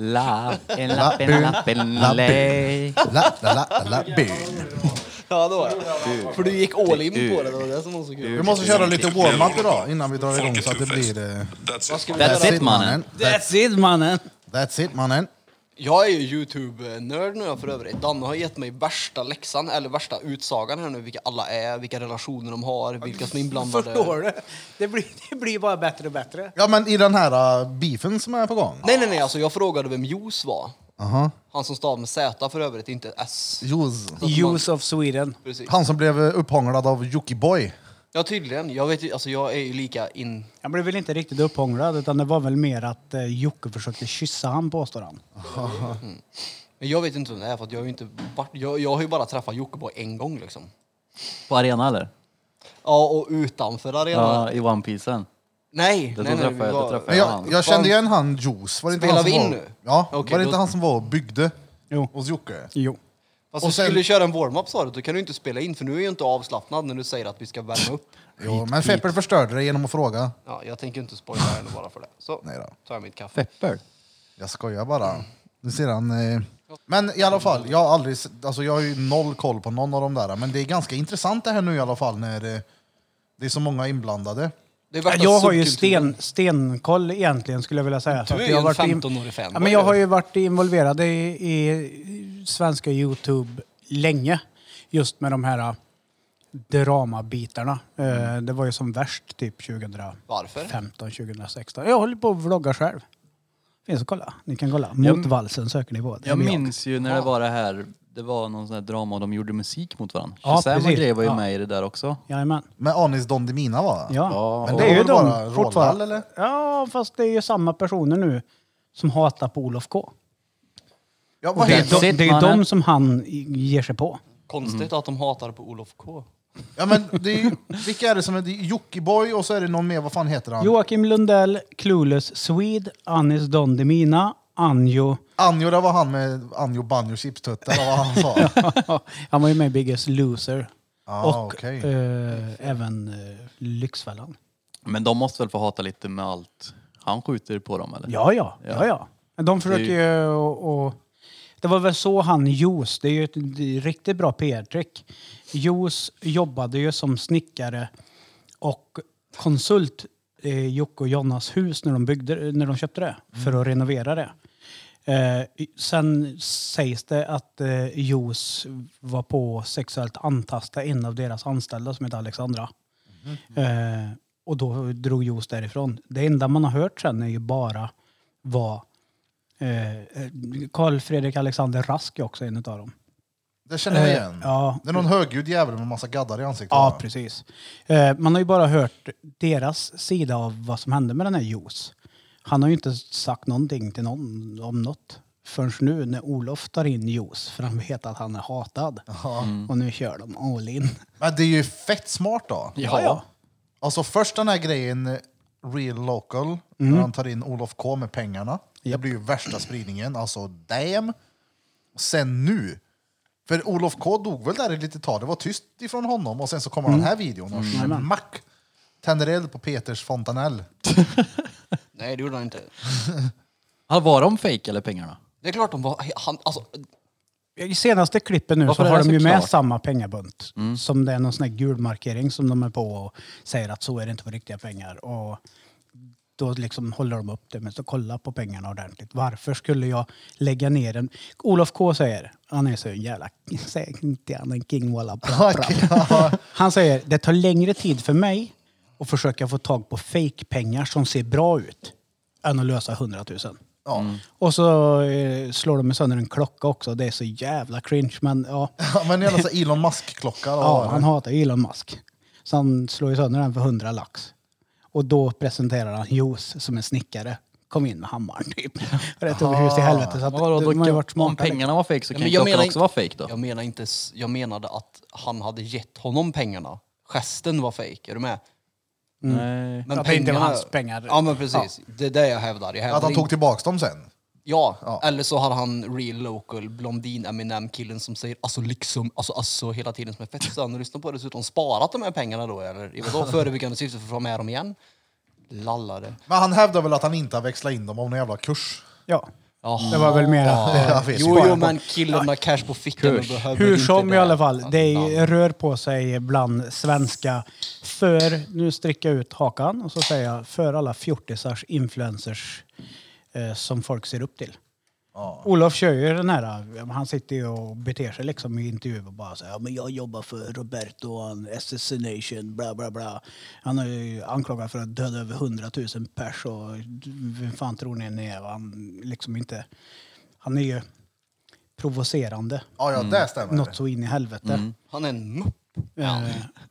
La, en lapp, en lapp, en lej. La, la, la, la, bu. Ja, det var det. För du gick all in på det, det var det som var så kul. Vi måste köra lite warm-up idag innan vi drar igång så att det blir... eh, That's it mannen. That's it mannen! That's it mannen. Jag är ju Youtube-nörd nu för övrigt. Danne har gett mig värsta läxan, eller värsta utsagan här nu, vilka alla är, vilka relationer de har, vilka som är inblandade. Förstår du? Det blir, det blir bara bättre och bättre. Ja men i den här uh, beefen som är på gång. Nej, nej, nej, alltså jag frågade vem Jos var. Aha. Han som stav med Z för övrigt, inte S. Juice. Use of Sweden. Precis. Han som blev upphånglad av Jockiboi. Ja, tydligen. Jag vet ju, alltså jag är ju lika in... Han blev väl inte riktigt upphånglad utan det var väl mer att eh, Jocke försökte kyssa han påstår han. Men jag vet inte vem det är, för att jag har ju inte varit... Jag, jag har ju bara träffat Jockiboi en gång liksom. På arena eller? Ja, och utanför arenan. Ja, i One Piecen. Nej, Det nej, då nej. träffade vi jag, då var- träffade Men jag jag, han. jag kände igen han Juice. Var det inte Spelar han som vi in var, nu? Ja, Okej, var det då- inte han som var och byggde Jo. hos Jocke? Jo. Fast Och du sen- skulle köra en warm-up sa du, då kan du inte spela in för nu är ju inte avslappnad när du säger att vi ska värma upp. Jo, men Fepper förstörde det genom att fråga. Ja, jag tänker inte spoila henne bara för det. Så Nej då. tar jag mitt kaffe. Pepper. Jag skojar bara. Nu ser han... Eh... Men i alla fall, jag har aldrig... Alltså jag har ju noll koll på någon av de där. Men det är ganska intressant det här nu i alla fall när eh, det är så många inblandade. Det värsta Jag har ju sten, stenkoll egentligen skulle jag vilja säga. Du är ju jag en har varit in- 15-årig fanboy, Ja, men jag har ju varit involverad i, i svenska Youtube länge. Just med de här äh, dramabitarna. Eh, Det var ju som värst typ 2015, Varför? 2016. Jag håller på att vlogga själv. Finns att kolla. Ni kan kolla. Mot valsen söker ni på. Jag minns ju när det var det här, det var någon sån här drama och de gjorde musik mot varandra. Ja, Shazam och precis. grejer var ju Ja. med i det där också. Jajamän. Med Anis Don Demina va? Ja. Men det är ju väl bara de eller? Ja, fast det är ju samma personer nu som hatar på Olof K. Ja, Och vad det heter är, de, Shit, det är mannen. de som han ger sig på. Konstigt att de hatar på Olof K. Ja, men det är, ju- vilka är det som är det? är Jockiboi och så är det någon mer, vad fan heter han? Joakim Lundell, Clueless Swede, Anis Don Demina, Anjo. Anjo, det var han med Anjo Banjo chipstuttar, eller vad han sa. han var ju med i Biggest Loser. Ah, och okej. eh, även eh, Lyxfällan. Men de måste väl få hata lite med allt han skjuter på dem eller? Ja, ja. ja. ja. Men De försöker Det ju och, och, Det var väl så han Jos, det är ju ett det är ett riktigt bra PR-trick. Jos jobbade ju som snickare och konsult i Jocke och Jonas hus när de, byggde, när de köpte det, för att renovera det. Eh, sen sägs det att eh, Jos var på sexuellt antasta en av deras anställda som heter Alexandra. Eh, och då drog Jos därifrån. Det enda man har hört sen är ju bara vad eh, Karl Fredrik Alexander Rask är också en av dem. Det känner jag Eh, igen. ja. Det är någon högljudd jävel med massa gaddar i ansiktet. Ja, precis. Eh, man har ju bara hört deras sida av vad som hände med den här Jos. Han har ju inte sagt någonting till någon om något förrän nu när Olof tar in Jos för han vet att han är hatad. Och nu kör de all in. Men det är ju fett smart då. Ja, ja. Alltså först den här grejen, real local, när han tar in Olof K med pengarna. Det blir ju värsta spridningen, alltså damn. Sen nu, för Olof K dog väl där ett litet tag, det var tyst ifrån honom och sen så kommer den här videon och smack! Tänder eld på Peters fontanell. Nej, det gjorde han inte. Var de fake eller pengarna? Det är klart de var... Han, alltså, I senaste klippen nu Varför så är har det de så ju med klart? samma pengabunt. Som det är någon sån här gul markering som de är på och säger att så är det inte på riktiga pengar. Och då liksom håller de upp det, men så kolla på pengarna ordentligt. Varför skulle jag lägga ner en... Olof K säger, han är så jävla... Säger inte han en king walla bra, bra. Han säger, det tar längre tid för mig att försöka få tag på fake-pengar som ser bra ut än att lösa 100 000. Ja. Och så eh, slår de sönder en klocka också. Det är så jävla cringe. Men ja, Ja, men jävla så Elon Musk-klocka. då. ja han hatar Elon Musk. Så han slår ju sönder den för 100 lax. Och då presenterar han Jos som en snickare. Kom in med hammaren typ. Rätt över hus i helvete. Så att Men vadå, de har ju då, varit om smarta. liksom. pengarna var fake så Ja, kan men ju jag klockan menar också vara fake då? jag, menar inte, s- jag menade att han hade gett honom pengarna. Gesten var fake, är du med? Nej. Men Att det inte var hans pengar. Ja, men precis. Det är det jag hävdar. Jag hävdar Att han inte- tog tillbaks dem sen. Ja, Ja. eller så hade han real local blondin Eminem-killen som säger alltså liksom, alltså, alltså hela tiden som är fett störande att lyssna på. Dessutom sparat de här pengarna då eller i vadå förebyggande syfte för att få med dem igen? Lallare. Men han hävdar väl att han inte har växlat in dem av någon jävla kurs. Ja, Jaha. det var väl mer att... eh, vet. Jo, jo, men killen har cash på fickan behöver Hur inte som i alla fall, det Ja. rör på sig bland svenska för, nu sträcker jag ut hakan och så säger jag, för alla fjortisars influencers eh, som folk ser upp till. Ja. Olof kör ju den här, han sitter ju och beter sig liksom i intervjuer och bara säger ja, men jag jobbar för Roberto, han assassination, bla bla bla. Han är ju anklagad för att döda över 100 000 pers och vem fan tror ni han är? Han, liksom inte, han är ju provocerande. Ja, ja, det stämmer. Något så in i helvete. Han är en mupp. Eh, Ja.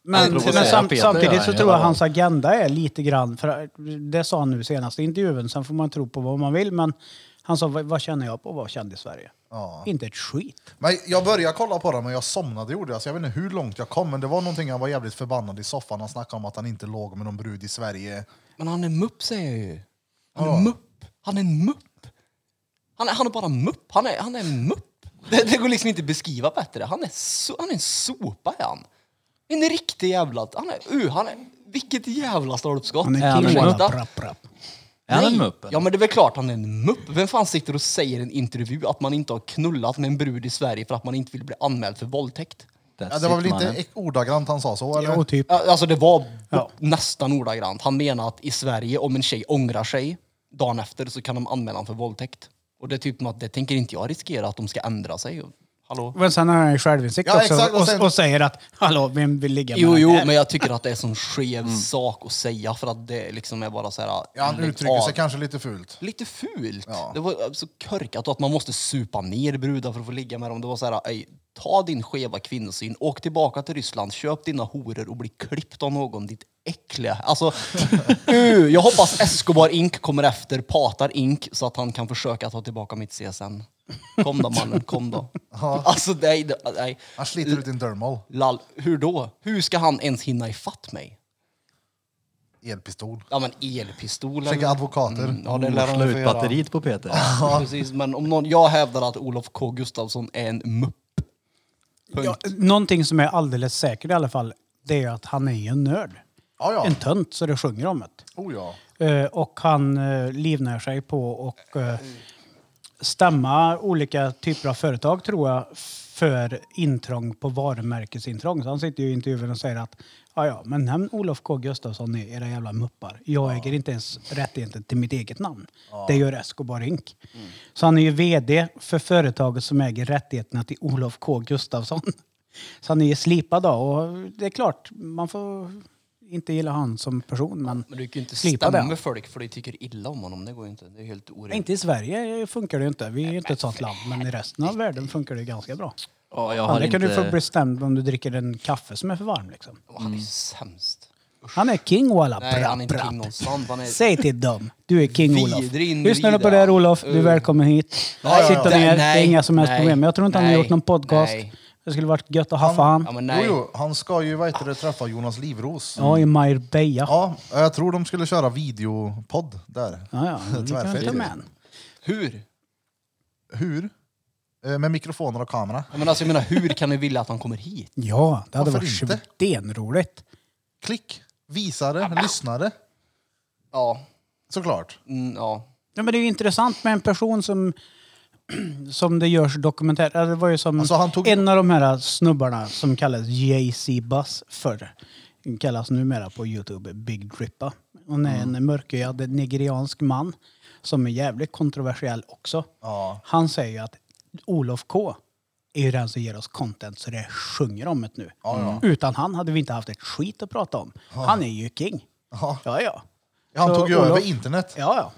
Men, Men sam, Peter, samtidigt så ja. tror jag hans agenda är lite grann, för det sa han nu senast i intervjun, sen får man tro på vad man vill, men han sa vad, känner jag på att vara känd i Sverige? Ja. Inte ett skit. Men jag började kolla på det, men jag somnade gjorde jag. Så jag vet inte hur långt jag kom, men det var någonting han var jävligt förbannad i soffan. Han snackade om att han inte låg med någon brud i Sverige. Men han är mupp säger jag ju. Han är Ja. mupp. Han är en mupp. Han är, han är bara mupp. Han är, han är en mupp. Det, det går liksom inte att beskriva bättre. Han är, so, han är en sopa är han. En riktig jävla... Han är, uh, han är, vilket jävla stolpskott. Han Är är Är han en mupp? eller? Ja men det är väl klart han är en mupp. Vem fan sitter och säger i en intervju att man inte har knullat med en brud i Sverige för att man inte vill bli anmäld för våldtäkt? Ja, det var väl inte mannen. ordagrant han sa så, eller? Jo, typ. Ja, Alltså det var Ja. nästan ordagrant. Han menar att i Sverige, om en tjej ångrar sig dagen efter så kan de anmäla honom för våldtäkt. Och det är typ att det tänker inte jag riskera att de ska ändra sig. Hallå? Men sen har han ju självinsikt Ja, också exakt, och och, sen- och säger att hallå, vem vill ligga med Jo, den jo, här? men jag tycker att det är en sån skev sak att säga för att det liksom är bara så här... Ja, han lägg uttrycker sig av. kanske lite fult. Lite fult. Ja. Det var så körkat och att man måste supa ner brudar för att få ligga med dem. Det var så här, ej, ta din skeva kvinnosyn, åk tillbaka till Ryssland, köp dina horor och bli klippt av någon, ditt äckliga... Alltså, uh, jag hoppas Escobar Inc kommer efter Patar Inc så att han kan försöka ta tillbaka mitt CSN. Kom då mannen, kom då. Alltså nej, nej. Han sliter ut din dermal. Lall, hur då? Hur ska han ens hinna ifatt mig? Elpistol. Ja men elpistol Skicka advokater. Mm, ja, det lär få göra. batteriet på Peter. Precis, men om någon, jag hävdar att Olof K Gustafsson är en mupp. Ja, någonting som är alldeles säkert i alla fall, det är att han är ju en nörd. Ja, ja. En tönt så det sjunger om det. Oh, ja. Eh, och han uh, livnär sig på och eh, stämma olika typer av företag tror jag för intrång på varumärkesintrång. Så han sitter ju i intervjun och säger att ja, ja, men nämn Olof K Gustafsson i era jävla muppar. Jag äger inte ens rättigheten till mitt eget namn. Det gör Escobar Inc. Så han är ju VD för företaget som äger rättigheterna till Olof K Gustafsson. Så han är ju slipad då och det är klart, man får inte gilla han som person men, Men du kan ju inte stämma med folk för de tycker illa om honom. Det går ju inte. Det är helt orimligt. inte i Sverige funkar det ju inte. Vi är ju inte ett sånt land. Men i resten av världen funkar det ganska bra. Ja, jag Ja, har det kan du få inte... bli stämd om du dricker en kaffe som är för varm. Liksom. Och Han är sämst. Han är king walla. Nej, Bra, han är inte bra. king någonstans. Är... Säg till dem. Du är king Olof. Lyssnar du på det här. Olof? Du är välkommen hit. Ja, ja, Sitta ja. ner. det är Nej, inga som helst nej, problem. Jag tror inte han har nej, gjort någon podcast. nej. Det skulle varit gött att haffa han. Ja, men Jo, nej. jo, han ska ju vad heter det, träffa Jonas Livros. Ja, i Marbella. Ja, jag tror de skulle köra videopodd där. Ja, ja. Vi kan Tvärfett. ta med en. Hur? Hur? Eh, Med mikrofoner och kamera. Ja, men alltså, jag menar, hur kan ni vilja att han kommer hit? Ja, det hade Varför varit inte? stenroligt. Klick. Visare, lyssnare. Ja. Såklart. Mm, ja. Ja, men det är ju intressant med en person som, som det görs dokumentär. ja, Det var ju som Alltså, han tog- en av de här snubbarna som kallades JC Buzz förr. Kallas numera på Youtube Big Drippa. Hon är Mm. en mörkhyad nigeriansk man som är jävligt kontroversiell också. Ja. Han säger ju att Olof K är ju den som ger oss content så det sjunger om det nu. Ja, ja. Utan han hade vi inte haft ett skit att prata om. Han är ju king. Ja. Ja, ja. Han Så, tog ju Olof- över internet. Ja, ja.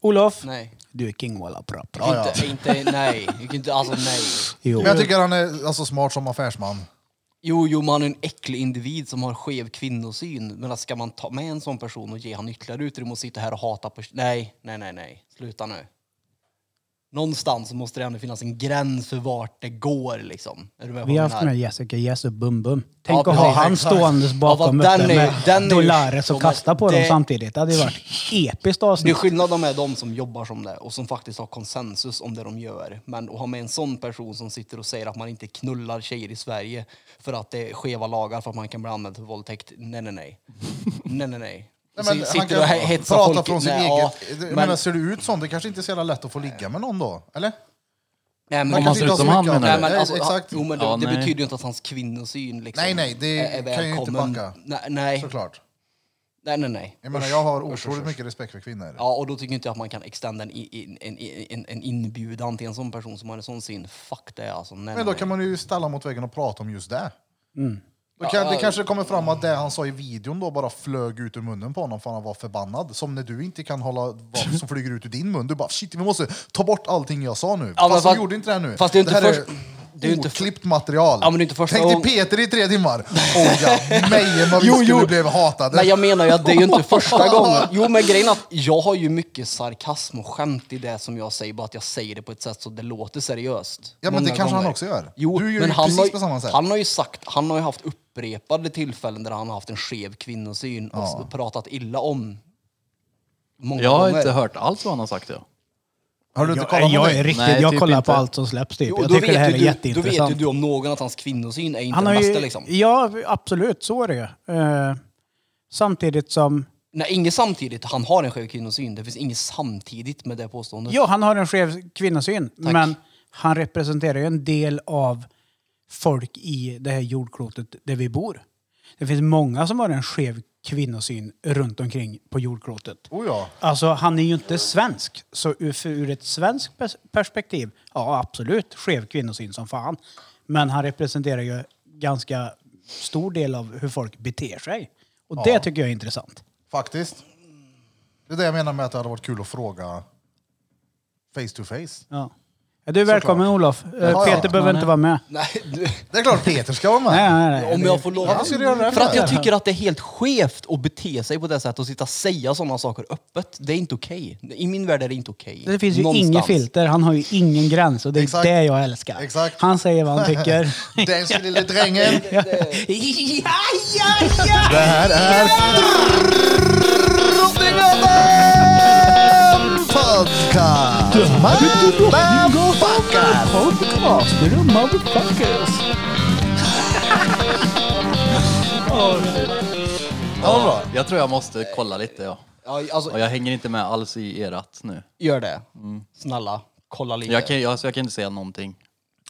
Olof, Nej. du är king walla bra. bra. Ja, ja. Inte, inte, nej. Jag kan inte, alltså nej. Jo. Men jag tycker han är alltså, smart som affärsman. Jo, jo, man är en äcklig individ som har skev kvinnosyn. Men ska man ta med en sån person och ge han ytterligare utrymme och sitta här och hata på... Nej, nej, nej, nej. Sluta nu. Någonstans måste det ändå finnas en gräns för vart det går liksom. Är du med Vi har haft med Jessica Jesse Bum Bum. Tänk Ja, att ha han ståendes bakom Ja, den med den Dolares och som är- kasta på dem det- samtidigt. Det hade ju varit episkt Det är avsnitt. skillnad med de som jobbar som det och som faktiskt har konsensus om det de gör. Men att ha med en sån person som sitter och säger att man inte knullar tjejer i Sverige för att det är skeva lagar för att man kan bli anmäld för våldtäkt. Nej, nej, nej. nej, nej, nej. Nej, men sitter han kan och he- hetsar prata folk- från sitt Nej, eget... ja, men- menar, ser du ut sånt, det kanske inte är så jävla lätt att få ligga med någon då? Eller? Nej, men, Man Om kan man inte ser ut som han menar? Nej, men alltså, Exakt. Jo, men det, Ja, det betyder ju inte att hans kvinnosyn liksom, Nej, nej, det är, är kan ju inte backa. Nej, nej, Såklart. nej, nej, nej. Jag menar, jag har otroligt mycket respekt för kvinnor. Ja, och då tycker inte jag att man kan extenda en, en, en, en, en inbjudan till en sån person som har en sån syn. Fuck det alltså. Nej, Men nej, då nej. kan man ju ställa mot väggen och prata om just det. Mm. Kan, det kanske kommer fram att det han sa i videon då bara flög ut ur munnen på honom för han var förbannad. Som när du inte kan hålla vad som flyger ut ur din mun. Du bara shit, vi måste ta bort allting jag sa nu. Ja, men fast de fast- gjorde inte det nu. fast det är inte här först- det är inte oklippt material. Ja, men det är inte första Tänk dig Peter i tre timmar. Oh ja, Mejen vad vi Jo, skulle jo. bli hatade. Nej, jag menar ju att det är ju inte första gången. Jo, men grejen är att jag har ju mycket sarkasm och skämt i det som jag säger, bara att jag säger det på ett sätt så det låter seriöst. Ja, men det kanske han också gör. Jo, Du gör men ju han precis har, på samma sätt. Han har ju sagt, han har ju haft upprepade tillfällen där han har haft en skev kvinnosyn och pratat illa om många Jag har gånger. inte hört alls vad han har sagt. Ja. Har du inte Jag, kollat på jag det? är riktigt, Nej, jag typ kollar inte. på allt som släpps typ. Jo, jag då, tycker det här är ju du, då vet jätteintressant. ju du om någon att hans kvinnosyn är inte Han har den ju, bästa liksom. Ja, absolut, så är det ju. Eh, samtidigt som... Nej, inget samtidigt. Han har en skev kvinnosyn. Det finns inget samtidigt med det påståendet. Ja, han har en skev kvinnosyn, men han representerar ju en del av folk i det här jordklotet där vi bor. Det finns många som har en skev kvinnosyn runt omkring på jordklotet. Oh ja. Alltså, han är ju inte svensk. Så ur, ur ett svenskt pers- perspektiv, ja absolut, skev kvinnosyn som fan. Men han representerar ju ganska stor del av hur folk beter sig. Och det tycker jag är intressant. Faktiskt. Det är det jag menar med att det hade varit kul att fråga face to face. Ja. Ja, Du är välkommen Olof. Eh, ja. Peter behöver inte vara med. Nej, du, Det är klart Peter ska vara med. Nej, nej, nej. om jag får lov. Varför ska du göra det För att jag tycker att det är helt skevt att bete sig på det sättet och sitta och säga sådana saker öppet. Det är inte okej. I min värld är det inte okej. Det finns ju Någonstans. inget filter, han har ju ingen gräns och det är Exakt. det jag älskar. Exakt. Han säger vad han tycker. Den ska lille drängen. ja, ja, ja, ja! Det här är Drottninggatan Podcast! Motherfucker! Podcast, du motherfuckers! Ja, bra. Jag tror jag måste kolla lite ja. Ja, alltså, Och jag hänger inte med alls i erat nu. gör det. Snälla, kolla lite. Jag kan, alltså, jag kan inte säga någonting.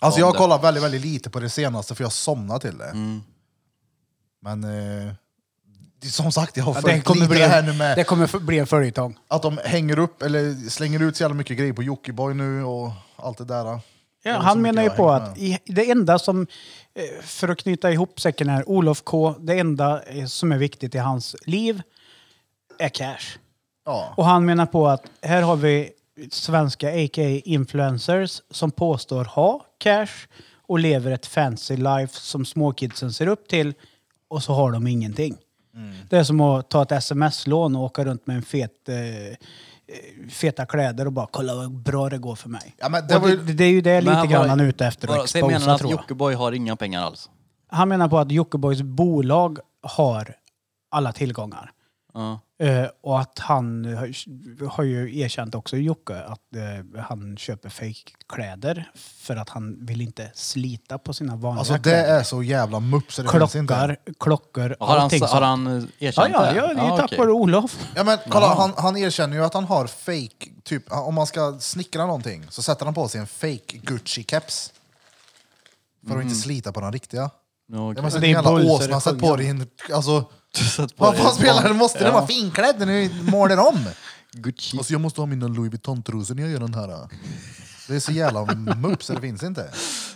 Alltså jag har kollat väldigt, väldigt lite på det senaste för jag somnade till det. Men eh, det som sagt, jag har Ja, det, följt kommer lite bli, det här nu med det kommer f- bli en följetong. att de hänger upp eller slänger ut så jävla mycket grejer på Jockiboi nu och allt det där. Ja, han menar ju på att i, det enda som, eh, för att knyta ihop säcken här, Olof K, det enda eh, som är viktigt i hans liv är cash. Ja. Och han menar på att här har vi svenska a.k.a. influencers som påstår ha cash och lever ett fancy life som småkidsen ser upp till och så har de ingenting. Mm. Det är som att ta ett sms-lån och åka runt med en fet, eh, feta kläder och bara kolla vad bra det går för mig. Ja, men det det, var ju- det, det är ju det lite grann han är ute efter att så menar han exposa att. Jockiboi har inga pengar alls? Han menar på att Jockibois bolag har alla tillgångar. Ja. Eh, och att han har, har ju erkänt också, Jocke, att eh, han köper fejkkläder för att han vill inte slita på sina vanliga Alltså det kläder. är så jävla mupp så det finns inte. Klockor, Har han, allting har han eh, Ja, erkänt ja, det? ja, det är ju tack okej. vare Olof. Ja men kolla, han, han erkänner ju att han har fake typ om man ska snickra någonting så sätter han på sig en fake Gucci-keps. För att inte slita på den riktiga. Ja, måste Det en är jävla bull, så åsna det sätt på dig en, alltså, vad fan spelar det? Måste den vara finklädd när ni målar om? Gucci. Alltså jag måste ha mina Louis Vuitton-trosor när jag gör den här. Det är så jävla mupp så det finns inte.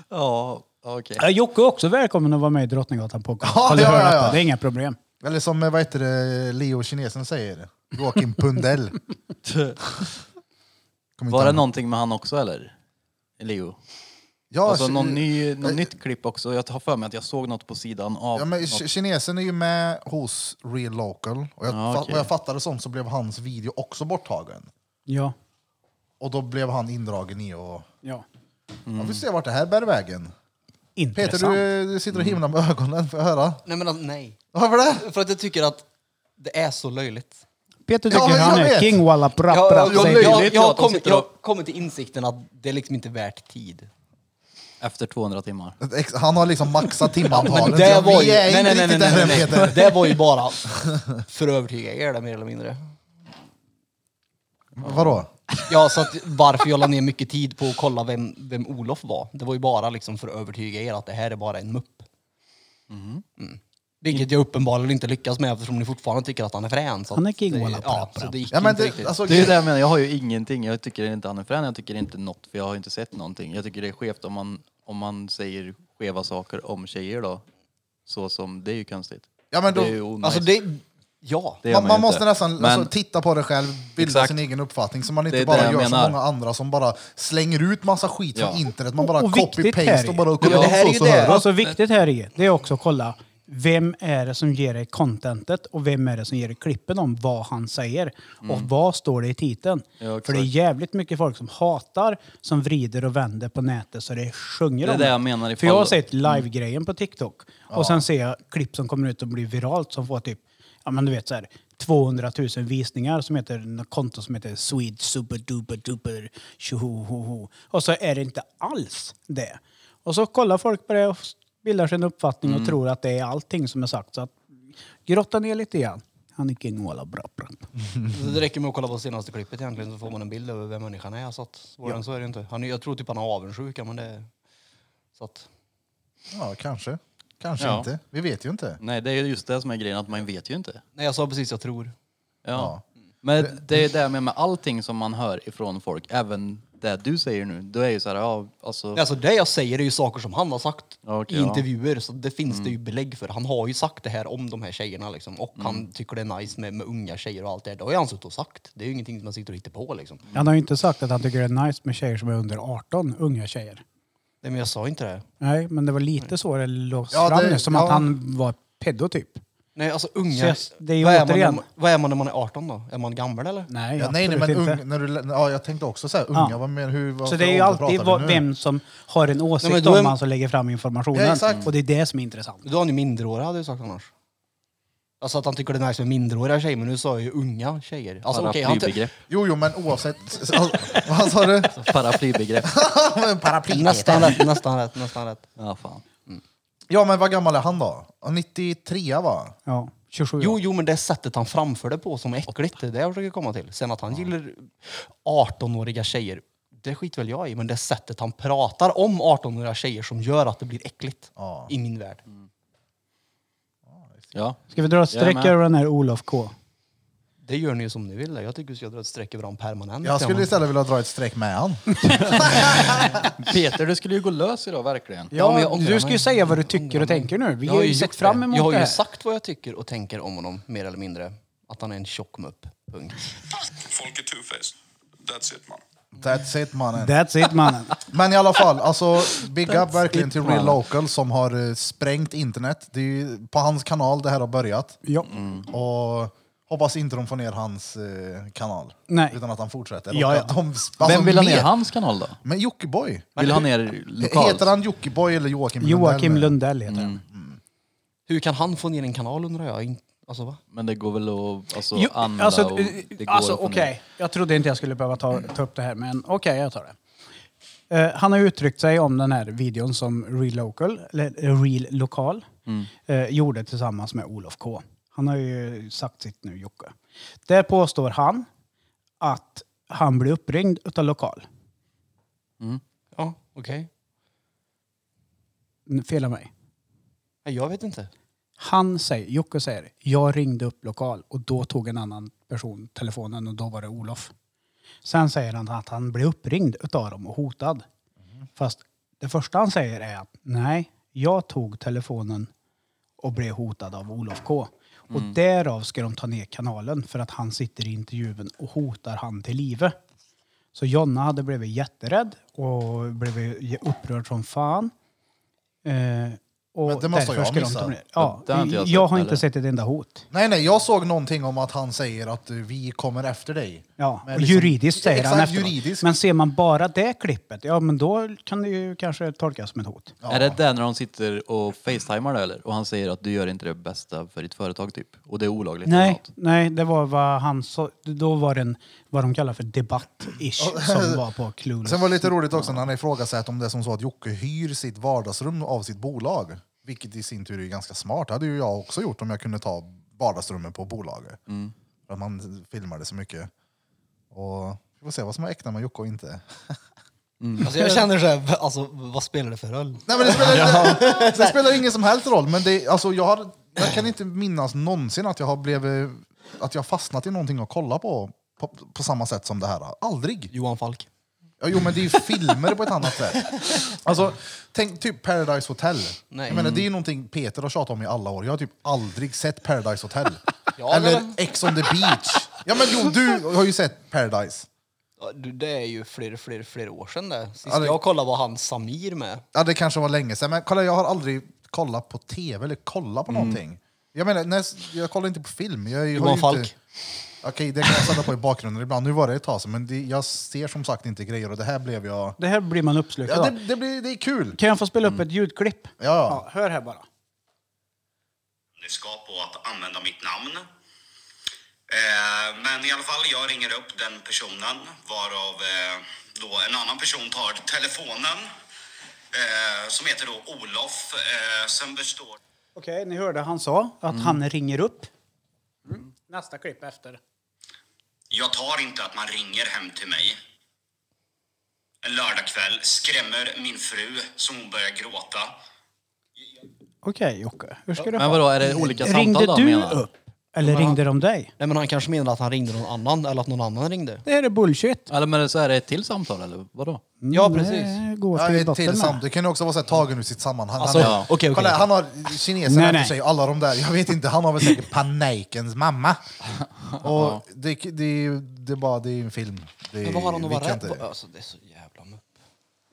Ja, okej. Ja, Jocke är också välkommen att vara med i Drottninggatan podcast. Ja, Har du ja, hört ja, ja. Det är inga problem. Eller som eh, vad heter det, Leo kinesen säger, Joakim Pundell. Var det någonting med han också eller? Leo? Ja, alltså någon ny, något eh, nytt klipp också. Jag har för mig att jag såg något på sidan av. Ja, men kinesen är ju med hos Real Local. Och jag, Ja, okej. vad jag fattade som så blev hans video också borttagen. Ja. Och då blev han indragen i och... ja. Ja, vi ser vart det här bär vägen. Peter, Intressant. du, du sitter och himlar med ögonen. Får jag höra? Nej, men alltså, nej. Varför det? För att jag tycker att det är så löjligt. Peter Ja, tycker jag han är king walla prapp Jag, prapp. jag, säger jag, jag, jag, jag har kommit till insikten att det är liksom inte värt tid. Efter 200 timmar. Han har liksom maxat timantalet. Det var vi ju... är Nej, inte nej. Det var ju bara för att övertyga er mer eller mindre. Vadå? Ja, så att varför jag la ner mycket tid på att kolla vem, vem Olof var. Det var ju bara liksom för att övertyga er att det här är bara en mupp. Mm. Vilket jag uppenbarligen inte lyckas med eftersom ni fortfarande tycker att han är frän. Så Han är att king det- walla Ja, så det gick Ja, men inte det, riktigt. alltså, Det är det jag menar, jag har ju ingenting. Jag tycker inte han är frän, jag tycker inte något, för jag har inte sett någonting. Jag tycker det är skevt om man, om man säger skeva saker om tjejer då. Så som, det är ju konstigt. ja, men då, det är ju onajs. Alltså det... Ja. Det gör man, man ju måste inte. nästan Men- alltså, titta på det själv, bilda Exakt. sin egen uppfattning så man inte Det bara jag gör som menar. många andra som bara slänger ut massa skit Ja. från internet. Man bara Och viktigt copy-paste och bara men kolla det här är så, ju så det. Alltså viktigt här är, det är också att kolla vem är det som ger dig contentet och vem är det som ger dig klippen om vad han säger. Och vad står det i titeln. Mm. Ja, För det är jävligt mycket folk som hatar, som vrider och vänder på nätet så det sjunger Det är om det jag menar För jag har sett live-grejen på TikTok och sen ser jag klipp som kommer ut och blir viralt som får typ, ja men du vet så här 200 000 visningar som heter något konto som heter Sweet Super Duper Duper Tjohohoho. Och så är det inte alls det. Och så kollar folk på det och bildar sin uppfattning Mm. och tror att det är allting som är sagt. Så att grotta ner lite grann. Han är king walla bra bra. Så Det räcker med att kolla på senaste klippet egentligen så får man en bild över vem människan är. Så att, svårare än så är det inte. Han, är- jag tror typ han är avundsjuk, men det... Så att, Ja, kanske. Kanske Ja. inte. Vi vet ju inte. Nej, det är just det som är grejen, att man vet ju inte. nej, jag sa precis jag tror. Ja. Ja. Men det är det med, med allting som man hör ifrån folk, även det du säger nu, då är ju så här, ja, alltså... Alltså det jag säger är ju saker som han har sagt Okej, i ja. intervjuer, så det finns det ju belägg för. Han har ju sagt det här om de här tjejerna liksom, och han tycker det är nice med, med unga tjejer och allt det här. Det har ju han suttit och sagt. Det är ju ingenting som man sitter och hittar på liksom. Han har ju inte sagt att han tycker det är nice med tjejer som är under 18, unga tjejer. Nej, men jag sa inte det. Nej, men det var lite så det låg Ja, fram det- nu, som ja. att han var pedo typ. Nej, alltså Så unga... jag- det är ju vad, är man, när återigen- man- vad är man när man är 18 då? Är man gammal eller? Nej, Ja, nej, nej, absolut men inte. ung, när du, ja, jag tänkte också säga unga, Ja. vad men hur, vad Så det är ju alltid vad, vem som har en åsikt Nej, men då är- om han som lägger fram informationen. Ja, exakt. Och det är det som är intressant. Då är han ju minderårig hade jag sagt annars. Alltså att han tycker det är nice med minderåriga tjejer, men nu sa jag ju unga tjejer. Alltså okej, han... Paraplybegrepp. Jo, jo, men oavsett. vad sa du? Paraplybegrepp. Paraply. Nästan rätt, nästan rätt, nästan rätt. Ja, fan. Ja, men vad gammal är han då? 93 va? Ja, 27 Jo, jo, men det är sättet han framför det på som är äckligt. Det är det jag försöker komma till. Sen att han gillar 18-åriga tjejer, det skiter väl jag i. Men det är sättet han pratar om 18-åriga tjejer som gör att det blir äckligt. Ja. I min värld. Ja. Ska vi dra ett Jag är streck med. över den här Olof K? Det gör ni ju som ni vill. Jag tycker vi ska dra ett streck över dem permanent. Jag skulle istället vilja dra ett streck med han. Peter, du skulle ju gå lös idag, verkligen. Ja, men jag Ja, ångrar du ska ju mig. säga vad du tycker och tänker nu. Vi Jag har ju gjort sett fram det. emot Jag har det ju här. sagt vad jag tycker och tänker om honom, mer eller mindre. Att han är en tjock mupp. Punkt. Folk är two-faced. That's it man. That's it mannen. That's it mannen. Men i alla fall, alltså big up verkligen it, till. Real Local som har eh, sprängt internet. Det är ju på hans kanal det här har börjat. Ja. Och hoppas inte de får ner hans eh, kanal. Nej. Utan att han fortsätter. Ja, Och ja. att De, alltså, Vem vill ha ner mer- hans kanal då? Men Jockiboi. Vill ha ner lokalt? Heter han Jockiboi eller Joakim Lundell? Joakim? Lundell heter han. Hur kan han få ner en kanal undrar jag? In- Alltså va? Men det går väl att alltså, Jo, använda alltså, och eh, det går alltså att få okej. ner. Jag trodde inte jag skulle behöva ta, ta upp det här, men okej, jag tar det. Eh, han har uttryckt sig om den här videon som Real Local, eller Real Lokal, eh, gjorde tillsammans med Olof K. Han har ju sagt sitt nu, Jocke. Där påstår han att han blev uppringd utav Lokal. Ja, okej. N- Fel av mig. Nej, Jag vet inte. Han säger, Jocke säger, jag ringde upp lokal och då tog en annan person telefonen och då var det Olof. Sen säger han att han blev uppringd utav dem och hotad. Fast det första han säger är att nej, jag tog telefonen och blev hotad av Olof K. Och därav ska de ta ner kanalen för att han sitter i intervjun och hotar han till livet. Så Jonna hade blivit jätterädd och blivit upprörd som fan. Eh, och Men det måste jag ska de missa. ta ner- Ja, Det har inte jag jag, sett, har inte eller? sett ett enda hot. Nej, nej, jag såg någonting om att han säger att vi kommer efter dig. Ja, Men och liksom- juridiskt säger han Exakt, efteråt. juridiskt. Men ser man bara det klippet, ja men då kan det ju kanske tolkas som ett hot. Är det där när de sitter och facetimar det eller? Och han säger att du gör inte det bästa för ditt företag typ. Och det är olagligt Nej, nej, det var vad han sa. Då var det en vad de kallar för debatt-ish som var på Clueless. Sen var det lite roligt också när han ifrågasatte om det är som så att Jocke hyr sitt vardagsrum av sitt bolag. Vilket i sin tur är ganska smart. Det hade ju jag också gjort om jag kunde ta vardagsrummet på bolaget. För att man filmar det så mycket. Och vi får se vad som är äkta med Jocke och inte. Alltså jag känner så här, alltså vad spelar det för roll? Nej, men det, spelar, det spelar ingen som helst roll, men det, alltså, jag, har, jag kan inte minnas någonsin att jag har blivit, att jag har fastnat i någonting att kolla på, på på samma sätt som det här. Aldrig. Johan Falk. Ja, jo, men det är ju filmer på ett annat sätt. Alltså, tänk typ Paradise Hotel. Nej. Jag menar, det är ju någonting Peter har tjatat om i alla år. Jag har typ aldrig sett Paradise Hotel. Ja, Eller men- Ex on the beach. Ja, men jo, du har ju sett Paradise. Ja, du, Det är ju fler, fler, fler år sedan det. Sist Ja, det- jag kollade var han Samir med. Ja, det kanske var länge sedan, men kolla, jag har aldrig kollat på tv eller kollat på någonting. Jag menar, när, jag kollar inte på film. Jag, har ju Johan inte- Falk. Okej, det kan jag sätta på i bakgrunden ibland. Nu var det ett tag sedan, men det, jag ser som sagt inte grejer och det här blev jag... Det här blir man uppslukad Ja, av. det, det, blir, det är kul. Kan jag få spela upp ett ljudklipp? Ja, ja. hör här bara. skap på att använda mitt namn. Eh, men i alla fall, jag ringer upp den personen varav eh, då en annan person tar telefonen eh, som heter då Olof. Eh, sen består Okej, ni hörde han sa att han ringer upp. Mm. Nästa klipp efter. Jag tar inte att man ringer hem till mig. En lördagkväll skrämmer min fru som hon börjar gråta. Okej Jocke, hur ska du Men ha? vadå, är det olika Ringde samtal då du menar upp? Eller ringde de dig? Nej men han kanske menar att han ringde någon annan eller att någon annan ringde. Det här är bullshit. Eller men så är det ett till samtal eller vadå? Ja precis. Det går Ja, till ett till med. samt. Det kan ju också vara så här, tagen ur sitt sammanhang. Alltså, han, är, ja. okej, okej, kolla, han har kinesen Nej, efter nej. sig, alla de där. Jag vet inte, han har väl säkert panikens mamma. Och det, det, det är bara det är en film. Det, Men vad har han att vi vara kan rädd inte- för? Alltså det är så jävla mupp.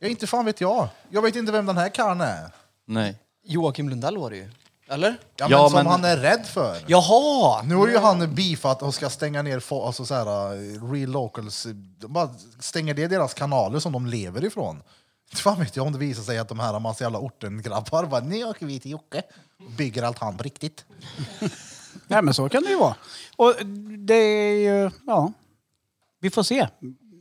Ja, inte fan vet jag. Jag vet inte vem den här karln är. Nej. Joakim Lundell var det ju. Eller? Ja, men Ja, som men- han är rädd för. Jaha! Nu har ju han beefat och ska stänga ner fo- alltså så här, uh, real locals. De bara stänger det deras kanaler som de lever ifrån. Fan vet jag om det visar sig att de här massa jävla orten-grabbar bara nu åker vi till Jocke. Bygger allt han på riktigt. Nej men så kan det ju vara. Och det är ju, ja. Vi får se.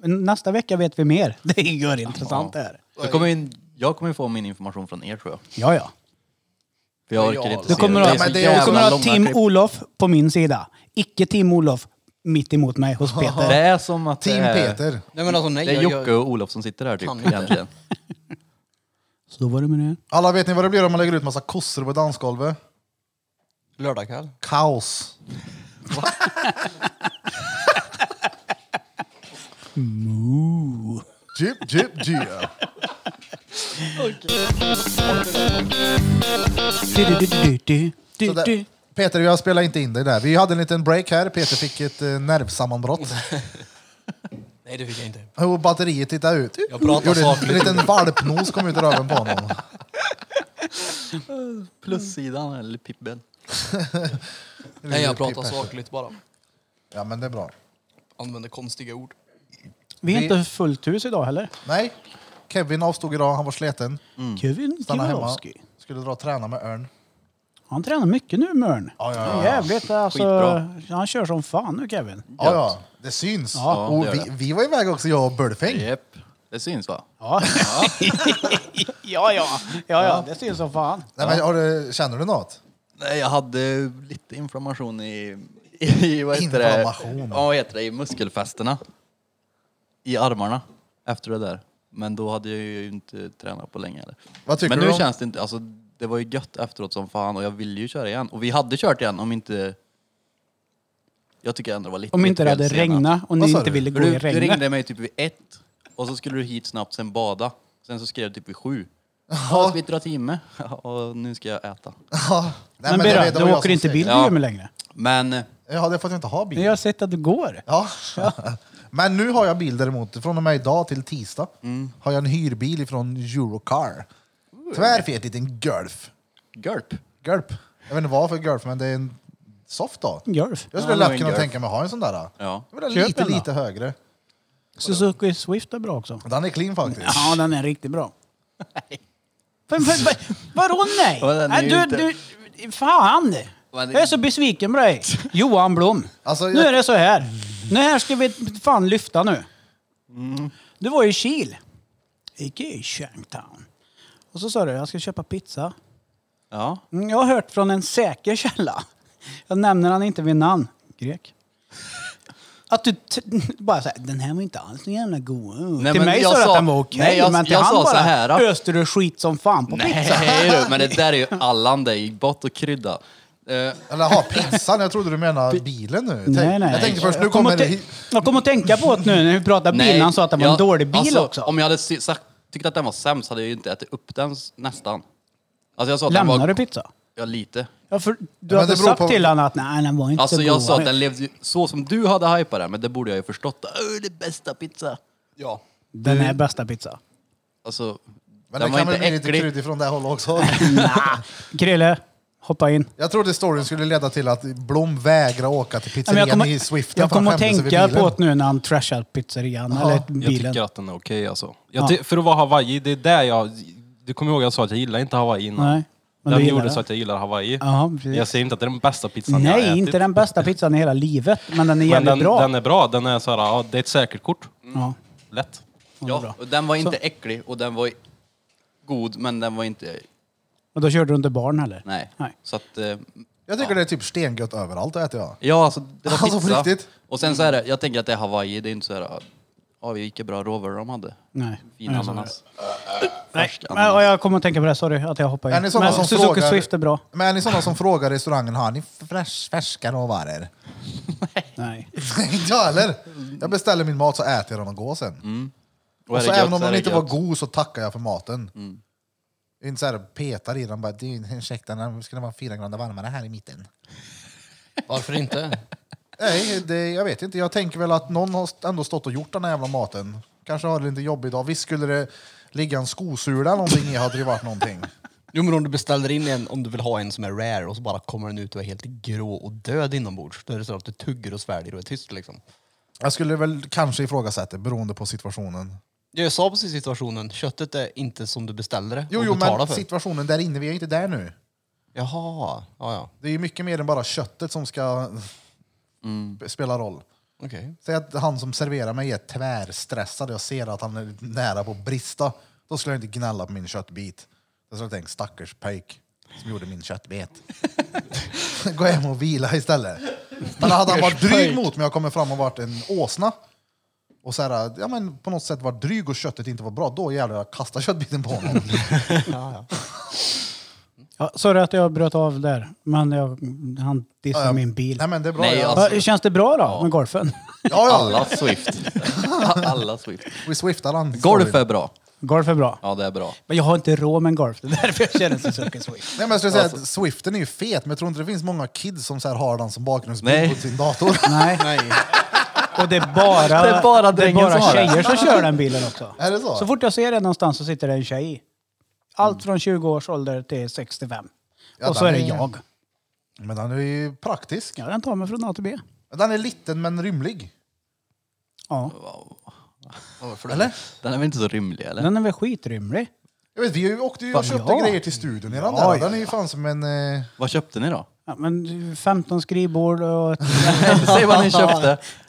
Nästa vecka vet vi mer. Det är ju intressant det här. Jag kommer, in, jag kommer få min information från er tror jag. Ja, ja. För jag Ja, orkar inte Du se kommer det. att Det är så du jävla kommer att ha långa klipp. Olof på min sida. Icke Team Olof mitt emot mig hos Peter. Det är som att Team det är, Peter. Nej men alltså nej. Det är jag- Jocke jag- och Olof som sitter där typ Kan inte. egentligen. Så var det med det. Alla vet ni vad det blir om man lägger ut massa kossor på dansgolvet? Lördagkväll. Kaos. Jip, jip, jip. Peter, jag spelar inte in dig där. Vi hade en liten break här. Peter fick ett eh, nervsammanbrott. Nej det fick jag inte. Och batteriet tittade ut. Jag pratar Gjorde en, sakligt. en liten valpnos kom ut ur röven på honom. Plussidan eller pibben. Nej jag pratar sakligt bara. Ja, men det är bra. Använder konstiga ord. Vi är inte fullt hus idag heller. Nej, Kevin avstod idag. Han var sleten. Kevin Stannade hemma. Skulle dra och träna med Örn. Han tränar mycket nu Mörn. Ja, ja, ja. Jävligt alltså. Skitbra. Han kör som fan nu Kevin. Ja, ja. Det syns. Ja, och det gör vi, det. vi var iväg också, jag och Bulfing. Japp. Det syns va? Ja. ja, ja. Ja, ja. Det syns som fan. Nej, men, har du, känner du något? Nej, jag hade lite inflammation i, i vad heter det? Inflammation. Ja, vad heter det? I muskelfästena. I armarna. Efter det där. Men då hade jag ju inte tränat på länge. Eller. Vad tycker Men du nu om- känns det inte, alltså det var ju gött efteråt som fan och jag ville ju köra igen. Och vi hade kört igen om inte... Jag tycker ändå det var lite Om inte det hade regnat och Vad ni sa inte du? ville För gå i Du, du regnet. ringde mig typ vid ett och så skulle du hit snabbt, sen bada. Sen så skrev du typ vid sju. Ja, ska vi dra timme? och nu ska jag äta. Ja. Nej, Men det- det du jag åker som inte bil Ja. med längre. Men Ja, det är för att jag inte har bil. Men jag har sett att du går. Ja. Men nu har jag bil däremot. Från och med idag till tisdag har jag en hyrbil från Eurocar. Tvärfet liten Golf. Gulp. Gulp. Jag vet inte vad för Golf, men det är en soft då. Golf. Jag skulle Ja, lätt en kunna Golf. tänka mig att ha en sån där. Ja. Jag vill ha Köp lite, en då. lite högre. Suzuki Swift är bra också. Den är clean faktiskt. Ja, den är riktigt bra. Men, men, men, vadå nej? Ja, den är nej ju du, inte- du, fan! Men det- Jag är så besviken på dig. Johan Blom. Alltså, Nu jag- är det så här. Nej, här ska vi fan lyfta nu. Du var i Kil. Icke i Shanghtown. Och så sa du, jag ska köpa pizza. Ja. Mm, Jag har hört från en säker källa. Jag nämner han inte vid namn. Grek. Att du t- bara säger den här var inte alls så jävla god. Nej, till men mig jag sa du sa- att den var okej, nej, jag- men till jag han sa så bara här, då. öste du skit som fan på pizza. Nej du, men det där är ju Allan det, i bott och krydda. Eh, Eller ha pizzan, jag trodde du menade bilen nu. Tänk- Nej, nej. Jag tänkte först, nu jag, kom kommer att det... tän- jag kom att tänka på det nu när vi pratade bil. Han sa att det var en jag- dålig bil alltså, också. Om jag hade si- sagt, tyckt att den var sämst hade jag ju inte ätit upp den s- nästan. Alltså jag sa att den Lämnar var... du pizza? Ja, lite. Ja, för du men hade det beror sagt på- till honom att nej, den var inte Alltså så jag god. sa att den levde ju så som du hade hypat den, men det borde jag ju förstått. Öh, det är bästa pizza. Ja. Den är bästa pizza. Alltså, Men den det var kan väl inte bli lite äcklig. kryddigt från det hållet också. Krille, hoppa in. Jag trodde storyn skulle leda till att Blom vägrar åka till men jag pizzerian kommer, i Swiften jag kommer att tänka på det nu när han trashar pizzerian, eller Jag bilen. tycker att den är okej alltså. Jag Ja. För att vara Hawaii, det är där jag... Du kommer ihåg jag sa att jag gillar inte Hawaii innan. Nej, men den gjorde det. så att jag gillar Hawaii. Precis. jag säger inte att det är den bästa pizzan jag har Nej, ätit. inte den bästa pizzan i hela livet, men den är Men jävligt den, bra. den är bra. Den är så här, ja, det är ett säkert kort. Ja. Lätt. Ja, och den var inte äcklig och den var god, men den var inte... Och då körde du inte barn heller? Nej. Nej. Så att... Eh, Jag tycker det är typ stengött överallt att äta jag. ja, alltså det var Alltså, på pizza. riktigt? Och sen så är det, jag tänker att det är Hawaii, det är inte så här... Ja, vilka bra råvaror de hade. Nej. Fin Nej, så är ananas. Nej, Färsk men, ananas. och jag kommer att tänka på det, sorry att jag hoppar in. Är ni sådana men som Suzuki frågar- Swift är bra. Men är ni sådana som frågar restaurangen, har ni fräsch, färska råvaror? Nej. inte jag heller. Jag beställer min mat så äter jag den och går sen. Mm. Och Och är så det även gött om är den det inte var gött. god så tackar jag för maten. Inte så här petar i den bara, "Du, ursäkta, ska vara fyra grader varmare här i mitten. Varför inte? Nej, det, jag vet inte. Jag tänker väl att någon har ändå stått och gjort den här jävla maten. Kanske har det lite jobbig dag. Visst skulle det ligga en skosula eller någonting i hade det varit någonting. Jo men om du beställer in en, om du vill ha en som är rare och så bara kommer den ut och är helt grå och död inombords. Då är det så att du tuggar och sväljer och är tyst liksom. Jag skulle väl kanske ifrågasätta beroende på situationen. Jag sa precis situationen, köttet är inte som du beställer det Jo, och jo, men för. situationen där inne, vi är inte där nu. Jaha, ja ja. Det är ju mycket mer än bara köttet som ska spela roll. Okej. Säg att han som serverar mig är tvärstressad och jag ser att han är nära på att brista. Då skulle jag inte gnälla på min köttbit. Jag skulle tänka stackars pöjk som gjorde min köttbit. Gå hem och vila istället. Men hade han varit dryg mot mig och kommit fram och varit en åsna och så här, ja, men på något sätt varit dryg och köttet inte var bra, då jävlar jag kastar köttbiten på honom. Ja, sorry att jag bröt av där, men jag, han dissade Ja, min bil. Nej men det är bra. Nej, jag, alltså- Ja, Känns det bra då med golfen? ja, ja. Alla Swift. Alla Swift. Vi swiftar han. Golf är bra. Golf är bra. Ja, det är bra. Men jag har inte råd med en golf, det är därför jag känner Suzuki Swift. Nej, men jag skulle säga att Swiften är ju fet, men jag tror inte det finns många kids som så här har den som bakgrundsbild Nej. på sin dator. Nej. Och det är bara, Det är bara det är bara tjejer som kör den bilen också. Är det så? Så fort jag ser det någonstans så sitter det en tjej i. Allt från 20 års ålder till 65. Ja, och så är det är- jag. Men den är ju praktisk. Ja, den tar mig från A till B. Den är liten men rymlig. Ja, Eller? Den är väl inte så rymlig eller? den är väl skitrymlig. Jag vet, vi åkte ju och köpte ja. grejer till studion i den Ja, där. Den är ju fan som en... Eh... Vad köpte ni då? Ja, men 15 skrivbord och... Säg vad ni köpte.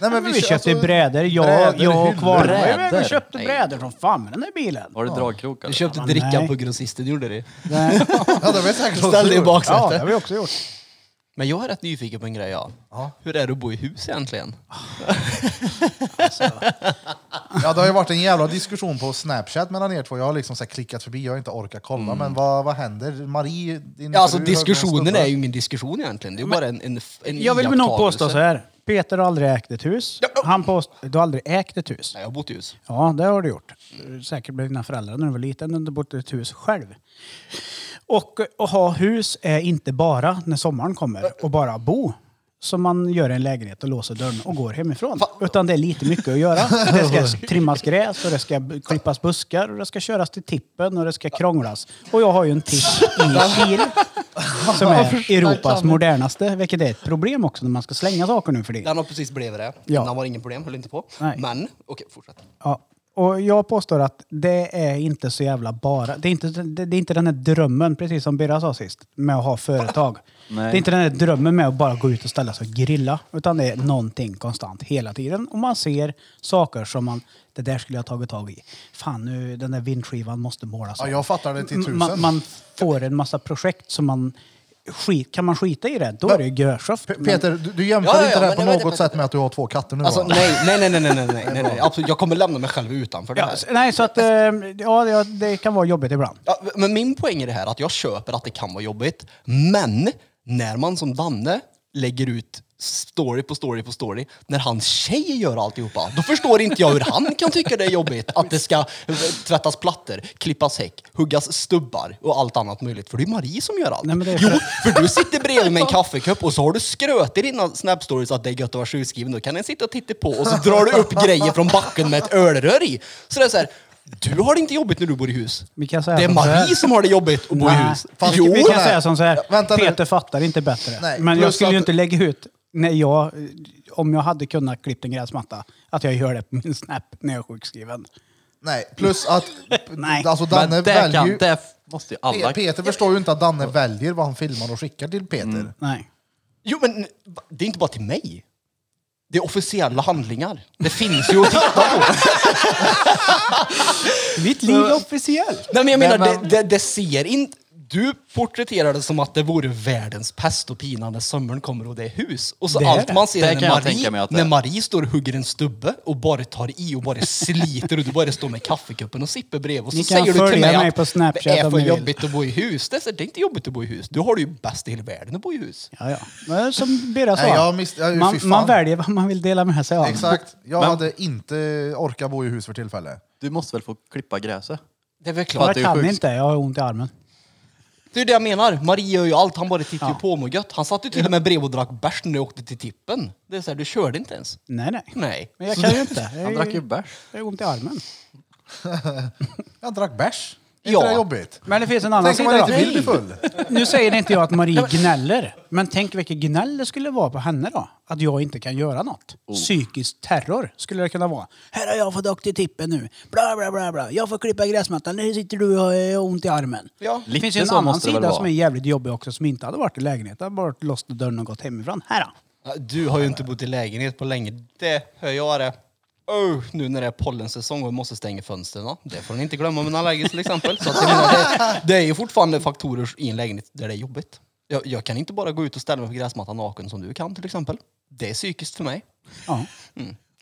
Nej, Men vi kö- köpte alltså, brädor, jag, brädor, jag och. Kvarnberg. Vi köpte brädor som fan med den där bilen. Var det dragkrokar? Du köpte Ja, dricka nej. på grossisten, gjorde det? Nej. Ja, det var säkert Ställde i gjort. Ja, baksätet. det har vi också gjort. Men jag är rätt nyfiken på en grej ja. Ja. Hur är det att bo i hus egentligen? Ja, det har ju varit en jävla diskussion på Snapchat mellan er två. Jag har liksom så här klickat förbi, jag har inte orkat kolla. Men vad, vad händer? Marie, din Ja, alltså diskussionen är ju ingen diskussion egentligen. Det är ju bara en, en, en Jag vill nog påstå så här. Peter har aldrig ägt ett hus. Han påstår... Du har aldrig ägt ett hus? Nej, jag har bott i hus. Ja, det har du gjort. Säkert med dina föräldrar när du var liten, när du bodde i ett hus själv. Och att ha hus är inte bara när sommaren kommer och bara bo. Som man gör i en lägenhet och låser dörren och går hemifrån. Utan det är lite mycket att göra. Det ska trimmas gräs och det ska b- klippas buskar och det ska köras till tippen och det ska krånglas. Och jag har ju en tipp i Kil som är Europas modernaste, vilket är ett problem också när man ska slänga saker nu för det. Den har precis blivit det. Ja. Innan var det ingen problem, höll inte på. Nej. Men, okej, fortsätt. Ja. Och jag påstår att det är inte så jävla bara. Det är inte, det, det är inte den här drömmen, precis som Birra sa sist, med att ha företag. Det är inte den här drömmen med att bara gå ut och ställa sig och grilla. Utan det är någonting konstant hela tiden. Och man ser saker som man, det där skulle jag tagit tag i. Fan, nu, den där vindskivan måste målas Ja, om. jag fattar det till tusen. man, man får en massa projekt som man... Skit, kan man skita i det, då är det ju görsoft. Pe- Peter, du, du jämför Ja, ja, inte ja, det här men på det var något det- sätt med att du har två katter nu Alltså va? nej, nej, nej, nej, nej, nej, nej, nej, nej. Absolut, jag kommer lämna mig själv utanför det Ja, här. s- nej, så att... eh, Ja, ja, det kan vara jobbigt ibland. Ja, men min poäng är det här att jag köper att det kan vara jobbigt. Men när man som Danne lägger ut story på story på story, när hans tjej gör alltihopa, då förstår inte jag hur han kan tycka det är jobbigt att det ska eh, tvättas plattor, klippas häck, huggas stubbar och allt annat möjligt. För det är Marie som gör allt. Nej, men det är Jo, för- för du sitter bredvid med en kaffekopp och så har du skröt i dina snap-stories att det är gött att vara sjukskriven. Då kan en sitta och titta på och så drar du upp grejer från backen med ett ölrör i. Så det är så här, du har det inte jobbigt när du bor i hus. Vi kan säga Det är. Marie som har det jobbigt att bo i hus. Fan, jo, vi kan nej. säga som så här, Ja, vänta nu. Peter fattar inte bättre. Nej, men jag skulle ju att- inte lägga ut, när jag, om jag hade kunnat klippa en gräsmatta, att jag gör det på min Snap när jag är sjukskriven. Nej, plus att Nej. alltså Danne Men det, väljer kan, ju... det måste ju alla... Pe- Peter förstår ju inte att Danne väljer vad han filmar och skickar till Peter. Mm. Nej. jo, men det är inte bara till mig. Det är officiella handlingar. Det finns ju att titta på. Mitt liv är officiellt. Nej, men jag menar, Nej, men- Det, det, det ser inte... Du porträtterar det som att det vore världens pest och pina när sommaren kommer och det är hus. Och så Det allt det. man ser Det när Marie, när är. Marie står och hugger en stubbe och bara tar i och bara sliter och du bara står med kaffekuppen och sippar brev och så Ni kan säger du till mig mig att på Snapchat det är för jobbigt att bo i hus. Det är, så- det är inte jobbigt att bo i hus. Du har det ju bäst i hela världen att bo i hus. Ja, ja. Men som Birra sa, Nej, jag miss- ja, man, man väljer vad man vill dela med sig av. Exakt. Jag Men- hade inte orkat bo i hus för tillfället. Du måste väl få klippa gräset? Det är väl klart. att Jag kan inte, jag har ont i armen. Det är det jag menar. Marie gör ju allt. Han bara tittar ju Ja. på mig gött. Han satt ju till och med bredvid och drack bärs när jag åkte till tippen. Det är så här, du körde inte ens. Nej, nej. Nej. Men jag kan ju inte. Jag, Han drack ju bärs. jag har ont i armen. Jag drack bärs. Är Ja. inte det jobbigt? Men det finns en annan Tänk om sida man då. inte vill bli full. Nu säger inte jag att Marie gnäller. Men tänk vilket gnäll det skulle vara på henne då. Att jag inte kan göra något. Oh. Psykisk terror skulle det kunna vara. Här har jag fått åka till tippen nu. Bla bla bla bla. Jag får klippa gräsmattan. Nu sitter du och har ont i armen. Ja. Det Lite finns ju en så annan måste det väl sida vara. som är jävligt jobbig också som inte hade varit i lägenheten. Bara låst dörren och gått hemifrån. Här då. Du har ju inte bott i lägenhet på länge. Det hör jag det. Oh, nu när det är pollensäsong och vi måste stänga fönstren. Det får ni inte glömma om en allergisk till exempel. Så att jag menar, det, det är ju fortfarande faktorer i en lägenhet där det är jobbigt. Jag, jag kan inte bara gå ut och ställa mig på gräsmattan naken som du kan till exempel. Det är psykiskt för mig. Ja.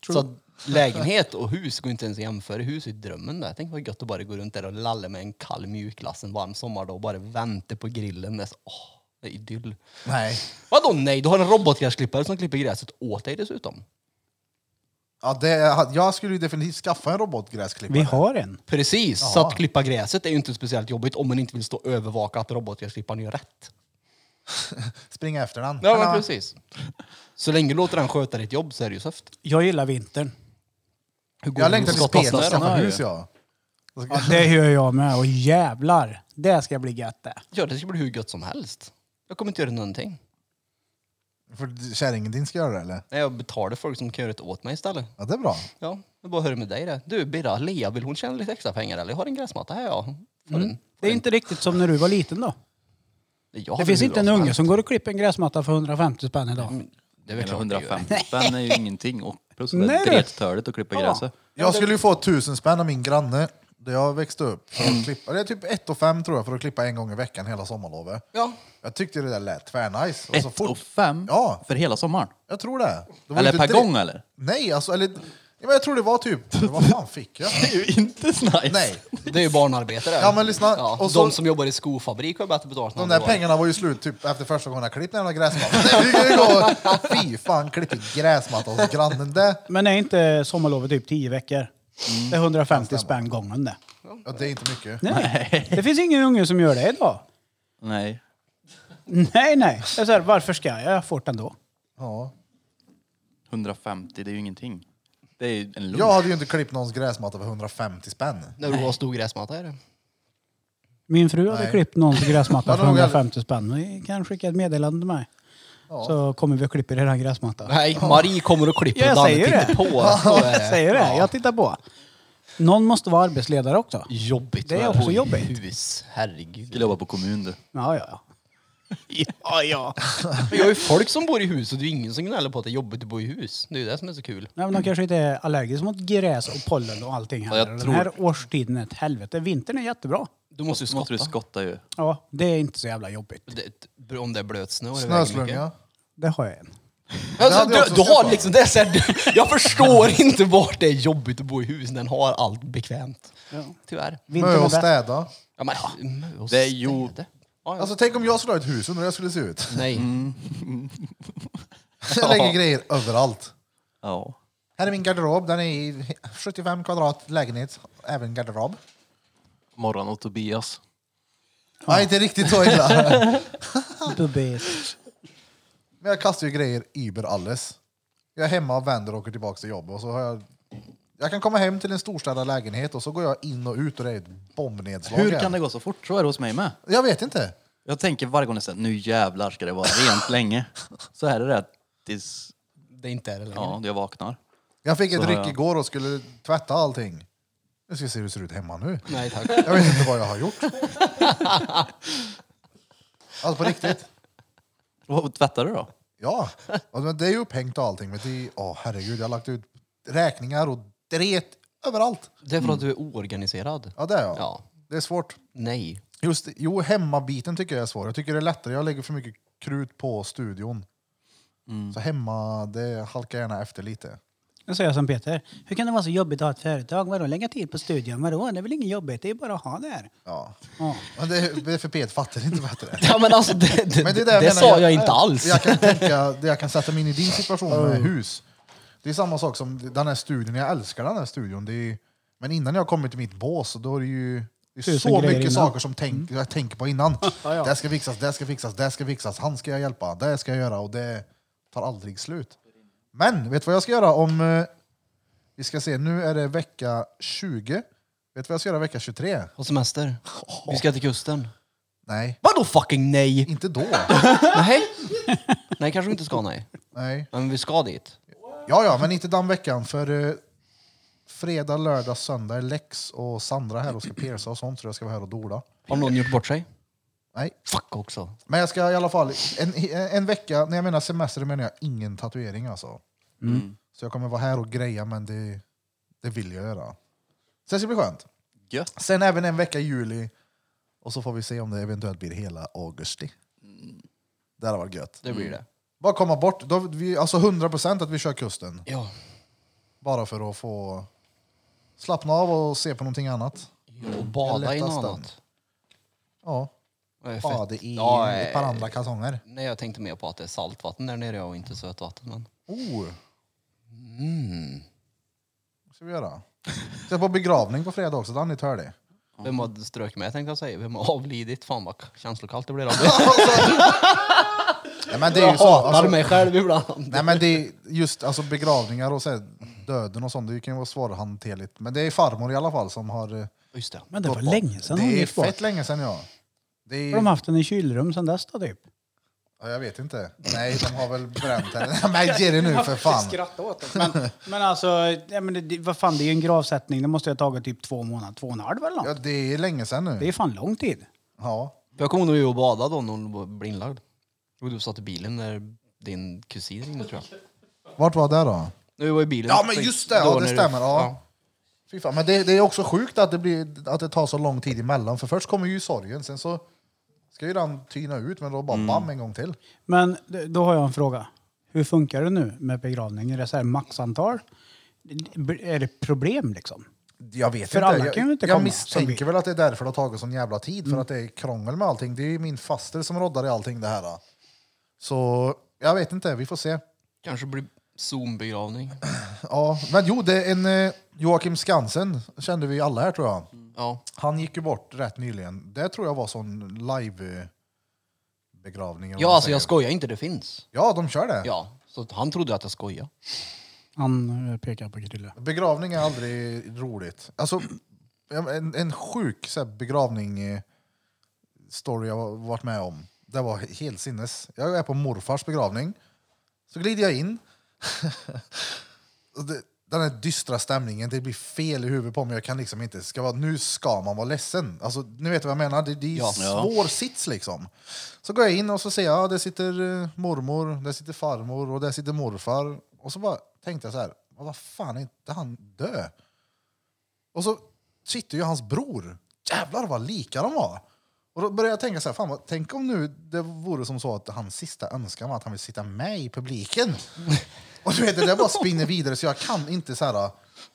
Så att lägenhet och hus går inte ens att jämföra. Hus är drömmen där. Tänk vad gött att bara gå runt där och lalla med en kall mjukglass en varm sommardag och bara vänta på grillen. Det är, så, åh, det är idyll. Nej. Vadå nej? Du har en robotgräsklippare som klipper gräset åt dig dessutom. Ja, det, jag skulle ju definitivt skaffa en robotgräsklippare. Vi har en. Precis, så att klippa gräset är ju inte speciellt jobbigt om man inte vill stå och övervaka att robotgräsklipparen gör rätt. Springa efter den. Ja, men precis. Så länge du låter den sköta ditt jobb så är det ju söft. Jag gillar vintern. Hur går Jag det längtar till Peter att skottasnören? skaffa Ja, hus ja. ja. Ja, det gör jag med. Och jävlar. Det ska bli gött det. Ja, det ska bli hur gött som helst. Jag kommer inte göra någonting. För kärringen din ska göra det eller? Nej, Jag betalar folk som kan göra det åt mig istället. Ja, det är bra. Ja, jag bara hör med dig det. Du Birra, Lea, vill hon tjäna lite extra pengar eller? Jag har en gräsmatta här ja. Får Mm. den. Det är inte riktigt som när du var liten då. Jag Det finns inte en bra unge helst. som går och klipper en gräsmatta för 150 spänn idag. Det är väl Eller klart det gör. 150 spänn är ju ingenting. Och plus Nej, det du. drettörligt att klippa gräset. Jag skulle ju få tusen spänn av min granne där jag växte upp. För att klippa. Det är typ ett och fem tror jag för att klippa en gång i veckan hela sommarlovet. Ja, Jag tyckte det där lät tvärnice. Och så Ett fort, och fem Ja. för hela sommaren? jag tror det. det var Eller inte per direkt- gång eller? Nej, alltså eller... Ja, men jag tror det var typ... Vad fan fick jag? Det är ju inte nice. Nej. det är ju barnarbetare. Ja, men lyssna. Ja, Och så- de som jobbar i skofabrik har bättre betalt. än De där pengarna var ju slut typ efter första gången jag klippte den jävla gräsmattan. Ju gå- Fy fan, klippt gräsmatta hos grannen. Det, Men är inte sommarlovet typ 10 veckor? Det är 150 spänn gången det. ja, det är inte mycket. Nej. Det finns ingen unge som gör det idag. Nej. Nej, nej. Jag säger, varför ska jag? Jag får det ändå. Ja. 150, det är ju ingenting. Det är ju en lunch. Jag hade ju inte klippt någons gräsmatta för 150 spänn. När du har stor gräsmatta är det. Min fru hade Nej. klippt någons gräsmatta för nog är det. 150 spänn. Ni kan skicka ett meddelande till mig. Så kommer vi och klipper er gräsmatta. Nej, Marie kommer och klipper Ja, jag Danne säger tittar det. på. Så är Jag det. säger det. Ja. Jag tittar på. Någon måste vara arbetsledare också. Jobbigt. Det är att också jobbigt. Hus. Herregud. Skulle jobba på kommun du. Ja, ja, ja. Ja, ja. Men jag har ju folk som bor i hus och det är ju ingen som gnäller på att det är jobbigt att bo i hus. Det är ju det som är så kul. Nej, men de kanske inte är allergiska mot gräs och pollen och allting. Ja, Här. jag Den tror- här årstiden är ett helvete. Vintern är jättebra. Du måste ju Så måste du skotta. skotta ju. Ja, det är inte så jävla jobbigt. Det, om det är blötsnö och det väger mycket. Snöslunga. Det har jag en. Alltså, hade jag också du, du har skaffat. liksom, det är så här, du, jag förstår inte vart det är jobbigt att bo i hus när den har allt bekvämt. Ja. Tyvärr. Mö och bäst. städa. Ja, men, mö och Det är jo-. Ja, ja. Alltså tänk om jag skulle ha ett hus, undrar hur jag skulle se ut. Nej. Jag lägger grejer överallt. Ja. Här är min garderob, den är i 75 kvadrat lägenhet, även garderob. Morgon och Tobias. Nej, inte riktigt så illa. Bubbis. Men jag kastar ju grejer über alles. Jag är hemma och vänder och åker tillbaka till jobbet och så har jag... Jag kan komma hem till en storstädad lägenhet och så går jag in och ut och det är ett bombnedslag. Hur kan det gå så fort? Så är det hos mig med. Jag vet inte. Jag tänker varje gång jag säger nu jävlar ska det vara rent länge. Så här är det tills Det är inte är det längre. ja, jag vaknar. Jag fick ett Så har ryck jag. igår och skulle tvätta allting. Nu ska se hur det ser ut hemma nu. Nej tack. Jag vet inte vad jag har gjort. Alltså på riktigt. Vad tvättar du då? Ja, och men det är ju upphängt och allting. Men det är, åh herregud, jag har lagt ut räkningar och dret överallt. Det är för att du är oorganiserad. Ja, det är jag. Ja. Det är svårt. Nej. Just, jo, hemmabiten tycker jag är svår. Jag tycker det är lättare. Jag lägger för mycket krut på studion. Så hemma, det halkar gärna efter lite. Nu säger jag som Peter. Hur kan det vara så jobbigt att ha ett företag? Vadå lägga tid på studion? Vadå? Det är väl inget jobbigt? Det är bara att ha det här. Ja. Ja. Men det, det är för Pet fattar inte bättre. Ja men alltså det, det, Men det, är det, det, menar, sa jag inte alls. Jag kan, tänka, det jag kan sätta mig in i din situation med hus. Det är samma sak som den här studion. Jag älskar den här studion. Det är, men innan jag kommer till mitt bås, då är det ju det är så mycket innan. saker som tänk, jag tänker på innan. ja. Det ska fixas, det ska fixas, det ska fixas. Han ska jag hjälpa, det ska jag göra och det tar aldrig slut. Men vet du vad jag ska göra om... eh, Vi ska se, nu är det vecka 20. Vet du vad jag ska göra vecka 23? Och semester. Vi ska till kusten. Nej, Vadå fucking nej? inte då. Nej. Nej kanske vi inte ska nej. Nej. Men vi ska dit. Ja, ja, men inte den veckan. För eh, fredag, lördag, söndag är Lex och Sandra här och ska pierca och sånt. Så jag ska vara här och dola. Har någon gjort bort sig? Nej, Fuck också. men jag ska i alla fall... En, en vecka, när jag menar semester menar jag ingen tatuering alltså. Så jag kommer vara här och greja, men det, det vill jag göra. Så det ska bli skönt. Gött. Sen även en vecka i juli. Och så får vi se om det eventuellt blir hela augusti. Det hade varit gött. Det blir det. Bara komma bort. Då, vi, alltså 100% att vi kör kusten. Ja. Bara för att få slappna av och se på någonting annat. Och bada i något lättaste. annat. Ja, Det är fett. bada i Ja, ett par eh, andra kalsonger. Nej, jag tänkte mer på att det är saltvatten där nere och inte sötvatten. Men... Oh, Mm. vad ska vi göra? Ska på begravning på fredag också, den är törlig. Vem har strök med tänkte jag säga. Vem har avlidit? Fan vad känslokallt det blir av det. Ja, men det är Jag ju så. hatar Alltså, mig själv ibland. nej, men det är just alltså, begravningar och så här, döden och sånt, det kan ju vara svårhanterligt. Men det är farmor i alla fall som har... eh, Just det. Men det var gått bort. länge sedan hon Det är gick bort. fett länge sedan ja. Det är, Har de haft den i kylrum sedan dess då typ? Ja, jag vet inte. Nej, de har väl bränt henne. Men ge det nu för fan. Skratta åt det. Men, men alltså, ja, men det, vad fan, det är ju en gravsättning. Det måste ju ha tagit typ två månader, två och en halv eller något. Ja, det är länge sedan Det är nu. fan lång tid. Ja. Jag kommer nog ju att bada då när hon blev inlagd. Och du satt i bilen när din kusin ringde tror jag. Vart var det då? När vi var i bilen. Ja, men just det! Ja, det när stämmer. Ja. Fy fan. Men det, det är också sjukt att det, blir, att det tar så lång tid emellan. För först kommer ju sorgen, sen så ska ju den tyna ut, men då bara bam en gång till. Men d- då har jag en fråga. Hur funkar det nu med begravning? Är det så här maxantal? Är det problem liksom? Jag vet För inte. alla jag, kan ju inte jag komma, misstänker som väl att det är därför det har tagit sån jävla tid, för att det är krångel med allting. Det är ju min faster som roddar i allting det här. Så jag vet inte, vi får se. Kanske blir Zoom-begravning. Ja, men jo, det är en eh, Joakim Skansen kände vi alla här tror jag. Ja. Han gick ju bort rätt nyligen. Det tror jag var sån live begravning. eller Ja, man alltså jag skojar inte, det finns. Ja, de kör det. Ja, så att han trodde att jag skojade. Han eh, pekar på Krille. Begravning är aldrig roligt. Alltså, en, en sjuk så här, begravning eh, story jag har varit med om. Det var helt sinnes. Jag är på morfars begravning. Så glider jag in. Den här dystra stämningen, det blir fel i huvudet på mig. Jag kan liksom inte, ska vara, nu ska man vara ledsen. Alltså, ni vet vad jag menar? Det, det är Ja. svår sits liksom. Så går jag in och så ser jag, ja, där sitter eh, mormor, där sitter farmor och där sitter morfar. Och så bara tänkte jag så här, "Ja, vad fan är inte han dö? Och så sitter ju hans bror. Jävlar vad lika de var. Och då började jag tänka så här, fan vad, tänk om nu det vore som så att hans sista önskan var att han vill sitta med i publiken. Och du vet, det där bara spinner vidare så jag kan inte så här...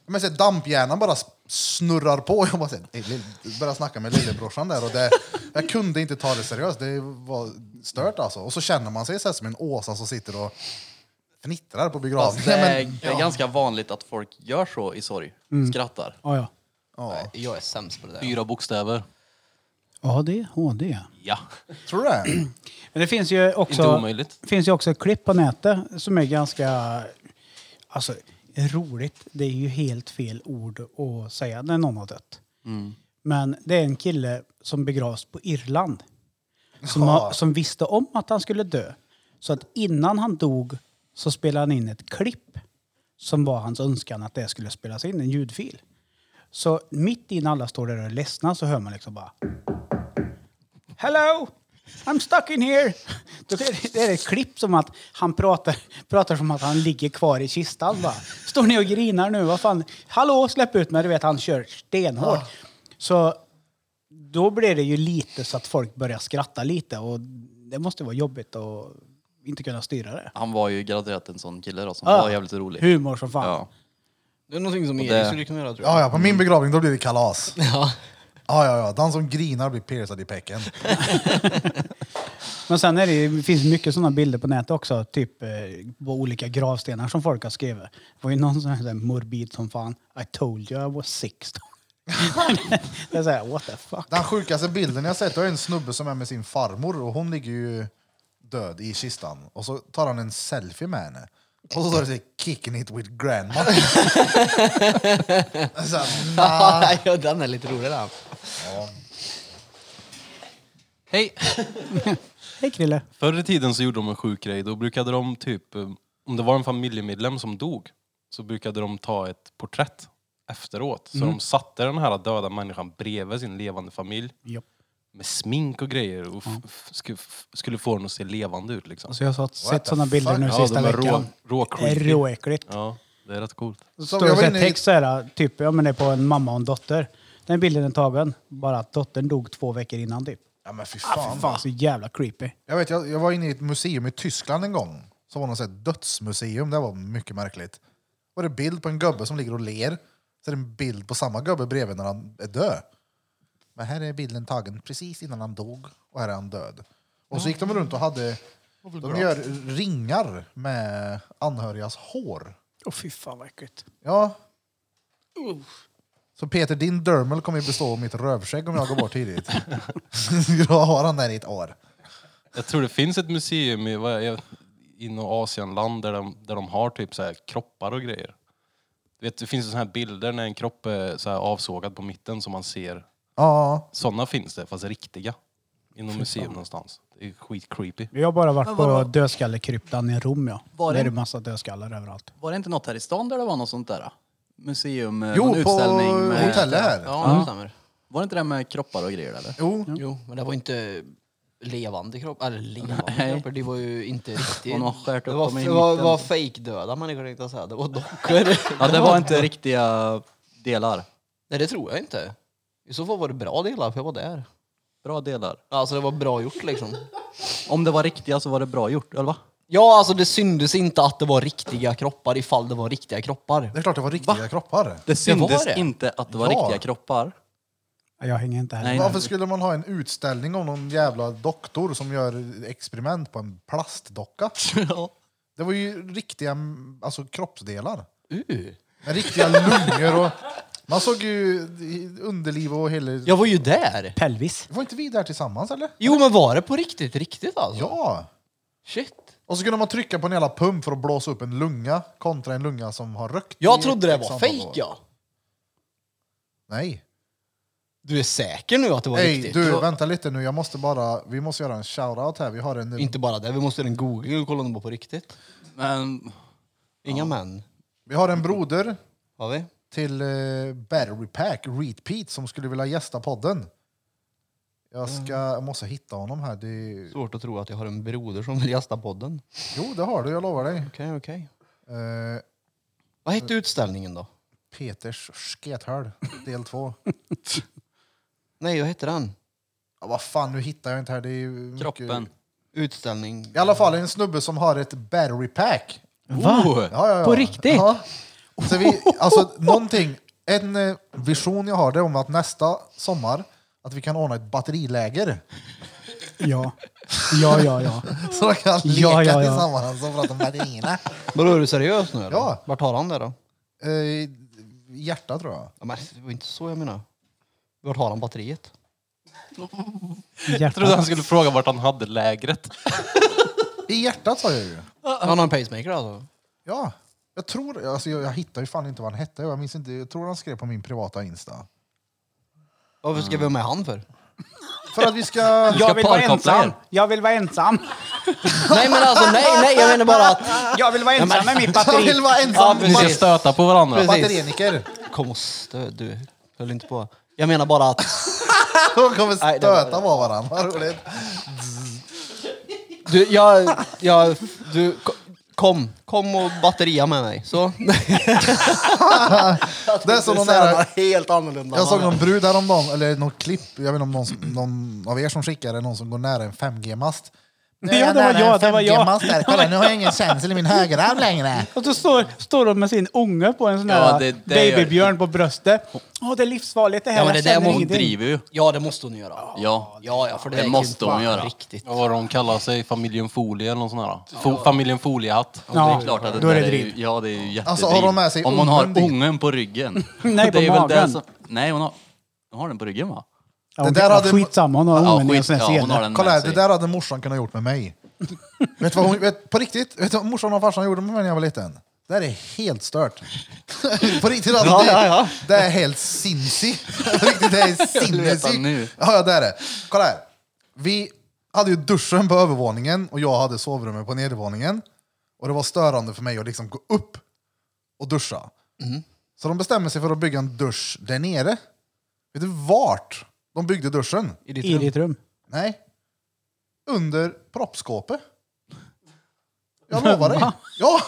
Men så här, damphjärnan bara snurrar på. Jag bara så här, börjar snacka med lillebrorsan där och det, jag kunde inte ta det seriöst. Det var stört alltså. Och så känner man sig så här som en åsa som sitter och fnittrar på begravningen. det är, Men, det är ganska vanligt att folk gör så i sorg. Skrattar. Ja, ja. ja. Jag är sämst på det där. Fyra bokstäver. AD, HD. Ja. Tror du det? Men det finns ju också, omöjligt. finns ju också ett klipp på nätet som är ganska alltså, roligt. Det är ju helt fel ord att säga när någon har dött. Men det är en kille som begravs på Irland. Som, Ja. har, som visste om att han skulle dö. Så att innan han dog så spelade han in ett klipp som var hans önskan att det skulle spelas in, en ljudfil. Så mitt i när alla står där och är ledsna så hör man liksom bara Hello! I'm stuck in here! Då är det, är ett klipp som att han pratar, pratar som att han ligger kvar i kistan. Bara. Står ni och grinar nu? Vad fan? Hallå, släpp ut mig! Du vet, han kör stenhårt. Så då blir det ju lite så att folk börjar skratta lite och det måste vara jobbigt att inte kunna styra det. Han var ju garanterat en sån kille då som Ja. var jävligt rolig. Humor som fan. Ja. Det är någonting som Och Erik det- skulle kunna göra tror jag. Ja, ja, på min begravning då blir det kalas. Ja. Ja, ja, ja. Den som grinar blir piercad i pecken. Men sen är det, ju- det finns mycket sådana bilder på nätet också, typ eh, på olika gravstenar som folk har skrivit. Det var ju någon sån här morbid som fan, I told you I was 16. det är såhär, what the fuck? Den sjukaste bilden jag sett är en snubbe som är med sin farmor och hon ligger ju död i kistan. Och så tar han en selfie med henne. Och så står det så här, kicking it with grandma. så här, nah. ja, den är lite rolig den. Hej! Hej Krille. Förr i tiden så gjorde de en sjuk grej. Då brukade de typ, eh, om det var en familjemedlem som dog, så brukade de ta ett porträtt efteråt. Så de satte den här döda människan bredvid sin levande familj Japp. Med smink och grejer och f- f- sku- f- skulle få den att se levande ut liksom. Så jag har sett sådana bilder nu Ja, sista de är rå, veckan. rå Det är creepy. råäckligt. Ja, det är rätt coolt. Står jag det var så här inne i, text såhär, typ, ja men det är på en mamma och en dotter. Den bilden är tagen, bara att dottern dog två veckor innan typ. ja, men fy Ah, fan. fy fan så jävla creepy. Jag, vet, jag, jag var inne i ett museum i Tyskland en gång. Som var något sånt här dödsmuseum. Det var mycket märkligt. var det bild på en gubbe som ligger och ler. Så är det en bild på samma gubbe bredvid när han är död. Men här är bilden tagen precis innan han dog och här är han död. Och så gick de runt och hade... De gör ringar med anhörigas hår. Åh fy fan vad äckligt. Ja. Så Peter, din dermal kommer ju bestå av mitt rövskägg om jag går bort tidigt. Då har han där i ett år. Jag tror det finns ett museum i, vad är, i något Asienland där de, där de har typ så här kroppar och grejer. Du vet, det finns så här bilder när en kropp är så här avsågad på mitten som man ser. Ja, Sådana finns det, fast riktiga. I något museum någonstans. Det är skit creepy. Vi har bara varit Men på vadå? dödskallekryptan i Rom ja. Var Där är det- det massa dödskallar överallt. Var det inte något här i stan där det var något sånt där? Museum, eh, Jo, någon på utställning med... hotellet här. Ja, det stämmer. Var det inte det med kroppar och grejer eller? Jo. Jo, men det var inte levande kroppar. Eller levande Nej. kroppar, det var ju inte riktigt. Och någon skärt det upp var, dem i det var, mitten. var fake-döda människor tänkte jag säga. Det var dockor. Ja, det var inte riktiga delar. Nej, det tror jag inte. I så fall var det bra delar, för jag var där. Bra delar. Alltså det var bra gjort liksom. Om det var riktiga så var det bra gjort, eller va? Ja, alltså det syndes inte att det var riktiga kroppar ifall det var riktiga kroppar. Det är klart det var riktiga kroppar. Det syntes det. inte att det var Ja. riktiga kroppar. Jag hänger inte heller Nej. Varför skulle man ha en utställning om någon jävla doktor som gör experiment på en plastdocka? Det var ju riktiga mm, alltså, kroppsdelar. Uh. Med riktiga lungor och... Man såg ju underliv och hela... Jag var ju där! Pelvis. Var inte vi där tillsammans eller? Jo, men var det på riktigt, riktigt alltså? Ja! Shit. Och så kunde man trycka på en jävla pump för att blåsa upp en lunga kontra en lunga som har rökt. Jag i trodde det ett var år. ja. Nej. Du är säker nu att det var Hej, riktigt? du vänta lite nu. Jag måste bara... Vi måste göra en shoutout här. Vi har en... Inte bara det, vi måste göra en googling och kolla om det var på riktigt. Men Inga män. Vi har en broder Har vi? Till eh, Battery Pack, Reet Pete, som skulle vilja gästa podden. Jag, ska, jag måste hitta honom här. Det, Svårt att tro att jag har en broder som vill gästa podden. jo, det har du, jag lovar dig. Okej, okej. Eh, Vad hette utställningen då? Peters skethöl, del två. Nej, vad hette den? Ja, vad fan, nu hittar jag inte här. Det är ju mycket- Kroppen. Utställning. I alla fall en snubbe som har ett battery pack. Va? Oh. Ja, ja, ja. På riktigt? Ja. Så vi, alltså, någonting, en eh, vision jag har det är om att nästa sommar att vi kan ordna ett batteriläger. Ja. Ja, ja, ja. Så de kan leka Ja, ja, ja. tillsammans och prata om batterierna. Vadå, är du seriös nu eller? Ja. Vart har han det då? Eh, i hjärta tror jag. Ja, men det var inte så jag menar. Vart har han batteriet? Jag trodde han skulle fråga vart han hade lägret. I hjärtat sa jag ju. Han har en pacemaker alltså? Ja. Jag tror, alltså jag, jag hittar ju fan inte vad han hette. Jag minns inte, jag tror han skrev på min privata Insta. Varför ska vi ha med han för? För att vi ska... Jag vill vara parkoppla ensam. er. Jag vill vara ensam. nej men alltså nej, nej jag menar bara att... Jag vill vara ensam med mitt Jag batteri. vill vara Ja, ensam Vi ska stöta på varandra. Precis. batterieniker. Kom och stö, du höll inte på. Jag menar bara att... De kommer Nej, det var- stöta på varandra. Vad roligt. Du, jag, jag, du, ko- kom, kom och batteria med mig. Så. Det är som någon där, helt annorlunda. jag såg någon brud häromdagen, eller något klipp, jag vet inte om någon, som- någon av er som skickade någon som går nära en 5G-mast. Nu är Ja, det var jag, det var jag. 5G-mast där. Kolla, nu har jag ingen känsel i min högerarm längre. Och så står, står de med sin unge på en sån Ja, det- det gör- babybjörn på bröstet. Åh, det är livsfarligt det här. Ja, men jag det där känner måste Hon ingenting. driver ju. Ja, det måste hon göra. Ja. Ja, ja, för det, Det är måste hon göra. Riktigt. Vad var det de kallar sig? Familjen Folie eller något sånt där? Fo- familjen Foliehatt. Det Ja, är klart att det då är där det är ju, driv. ja, det är ju jättedriv. Alltså, har de med sig Om hon har ungen dit? ungen på ryggen. Nej, på det är väl magen. det som, nej, hon har, hon har den på ryggen va? Ja, Det där hade- skitsamma, hon har Ja, skit, sån här ja, hon har sele. den Kolla här, med det sig. där hade morsan kunnat gjort med mig. vet du vad hon, vet, på riktigt, vet du vad morsan och farsan gjorde med mig när jag var liten? Det här är helt stört. på riktigt alltså, Ja, det, ja, ja. det är helt sinsi. På riktigt, det är sinnessjukt. nu. Ja, ja, det är det. Kolla här. Vi hade ju duschen på övervåningen och jag hade sovrummet på nedervåningen. Och det var störande för mig att liksom gå upp och duscha. Så de bestämmer sig för att bygga en dusch där nere. Vet du vart de byggde duschen? I ditt I rum. ditt rum. Nej. Under proppskåpet. Jag lovar dig. Ja,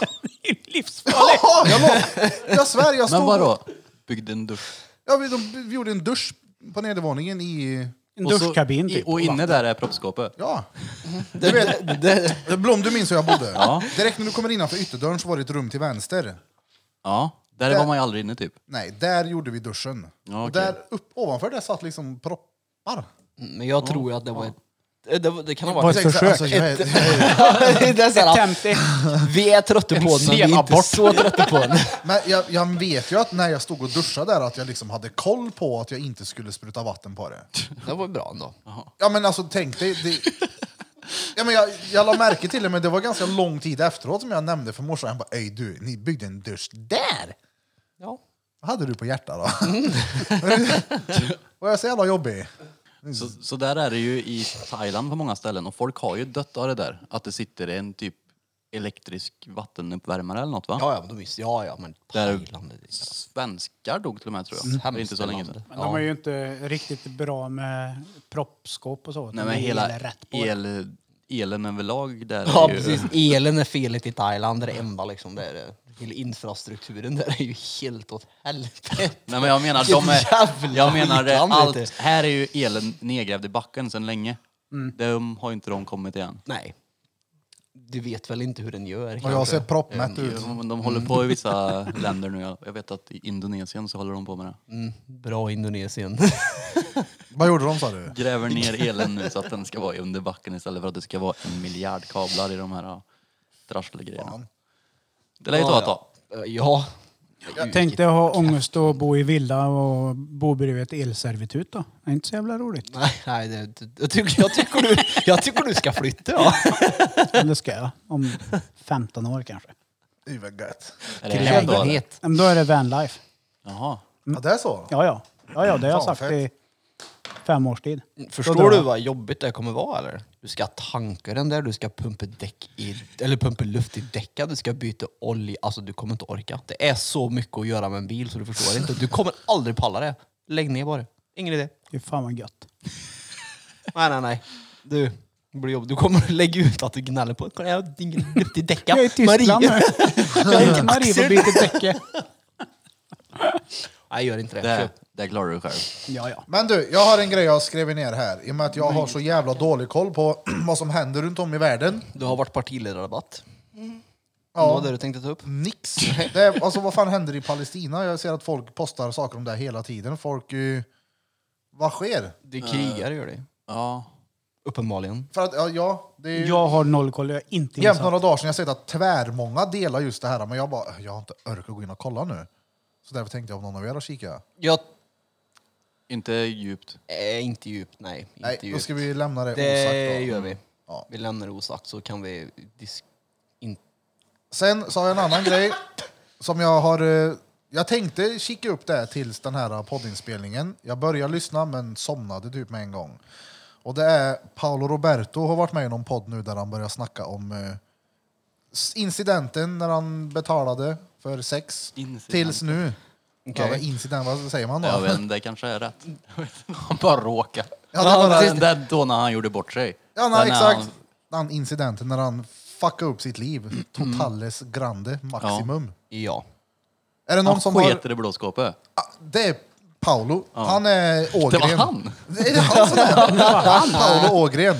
Livsfarligt! ja jag, lovar. jag svär. Jag stod Men vadå? Byggde en dusch? Ja, vi, de, vi gjorde en dusch på nedervåningen i... En Och så- duschkabin i- typ. Och inne där är proppskåpet. Ja. Du vet, Blom, du minns hur jag bodde? Ja. Direkt när du kommer innanför ytterdörren så var det ett rum till vänster. Ja, där Där- var man ju aldrig inne typ. Nej, där gjorde vi duschen. Ja, Och okej. där upp, ovanför där satt liksom proppar. Men jag tror ju att det var ett... Det, var- det kan ha Var varit ett försök. Alltså, jag, är- det är så här, Tempting. vi är trötta på den, men vi är inte så trötta på den. men jag, jag vet ju att när jag stod och duschade där att jag liksom hade koll på att jag inte skulle spruta vatten på det. Det var bra ändå. Ja men alltså tänk dig... Det, ja, men jag, jag la märke till det, men det var ganska lång tid efteråt som jag nämnde för morsan. Jag bara, Ey du, ni byggde en dusch där! Ja. Vad hade du på hjärtat då? var jag så jävla jobbig? Så, så där är det ju i Thailand på många ställen och folk har ju dött av det där. Att det sitter en typ elektrisk vattenuppvärmare eller något va? Ja, ja, men de visste, ja, ja, men Där Thailand. det är- Svenskar dog till och med tror jag. Det är inte så länge sedan. Men de är ju inte riktigt bra med proppskåp och så. Nej men hela är rätt på. el, elen överlag där Ja, är ju... precis. Elen är felet i Thailand, det är det enda liksom. Det är det. Hela infrastrukturen där är ju helt åt helvete. Nej men jag menar, de är, jävla jag menar allt, här är ju elen nedgrävd i backen sedan länge. De har ju inte de kommit igen. Nej. Du vet väl inte hur den gör? Och jag ser proppmätt ut. De, de håller på i vissa länder nu. Jag- Jag vet att i Indonesien så håller de på med det. Mm, bra Indonesien. Vad gjorde de sa du? Gräver ner elen nu så att den ska vara under backen istället för att det ska vara en miljard kablar i de här trasselgrejerna. Det lär ju ta ett tag. ja. Jag tänkte ha ångest att bo i villa och bo bredvid ett elservitut då. Det är inte så jävla roligt. Nej, nej det, jag, tycker, jag, tycker du, jag tycker du ska flytta. Ja. Men det ska jag. Om 15 år kanske. Det är väl gött. Är det då, eller? lägenhet. Men då är det vanlife. Jaha. Ja, det är så? Ja, ja. Ja, ja det har jag sagt i fem års tid. Förstår du vad jobbigt det kommer vara eller? Du ska tanka den där, du ska pumpa däck i, eller pumpa luft i däcken, du ska byta olja. Alltså du kommer inte orka. Det är så mycket att göra med en bil så du förstår inte. Du kommer aldrig palla det. Lägg ner bara. Ingen idé. Fy fan vad gött. Nej, nej, nej. Du, det blir jobb. du kommer lägga ut att du gnäller på Kolla, jag har ingen luft i däcken. Jag är i Tyskland nu. Jag är Marie får byta däcke. Nej, gör inte det. Det, Köp. Det klarar du själv. Ja, ja. Men du, jag har en grej jag skrev ner här. I och med att jag har så jävla dålig koll på vad som händer runt om i världen. Du har varit partiledardebatt. Det Ja. var det du tänkte ta upp. Nix. Det är, alltså, vad fan händer i Palestina? Jag ser att folk postar saker om det hela tiden. Folk... eh, vad sker? Det krigar gör det. Ja. Uppenbarligen. För att, ja, ja, det är ju Jag har noll koll, jag är inte jämt insatt. några dagar sedan jag sett att tvärmånga delar just det här. Men jag bara, jag har inte orkat gå in och kolla nu. Så därför tänkte jag om någon av er har kikat. Jag Inte djupt. är inte djupt, nej. Inte Nej, då djupt. ska vi lämna det, Det osagt. Då. gör vi. Ja. Vi lämnar det osagt så kan vi disk... In... Sen så har jag en annan grej som jag har... eh, Jag tänkte kika upp det tills den här poddinspelningen. Jag började lyssna men somnade typ med en gång. Och det är Paolo Roberto har varit med i någon podd nu där han börjar snacka om eh, s- incidenten när han betalade för sex. Incidenten. Tills nu. Okej. Ja, vad incident, vad säger man då? Jag vet inte, det kanske är rätt. Han bara råkar. Ja, det var Den där då när han gjorde bort sig. Ja, nej, Den när exakt. han- Den incidenten när han fuckade upp sitt liv. Totales grande maximum. Ja. Är det någon Han som har... sket i det blå skåpet. Ah, Det är Paolo. Han är Ågren. Det var han. Det är han som är Paolo Ågren.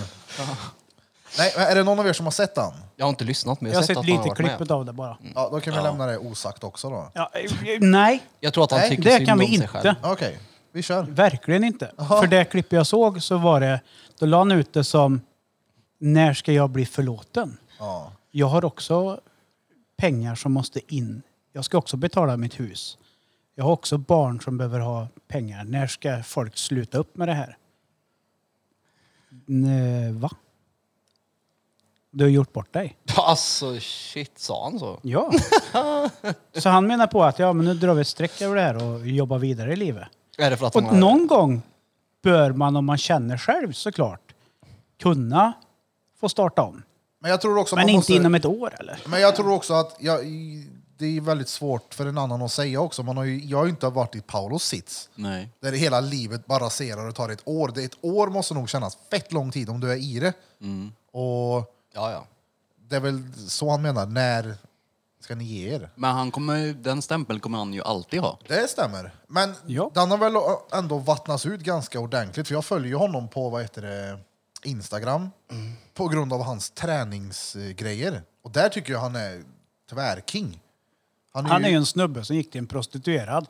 Nej, men är det någon av er som har sett han? Jag har inte lyssnat men Jag har sett sett att han har lite varit med. klippet av det bara. Ja, då kan vi lämna det osagt också då. Ja, eh, nej, Jag tror att han Nej, tycker det synd kan vi inte. Okej, vi kör. Verkligen inte. För det klipp jag såg så var det, då la han ut det som När ska jag bli förlåten? Ja. Jag har också pengar som måste in. Jag ska också betala mitt hus. Jag har också barn som behöver ha pengar. När ska folk sluta upp med det här? Nej, va? Du har gjort bort dig. Alltså shit, sa han så? Ja. Så han menar på att ja, men nu drar vi ett streck över det här och jobbar vidare i livet. Är det för att han Och har... någon gång bör man, om man känner själv såklart, kunna få starta om. Men jag tror också Men inte måste... inom ett år eller? Men jag tror också att jag, det är väldigt svårt för en annan att säga också. Man har ju, jag har ju inte varit i Paulos sits. Nej. Där hela livet bara raserar och tar ett år. Det, ett år måste nog kännas fett lång tid om du är i det. Och Ja, ja. det är väl så han menar. När ska ni ge er? Men han kommer, den stämpeln kommer han ju alltid ha. Det stämmer. Men Ja. den har väl ändå vattnats ut ganska ordentligt. För jag följer ju honom på vad heter det, Instagram. På grund av hans träningsgrejer. Och där tycker jag han är tvärking. Han är, Han är ju, ju en snubbe som gick till en prostituerad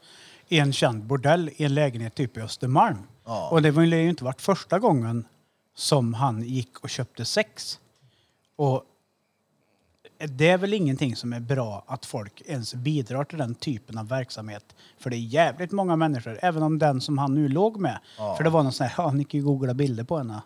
i en känd bordell i en lägenhet typ i Östermalm. Ja. Och det var ju inte varit första gången som han gick och köpte sex. Och det är väl ingenting som är bra att folk ens bidrar till den typen av verksamhet. För det är jävligt många människor, även om den som han nu låg med. För det var någon sån här, ja ni kan ju googla bilder på henne.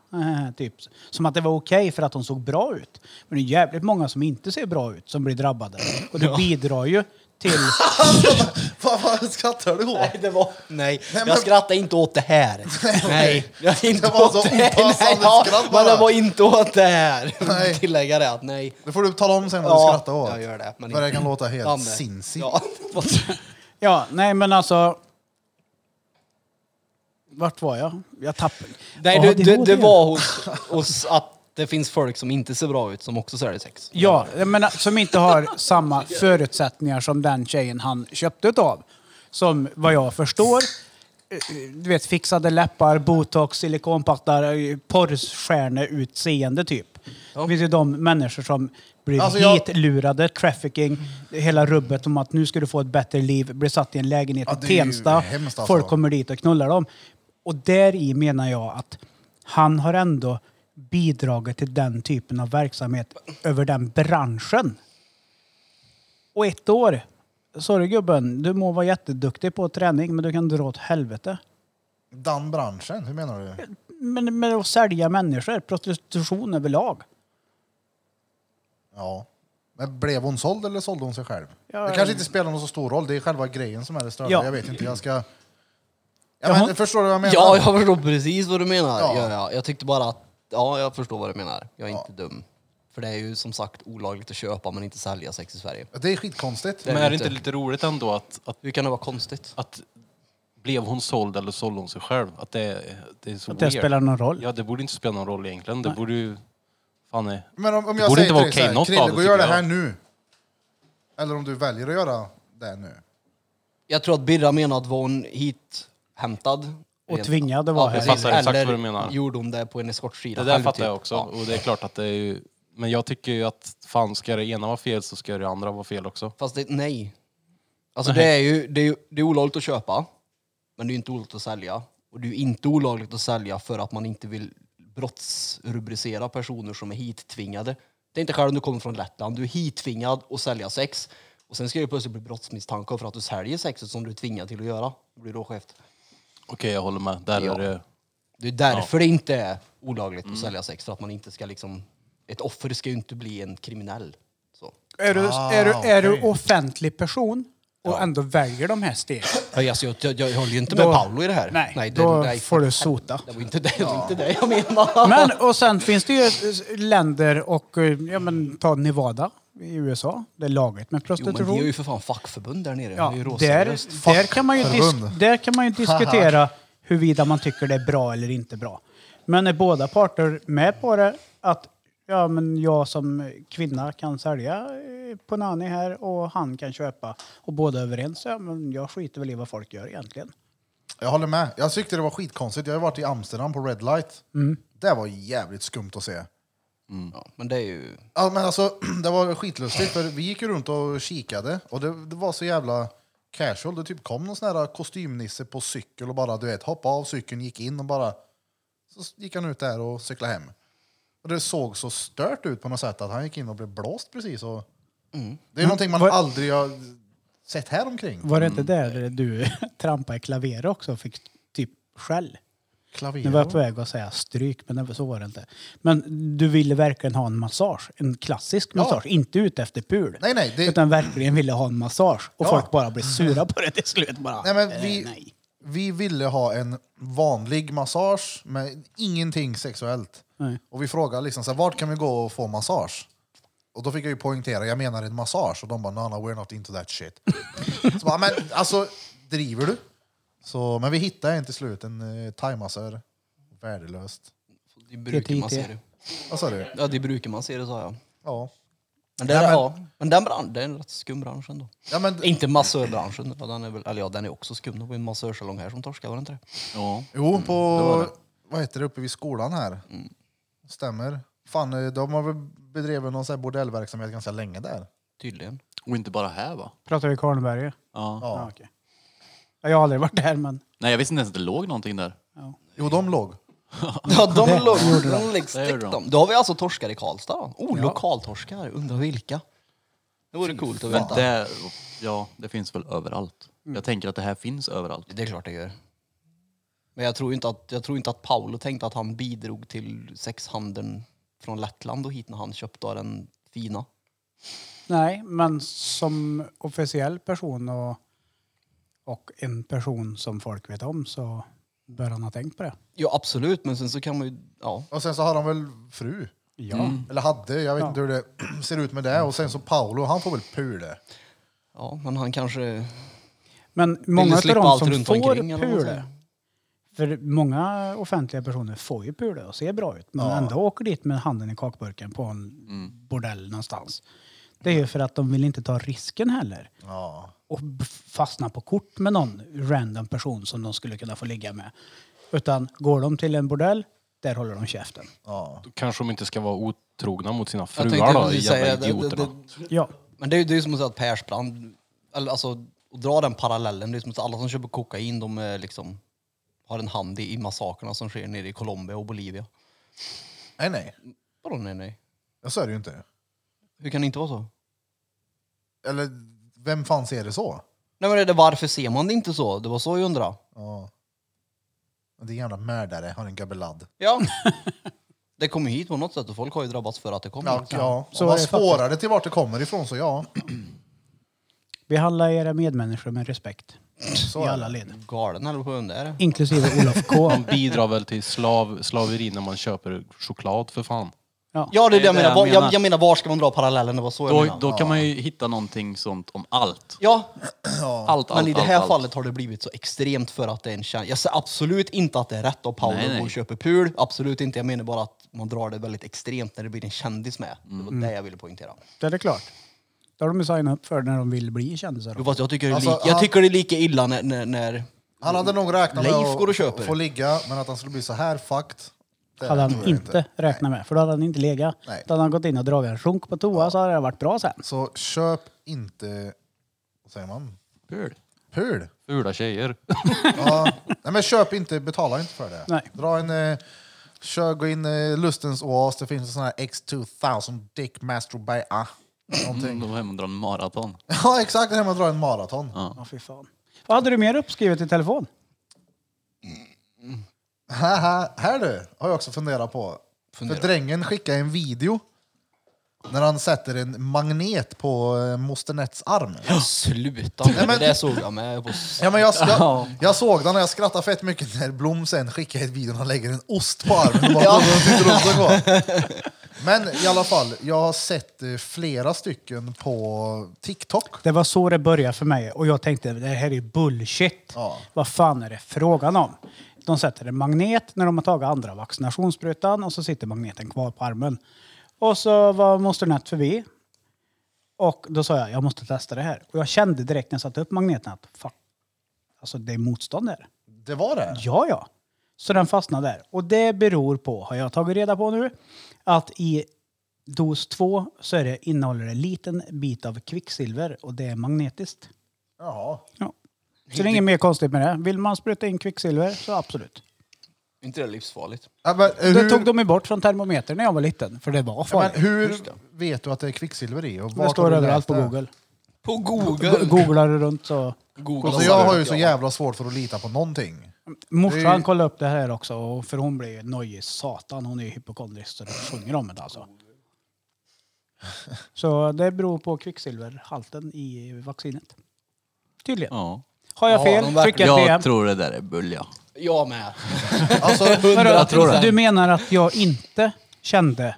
typ. Som att det var okej för att hon såg bra ut. Men det är jävligt många som inte ser bra ut som blir drabbade. Och det bidrar ju till... vad, vad skrattar du åt? Nej, det var... Nej, men- jag skrattar inte åt det här. Nej, jag är inte Det var åt så det här. opassande Nej, ja, skratt men bara. det var inte åt det här. Nej. Tillägga det att nej. Det får du tala om sen vad du Ja, skrattar åt. jag gör det. Men För det kan låta helt Ja, nej. sinnessjukt. Ja. Ja, nej men alltså... Vart var jag? Jag tappade... Nej, Ja, du, det du, var det det. var hos, hos att det finns folk som inte ser bra ut som också säljer sex. Ja, menar, som inte har samma förutsättningar som den tjejen han köpte utav. Som vad jag förstår, eh, du vet fixade läppar, botox, silikonpattar, eh, porrstjärneutseende typ. Det finns ju de människor som blir Alltså, jag- trafficking, hela rubbet om att nu ska du få ett bättre liv, blir satt i en lägenhet Ja, i Tensta, hemskt alltså. folk kommer dit och knullar dem. Och där i menar jag att han har ändå bidragit till den typen av verksamhet över den branschen. Och ett år. Sorry gubben, du må vara jätteduktig på träning men du kan dra åt helvete. Den branschen, hur menar du? Men med att sälja människor, prostitution överlag. Ja. Men blev hon såld eller sålde hon sig själv? Ja, det kanske inte spelar någon så stor roll, det är själva grejen som är det störda. Ja. Jag vet inte, jag ska... Ja, men, förstår du vad jag menar? Ja, jag förstår precis vad du menar. Ja. Ja. Ja, Jag tyckte bara att, ja, jag förstår vad du menar. Jag är inte dum. För det är ju som sagt olagligt att köpa men inte sälja sex i Sverige. Det är skitkonstigt. Men är det inte. lite roligt ändå att, att, Hur kan det vara konstigt? att blev hon såld eller sålde hon sig själv? Att det, det är så Att det weird. spelar någon roll. Ja, det borde inte spela någon roll egentligen. Det borde ju... Fan är... Men om, om jag borde säger inte vara till dig okej, så här, något Krille, det gå och gör det tycker här jag. nu. Eller om du väljer att göra det nu. Jag tror att Birra menar att var hon hit hämtad Och tvingad att vara här. Jag fattar exakt Eller vad du menar. gjorde hon det på en eskortsida Det där själv, fattar jag typ. också. Ja. Och det är klart att det är ju... Men jag tycker ju att fan, ska det ena vara fel så ska det andra vara fel också. Fast det, nej. Alltså det är ju det är, ju- det är olagligt att köpa, men det är ju inte olagligt att sälja. Och det är ju inte olagligt att sälja för att man inte vill brottsrubricera personer som är hittvingade. Det är inte själv om du kommer från Lettland, du är hittvingad att sälja sex. Och sen ska det plötsligt bli brottsmisstanke för att du säljer sexet som du är tvingad till att göra. Det blir då skevt. Okej, jag håller med. Där Ja. är det... Det är därför det inte är olagligt att sälja sex, för att man inte ska liksom... Ett offer ska ju inte bli en kriminell. Så. Är du, Ah, är du, är du offentlig person och ändå väljer de här stegen, Ja, alltså, jag, jag, jag håller ju inte Då- med Paolo i det här. nej, det- då nej, får du sota. Det var inte det, det, var inte det jag menade. Men och sen finns det ju eh, länder och, eh, ja men ta Nevada i USA, det är lagligt med Jo, men vi har ju för fan fackförbund där nere. Ja, det är ju där, råseriöst. där, kan man ju Fackförbund. dis- där kan man ju diskutera huruvida man tycker det är bra eller inte bra. Men är båda parter med på det, att ja, men jag som kvinna kan sälja eh, på Nani här och han kan köpa och båda är överens, ja, men jag skiter väl i vad folk gör egentligen. Jag håller med. Jag tyckte det var skitkonstigt. Jag har varit i Amsterdam på Red Light. Mm. Det var jävligt skumt att se. Ja, men det är ju... Ja, men alltså, det var skitlustigt för vi gick ju runt och kikade och det, det var så jävla casual. Det typ kom någon sån här kostymnisse på cykel och bara du vet hoppade av cykeln, gick in och bara så gick han ut där och cyklade hem. Och det såg så stört ut på något sätt att han gick in och blev blåst precis. Och Det är någonting man vad- aldrig har sett här omkring. Var det inte där du trampade i klaver också och fick typ skäll? Klaver. Nu var jag på väg att säga stryk, men det- så var det inte. Men du ville verkligen ha en massage, en klassisk Ja. massage, inte ute efter pul. Nej, nej, det- Utan verkligen ville ha en massage. Och Ja. folk bara blev sura på det till slut. Bara, Nej, men eh, vi, nej. vi ville ha en vanlig massage med ingenting sexuellt. Nej. Och vi frågade liksom så här, vart kan vi gå och få massage? Och då fick jag ju poängtera, jag menar en massage. Och de bara, no, no, we're not into that shit. så bara, men alltså, driver du? Så, men vi hittade en till slut, en uh, thaimassör. Värdelöst. Det brukar man se det. Vad sa du? Ja, det brukar man se det, sa jag. Ja. Men, det, Nej, men- Ja, men den branschen, det är en rätt skum bransch ändå. ja men, Inte massörbranschen, den är väl, eller ja, den är också skum. Det var en massörsalong här som torskade, var det inte det? Ja. jo, på, var det. vad heter det, uppe vid skolan här. Stämmer. Fan, eh, de har väl bedrivit någon sån här bordellverksamhet ganska länge där. Tydligen. Och inte bara här va? Pratar vi Karlberg? Ja. Ja. Ja, okej. Ja, Jag har aldrig varit där, men... Nej jag visste inte ens att det låg någonting där. Jo, de låg. Ja, de låg de läggs Det gjorde de. de. Då har vi alltså torskar i Karlstad. Oh, lokaltorskar. Undrar vilka. Det vore coolt att Men veta. det, ja, det finns väl överallt. Jag tänker att det här finns överallt. Det är klart det gör. Men jag tror inte att, jag tror inte att Paolo tänkte att han bidrog till sexhandeln från Lettland och hit när han köpte av den fina. Nej, men som officiell person och, och en person som folk vet om så bör han ha tänkt på det. Ja, absolut. Men sen så kan man ju... Ja. Och sen så har han väl fru. Ja. Eller hade, jag vet inte hur det ser ut med det. Och sen så Paolo, han får väl pula. ja, men han kanske... Men många av de som runt får pule, för många offentliga personer får ju pule och ser bra ut, men Ja. ändå åker dit med handen i kakburken på en Mm. bordell någonstans. Det är ju för att de vill inte ta risken heller Ja. och fastna på kort med någon random person som de skulle kunna få ligga med. Utan går de till en bordell, där håller de käften. ja. Då kanske de inte ska vara otrogna mot sina Jag fruar då, precis jävla säga, det, det, idioterna. det, Ja, men det är ju det är ju som att säga att Persbrandt, eller alltså att dra den parallellen, det är som att alla som köper kokain de är liksom har en hand i, i massakerna som sker nere i Colombia och Bolivia. Nej, nej. Vadå nej nej? Ja, så är det ju inte. Hur kan det inte vara så? Eller vem fan ser det så? Nej men det, varför ser man det inte så? Det var så jag undrade. Ja. Är jävla mördare, har en gabelad. Ja. det kommer hit på något sätt och folk har ju drabbats för att det kommer Ja, hit. ja. så man är det spårar det till vart det kommer ifrån så ja. behandla era medmänniskor med respekt. Så i är alla det. led. Galen eller på den där. Inklusive Olof K. Man bidrar väl till slav, slaveri när man köper choklad för fan. Ja. Ja, det är det jag menar. jag menar. jag menar, var ska man dra parallellen? Det var så jag Då, då kan man ju hitta någonting sånt om allt. Ja, Allt, allt, men i det här allt. fallet har det blivit så extremt för att det är en kändis. Jag säger absolut inte att det är rätt av Paolo att gå och köpa pul. Absolut inte. Jag menar bara att man drar det väldigt extremt när det blir en kändis med. Det Mm. var det jag ville poängtera. Det är det klart. Det har de ju signat upp för när de vill bli kändisar. Jo, fast jag tycker, det är Alltså, lika, jag han- tycker det är lika illa när, när, när Han hade nog räknat med att få ligga, men att han skulle bli så här fucked. Det hade han inte räknat med. För då hade han inte legat. Nej. Då hade han gått in och dragit en sjunk på toa så hade det varit bra sen. Så köp inte, vad säger man? Kul. Pul. Fula tjejer. Ja. Nej men köp inte, betala inte för det. Nej. Dra en, eh, kör, gå in i Lustens oas, det finns en sån här X2000 Dick Masturbate. Ah, någonting. Då var hem och dra en maraton. Ja exakt, det här med att dra en maraton. Ja, fy fan. Vad hade du mer uppskrivet i telefon? Haha, här du, har jag också funderat på. För drängen skickade en video när han sätter en magnet på eh, moster Nets arm. Sluta Nej, med men- det. där såg jag med på... Ja, men jag, jag, jag såg den och jag skrattade fett mycket när Blom sen skickade ett video och han lägger en ost på armen. Och bara, sitter och går. Men i alla fall, jag har sett eh, flera stycken på TikTok. Det var så det började för mig och jag tänkte det här är bullshit. Ja. Vad fan är det frågan om? De sätter en magnet när de har tagit andra vaccinationssprutan och så sitter magneten kvar på armen. Och så var moster Nett förbi. Och då sa jag, jag måste testa det här. Och jag kände direkt när jag satte upp magneten att fuck, alltså det är motstånd där. Det var det? Ja, ja. Så den fastnade där. Och det beror på, har jag tagit reda på nu, att i dos 2 så är det, innehåller det en liten bit av kvicksilver och det är magnetiskt. Jaha. Ja. Så det är inget mer konstigt med det. Vill man spruta in kvicksilver så absolut. inte det livsfarligt? Ja, men, eh, Det hur, tog de ju bort från termometern när jag var liten, för det var ja, farligt. men hur vet du att det är kvicksilver i? Och det vart står överallt på det? Google. På Go- Googlar du runt så... Google Alltså, jag har ju så jävla svårt för att lita på någonting. Morsan kollade upp det här också, och- för hon blir nojig satan. Hon är ju hypokondrisk så det sjunger om det alltså. Så det beror på kvicksilverhalten i vaccinet. Tydligen. Ja. Har jag Ja, fel? de verkar- Skicka ett DM. Jag tror det där är bull, ja. Jag med. Alltså, Vadå, jag tror det. Du menar att jag inte kände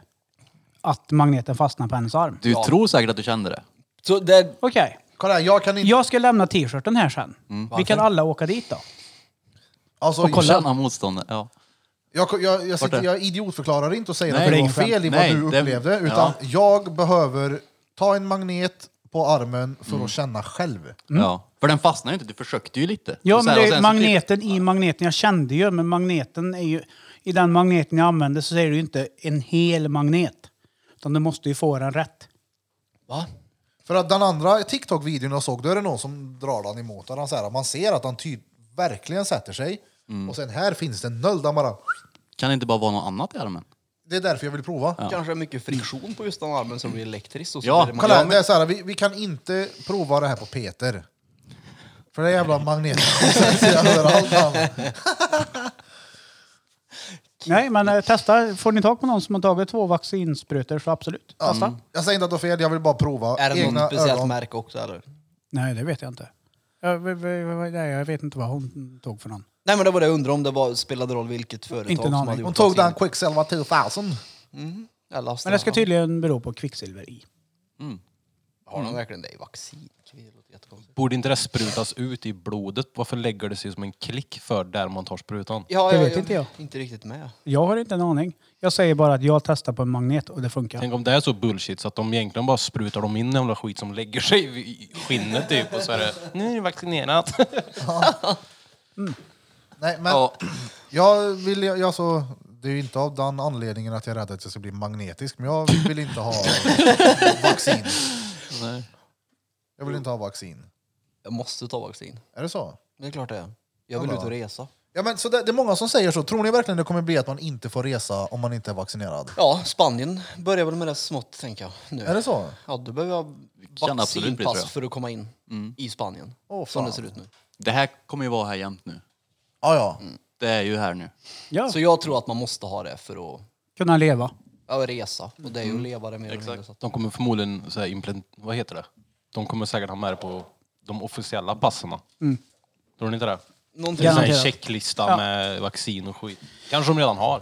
att magneten fastnade på hennes arm? Du tror säkert att du kände det. Så det... Okej. kolla här, jag kan inte... Jag ska lämna t-shirten här sen. Vi kan alla åka dit då. Alltså, och kolla. Känna motståndet, ja. Jag, jag, jag, sitter, är? jag idiotförklarar inte och säger Nej, att det det är var fel i vad Nej, du det- upplevde, utan jag behöver ta en magnet på armen för att känna själv. ja. För den fastnade ju inte, du försökte ju lite. Ja, Och så men här, och det är sen så magneten i magneten. Jag kände ju, men magneten är ju... I den magneten jag använder så är det ju inte en hel magnet. Utan du måste ju få den rätt. Va? För att den andra TikTok-videon jag såg, då är det någon som drar den emot den. Att man ser att han ty- verkligen sätter sig. Och sen här finns det en nöld, han bara... Kan det inte bara vara något annat i armen? Det är därför jag vill prova. Kanske är mycket friktion på just den armen som blir elektriskt. Och så Ja, blir det Kolla, här, det är så här, vi, vi kan inte prova det här på Peter. För det är jävla magneten sätts överallt. Han. Nej, men eh, testa. Får ni tag på någon som har tagit två vaccinsprutor så absolut. Testa. Jag säger inte att det är fel, jag vill bara prova. Är det något speciellt ögon. märke också eller? Nej, det vet jag inte. Jag, v- v- v- nej, jag vet inte vad hon tog för någon. Nej men det var det jag undrade om det var, spelade roll vilket företag Inte en som aning. hade Hon gjort tog den vaccin. Quicksilver 2000. Eller Men det ska tydligen bero på kvicksilver i. Har de verkligen det i vaccin? Låter jättekonstigt. Borde inte det sprutas ut i blodet? Varför lägger det sig som en klick för där man tar sprutan? Ja, Det jag, vet inte jag. Inte riktigt med. Jag har inte en aning. Jag säger bara att jag testar på en magnet och det funkar. Tänk om det är så bullshit så att de egentligen bara sprutar dem in en jävla skit som lägger sig i skinnet typ och så är det nu är det vaccinerat. Nej, men Ja. jag vill, jag, jag så, det är ju inte av den anledningen att jag är rädd att jag ska bli magnetisk, men jag vill inte ha vaccin. Nej. Jag vill inte ha vaccin. Jag måste ta vaccin. Är det så? Det är klart det är. Jag vill Ja, ut och resa. Ja, men så det, det är många som säger så. Tror ni verkligen det kommer bli att man inte får resa om man inte är vaccinerad? Ja, Spanien börjar väl med det smått tänker jag. Nu. Är det så? Ja, du behöver ha Kan absolut bli, tror vaccinpass jag. för att komma in i Spanien. Åh, som det ser ut nu. Det här kommer ju vara här jämt nu. Ja, ja. Det är ju här nu. Ja, Så jag tror att man måste ha det för att kunna leva. ja, resa. Och det är ju att leva det mer eller mindre. Så att, De kommer förmodligen, så här, implant, vad heter det? De kommer säkert ha med det på de officiella passen. Tror ni inte det? Någonting En sån här checklista Ja. med vaccin och skit. Kanske de redan har.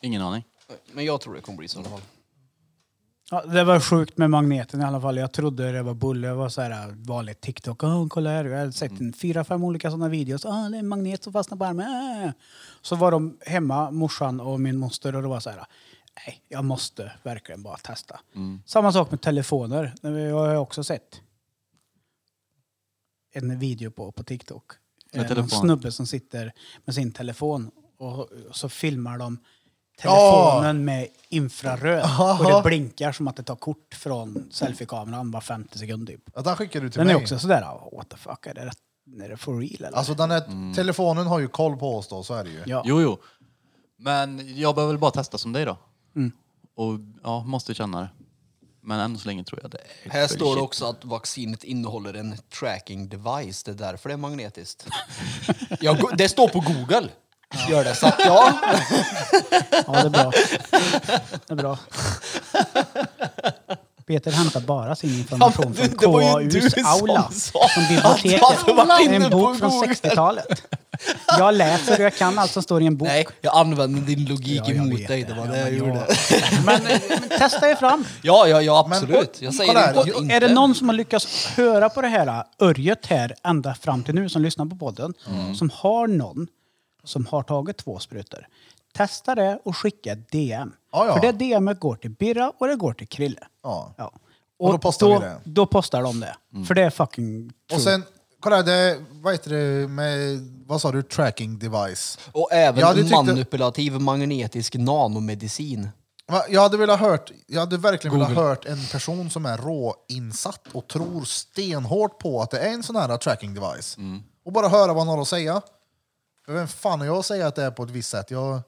Ingen aning. Men jag tror det kommer bli så i alla fall. Ja, det var sjukt med magneten i alla fall. Jag trodde det var bulle. Det var så här vanligt TikTok. Oh, kolla här. Jag hade sett en fyra, fem olika sådana videos. Ah, det är en magnet som fastnar på armen. Ah. Så var de hemma, morsan och min moster, och det var så här. Nej, jag måste verkligen bara testa. Samma sak med telefoner. Det har jag också sett. En video på, på TikTok. Telefon? snubbe som sitter med sin telefon och så filmar de telefonen med infraröd. Och det blinkar som att det tar kort från selfiekameran var 50 sekund typ. Ja, den skickar du till Den mig. är också sådär, what the fuck, är det, rätt- är det for real eller? Alltså den här telefonen har ju koll på oss då, så är det ju. ja. Jo, jo. Men jag behöver väl bara testa som dig då. Mm. Och ja, måste känna det. Men än så länge tror jag det är Här står det också att vaccinet innehåller en tracking device. Det är därför det är magnetiskt. ja, go- det står på Google. Gör det. Så att ja. ja, det är bra. Det är bra. Peter hämtar bara sin information Ja, du- från det KAUs som aula. att biblioteket. En bok från Google. 60-talet. Jag läser och jag kan allt som står i en bok. Nej, jag använder din logik Ja, emot dig. det. Det var Ja, det jag gjorde. Men, eh, men testa er fram. Ja, ja, ja, Men, absolut. Jag här, inte. Är det någon som har lyckats höra på det här äh, örjet här ända fram till nu som lyssnar på podden, Mm. som har någon som har tagit två sprutor. Testa det och skicka ett DM. Ja, ja. För det DMet går till Birra och det går till Krille. Ja. Ja. Och då postar då, vi det. Då postar de det. För det är fucking true. Och sen, kolla det, vad heter det med, vad sa du, tracking device? Och även Jag hade tyckt- manipulativ magnetisk nanomedicin. Va, Jag hade velat hört, jag hade verkligen velat hört en person som är råinsatt och tror stenhårt på att det är en sån här tracking device. Och bara höra vad han har att säga. För vem fan är jag att säga att det är på ett visst sätt? Jag,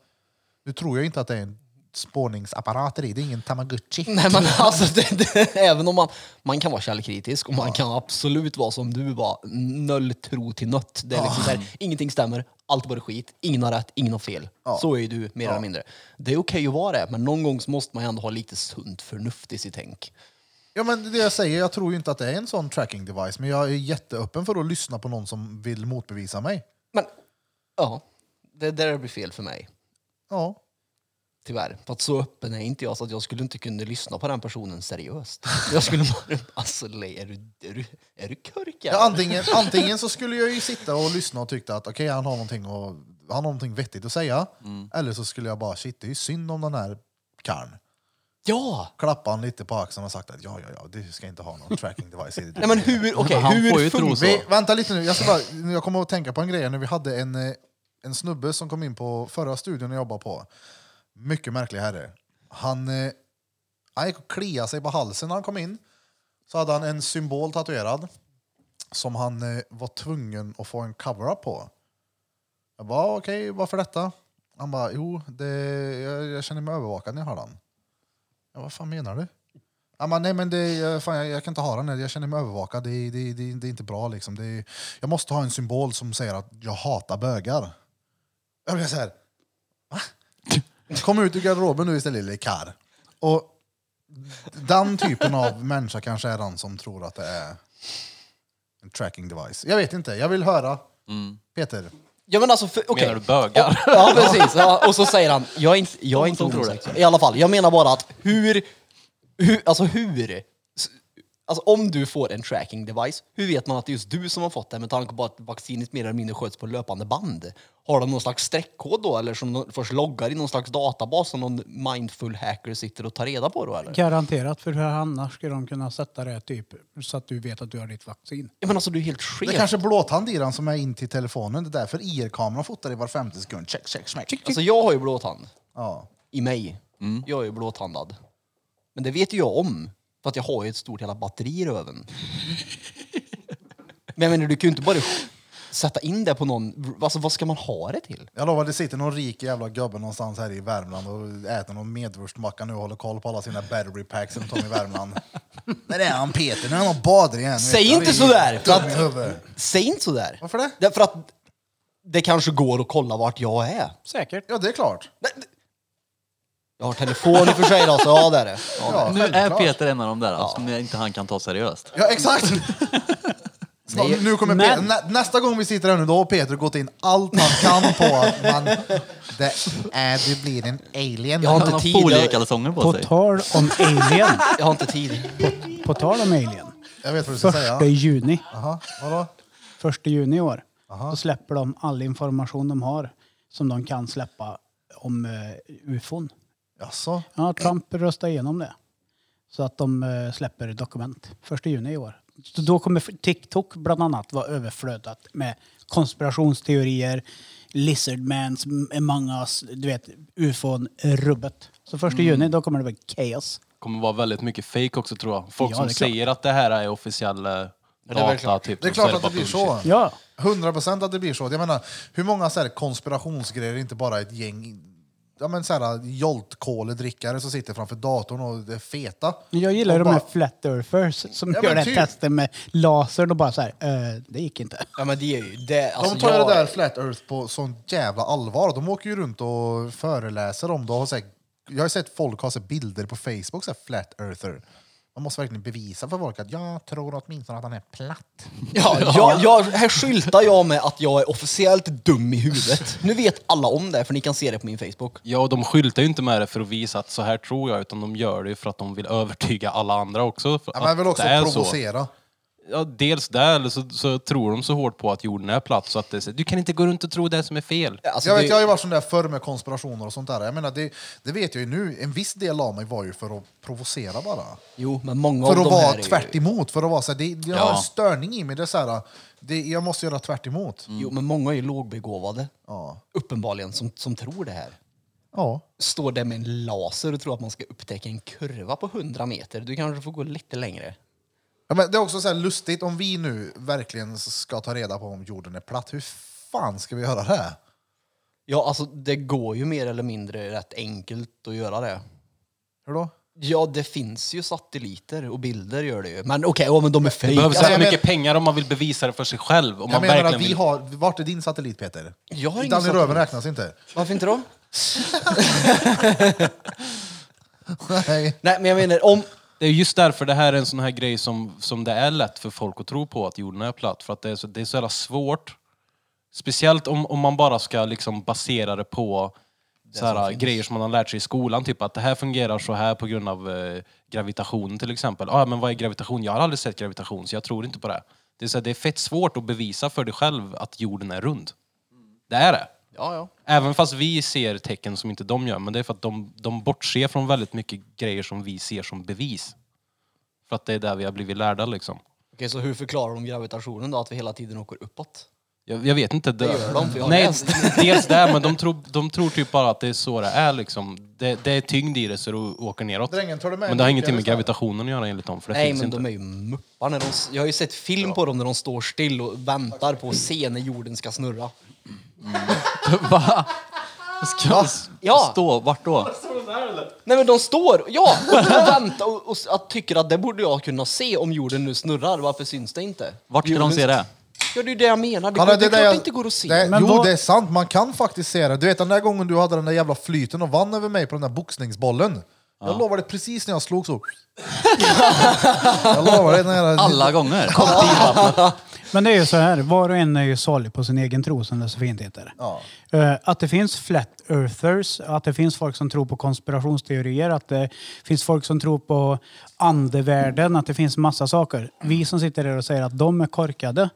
nu tror jag inte att det är en spårningsapparat i, det är ingen tamagotchi. Nej, men alltså, det, det, även om man, man kan vara källkritisk och man kan absolut vara som du var, noll tro till nött. Det är liksom här, ingenting stämmer, allt bara skit, ingen har rätt, ingen har fel. Så är ju du mer eller mindre. Det är okej att vara det, men någon gång måste man ändå ha lite sunt förnuft i sitt tänk. Ja men det jag säger, jag tror ju inte att det är en sån tracking device, men jag är jätteöppen för att lyssna på någon som vill motbevisa mig. Men ja, det där blir fel för mig. Ja. Tyvärr. För att så öppen är inte jag så att jag skulle inte kunna lyssna på den personen seriöst. Jag skulle bara, alltså är du, är du, är du körkad? Ja, antingen, antingen så skulle jag ju sitta och lyssna och tycka att okej, han har någonting, och, han har någonting vettigt att säga. Eller så skulle jag bara, shit det är ju synd om den här karln. Ja! Klappa han lite på axeln och sagt att ja, ja, ja, du ska inte ha någon tracking device i. Nej men hur, okej, Han hur får ju tro funkar så. Vi, vänta lite nu, jag, ska bara, jag kommer att tänka på en grej när vi hade en, eh, en snubbe som kom in på förra studion jag jobbade på. Mycket märklig herre. Han, eh, han gick och kliade sig på halsen när han kom in. Så hade han en symbol tatuerad som han eh, var tvungen att få en cover-up på. Jag bara, ah, okej, varför detta? Han bara, jo, det, jag, jag känner mig övervakad när jag har den. Jag, vad fan menar du? Han bara, nej men det, jag- fan, jag, jag kan inte ha den, här. jag känner mig övervakad, det, det, det, det är inte bra liksom. Det, jag måste ha en symbol som säger att jag hatar bögar. Jag blir så här. Kom ut ur garderoben nu istället lille karl. Och den typen av människa kanske är den som tror att det är en tracking device. Jag vet inte, jag vill höra. Peter, Ja men alltså, för- okej. Menar du bögar? Ja precis, ja, och så säger han, jag är inte, jag är inte homosexuell. I alla fall, jag menar bara att hur, hur, alltså hur, alltså om du får en tracking device, hur vet man att det är just du som har fått det med tanke på att vaccinet mer eller mindre sköts på löpande band? Har de någon slags streckkod då eller som de först loggar i någon slags databas som någon mindful hacker sitter och tar reda på då eller? Garanterat, för hur annars ska de kunna sätta det typ så att du vet att du har ditt vaccin? Ja, men alltså du är helt det skev. är kanske blåtand i den som är in till telefonen. Det är därför IR-kameran fotar i var femte sekund. Check, check, check. Alltså jag har ju blåtand Ja. i mig. Jag är ju blåtandad. Men det vet ju jag om. För att jag har ju ett stort jävla batteri i röven. Men jag menar, du kan ju inte bara sätta in det på någon. Alltså vad ska man ha det till? Jag lovar, det sitter någon rik jävla gubbe någonstans här i Värmland och äter någon medvurstmacka nu och håller koll på alla sina battery packs runt om i Värmland. Där är han Peter, nu är han och badar igen. Säg inte det är sådär, för dum i att-. Säg inte sådär. Varför det? Därför att det kanske går att kolla vart jag är. Säkert. Ja, det är klart. Nej, Jag har telefon i och för sig då, så ja det är det. Ja, Ja, Nu är självklart. Peter en av dem där som inte han kan ta seriöst. Ja, exakt. Snart, nu kommer men- Peter, nä, nästa gång vi sitter här nu, då har Peter gått in allt han kan på att man, det är, du blir en alien. Jag har Han inte har tid. Jag, foliekalsonger på På sig. tal om Alien. jag har inte tid. På tal om Alien. Jag vet vad du ska säga. Första juni. Aha, vadå? Första juni i år. Då släpper de all information de har som de kan släppa om uh, ufon. Jaså? Ja, Trump röstade igenom det. Så att de eh, släpper dokument. Första juni i år. Så då kommer TikTok bland annat vara överflödat med konspirationsteorier, lizardmans, among us, du vet, ufon, rubbet. Så första juni, då kommer det vara kaos. kommer vara väldigt mycket fake också tror jag. Folk Ja, som det är klart. säger att det här är officiell eh, är data. klart. Typ, Det är så klart det att bara det blir bullshit. så. Ja, 100 procent att det blir så. Jag menar, hur många så här, konspirationsgrejer, inte bara ett gäng ja, men så här, joltkoledrickare som sitter framför datorn och är feta. jag gillar de bara- här flat earthers som Ja, gör det här typ. testen med lasern och bara så här, eh, det gick inte. Ja men det är ju det. Alltså, de tar jag, det där Flat Earth på sånt jävla allvar. De åker ju runt och föreläser om det. Och så här, jag har sett folk ha så här, bilder på Facebook, så här, Flat Earther. Man måste verkligen bevisa för folk att jag tror åtminstone att han är platt. Ja, jag, jag, här skyltar jag med att jag är officiellt dum i huvudet. Nu vet alla om det, för ni kan se det på min Facebook. Ja, och de skyltar ju inte med det för att visa att så här tror jag, utan de gör det för att de vill övertyga alla andra också. För Ja, men att väl också det är så. provocera. Ja, dels det, eller så, så tror de så hårt på att jorden är platt så att det, du kan inte gå runt och tro det som är fel. Alltså, jag, vet, jag har ju varit sån där förr med konspirationer och sånt där. Jag menar, det, det vet jag ju nu. En viss del av mig var ju för att provocera bara. Jo, men många För av att de här vara är ju- tvärt emot, för att vara så här, det, jag har Ja. en störning i mig. Det är så här, det, jag måste göra tvärt emot. Jo, men många är ju lågbegåvade. Ja. Uppenbarligen, som, som tror det här. ja. Står där med en laser och tror att man ska upptäcka en kurva på 100 meter. Du kanske får gå lite längre. Ja, men det är också så här lustigt om vi nu verkligen ska ta reda på om jorden är platt. Hur fan ska vi göra det? Ja, alltså det går ju mer eller mindre rätt enkelt att göra det. Hur då? Ja, det finns ju satelliter och bilder gör det ju. Men okej, ja, men de är Det fejk. behövs Ja, så jag mycket men- pengar om man vill bevisa det för sig själv. Om Jag man menar att verkligen vi vill... har... Vart är din satellit Peter? Jag har ingen Danny satellit. Röven räknas inte. Varför inte då? Nej. Nej, men jag menar om... Det är just därför det här är en sån här grej som, som det är lätt för folk att tro på att jorden är platt. För att det är så, det är så jävla svårt. Speciellt om, om man bara ska liksom basera det på så här, grejer som man har lärt sig i skolan. Typ att det här fungerar så här på grund av eh, gravitation till exempel. Ah, men vad är gravitation? Jag har aldrig sett gravitation så jag tror inte på det. Det är, så här, det är fett svårt att bevisa för dig själv att jorden är rund. Det är det. Ja, ja. Även fast vi ser tecken som inte de gör, men det är för att de, de bortser från väldigt mycket grejer som vi ser som bevis. För att det är där vi har blivit lärda liksom. Okej, så hur förklarar de gravitationen då? Att vi hela tiden åker uppåt? Jag, jag vet inte. Det, gör de, för jag har Nej, läst. dels det, men de tror, de tror typ bara att det är så det är liksom. Det, det är tyngd i det så du åker neråt. Drängen, tar du med Men det har en ingenting med gravitationen att göra enligt dem, för det Nej, finns men inte. de är ju muppar. När de, jag har ju sett film på dem när de står still och väntar på att se när jorden ska snurra. Va? Ska Ja. stå? Vart då? Nej men de står, ja! Och de väntar och, och att tycker att det borde jag kunna se om jorden nu snurrar. Varför syns det inte? Vart ska de se det? Ja, det är det jag menar. Det, Ja, går, det det, är klart det jag- det inte går att se. Det, Men jo, vad- det är sant. Man kan faktiskt se det. Du vet den där gången du hade den där jävla flyten och vann över mig på den där boxningsbollen. Jag lovar det precis när jag slog så. jag lovar det. När jag, Alla gånger? Men det är ju så här, var och en är ju salig på sin egen tro som det så fint heter. Ja. Eh, Att det finns flat earthers, att det finns folk som tror på konspirationsteorier, att det finns folk som tror på andevärlden, att det finns massa saker. Vi som sitter här och säger att de är korkade.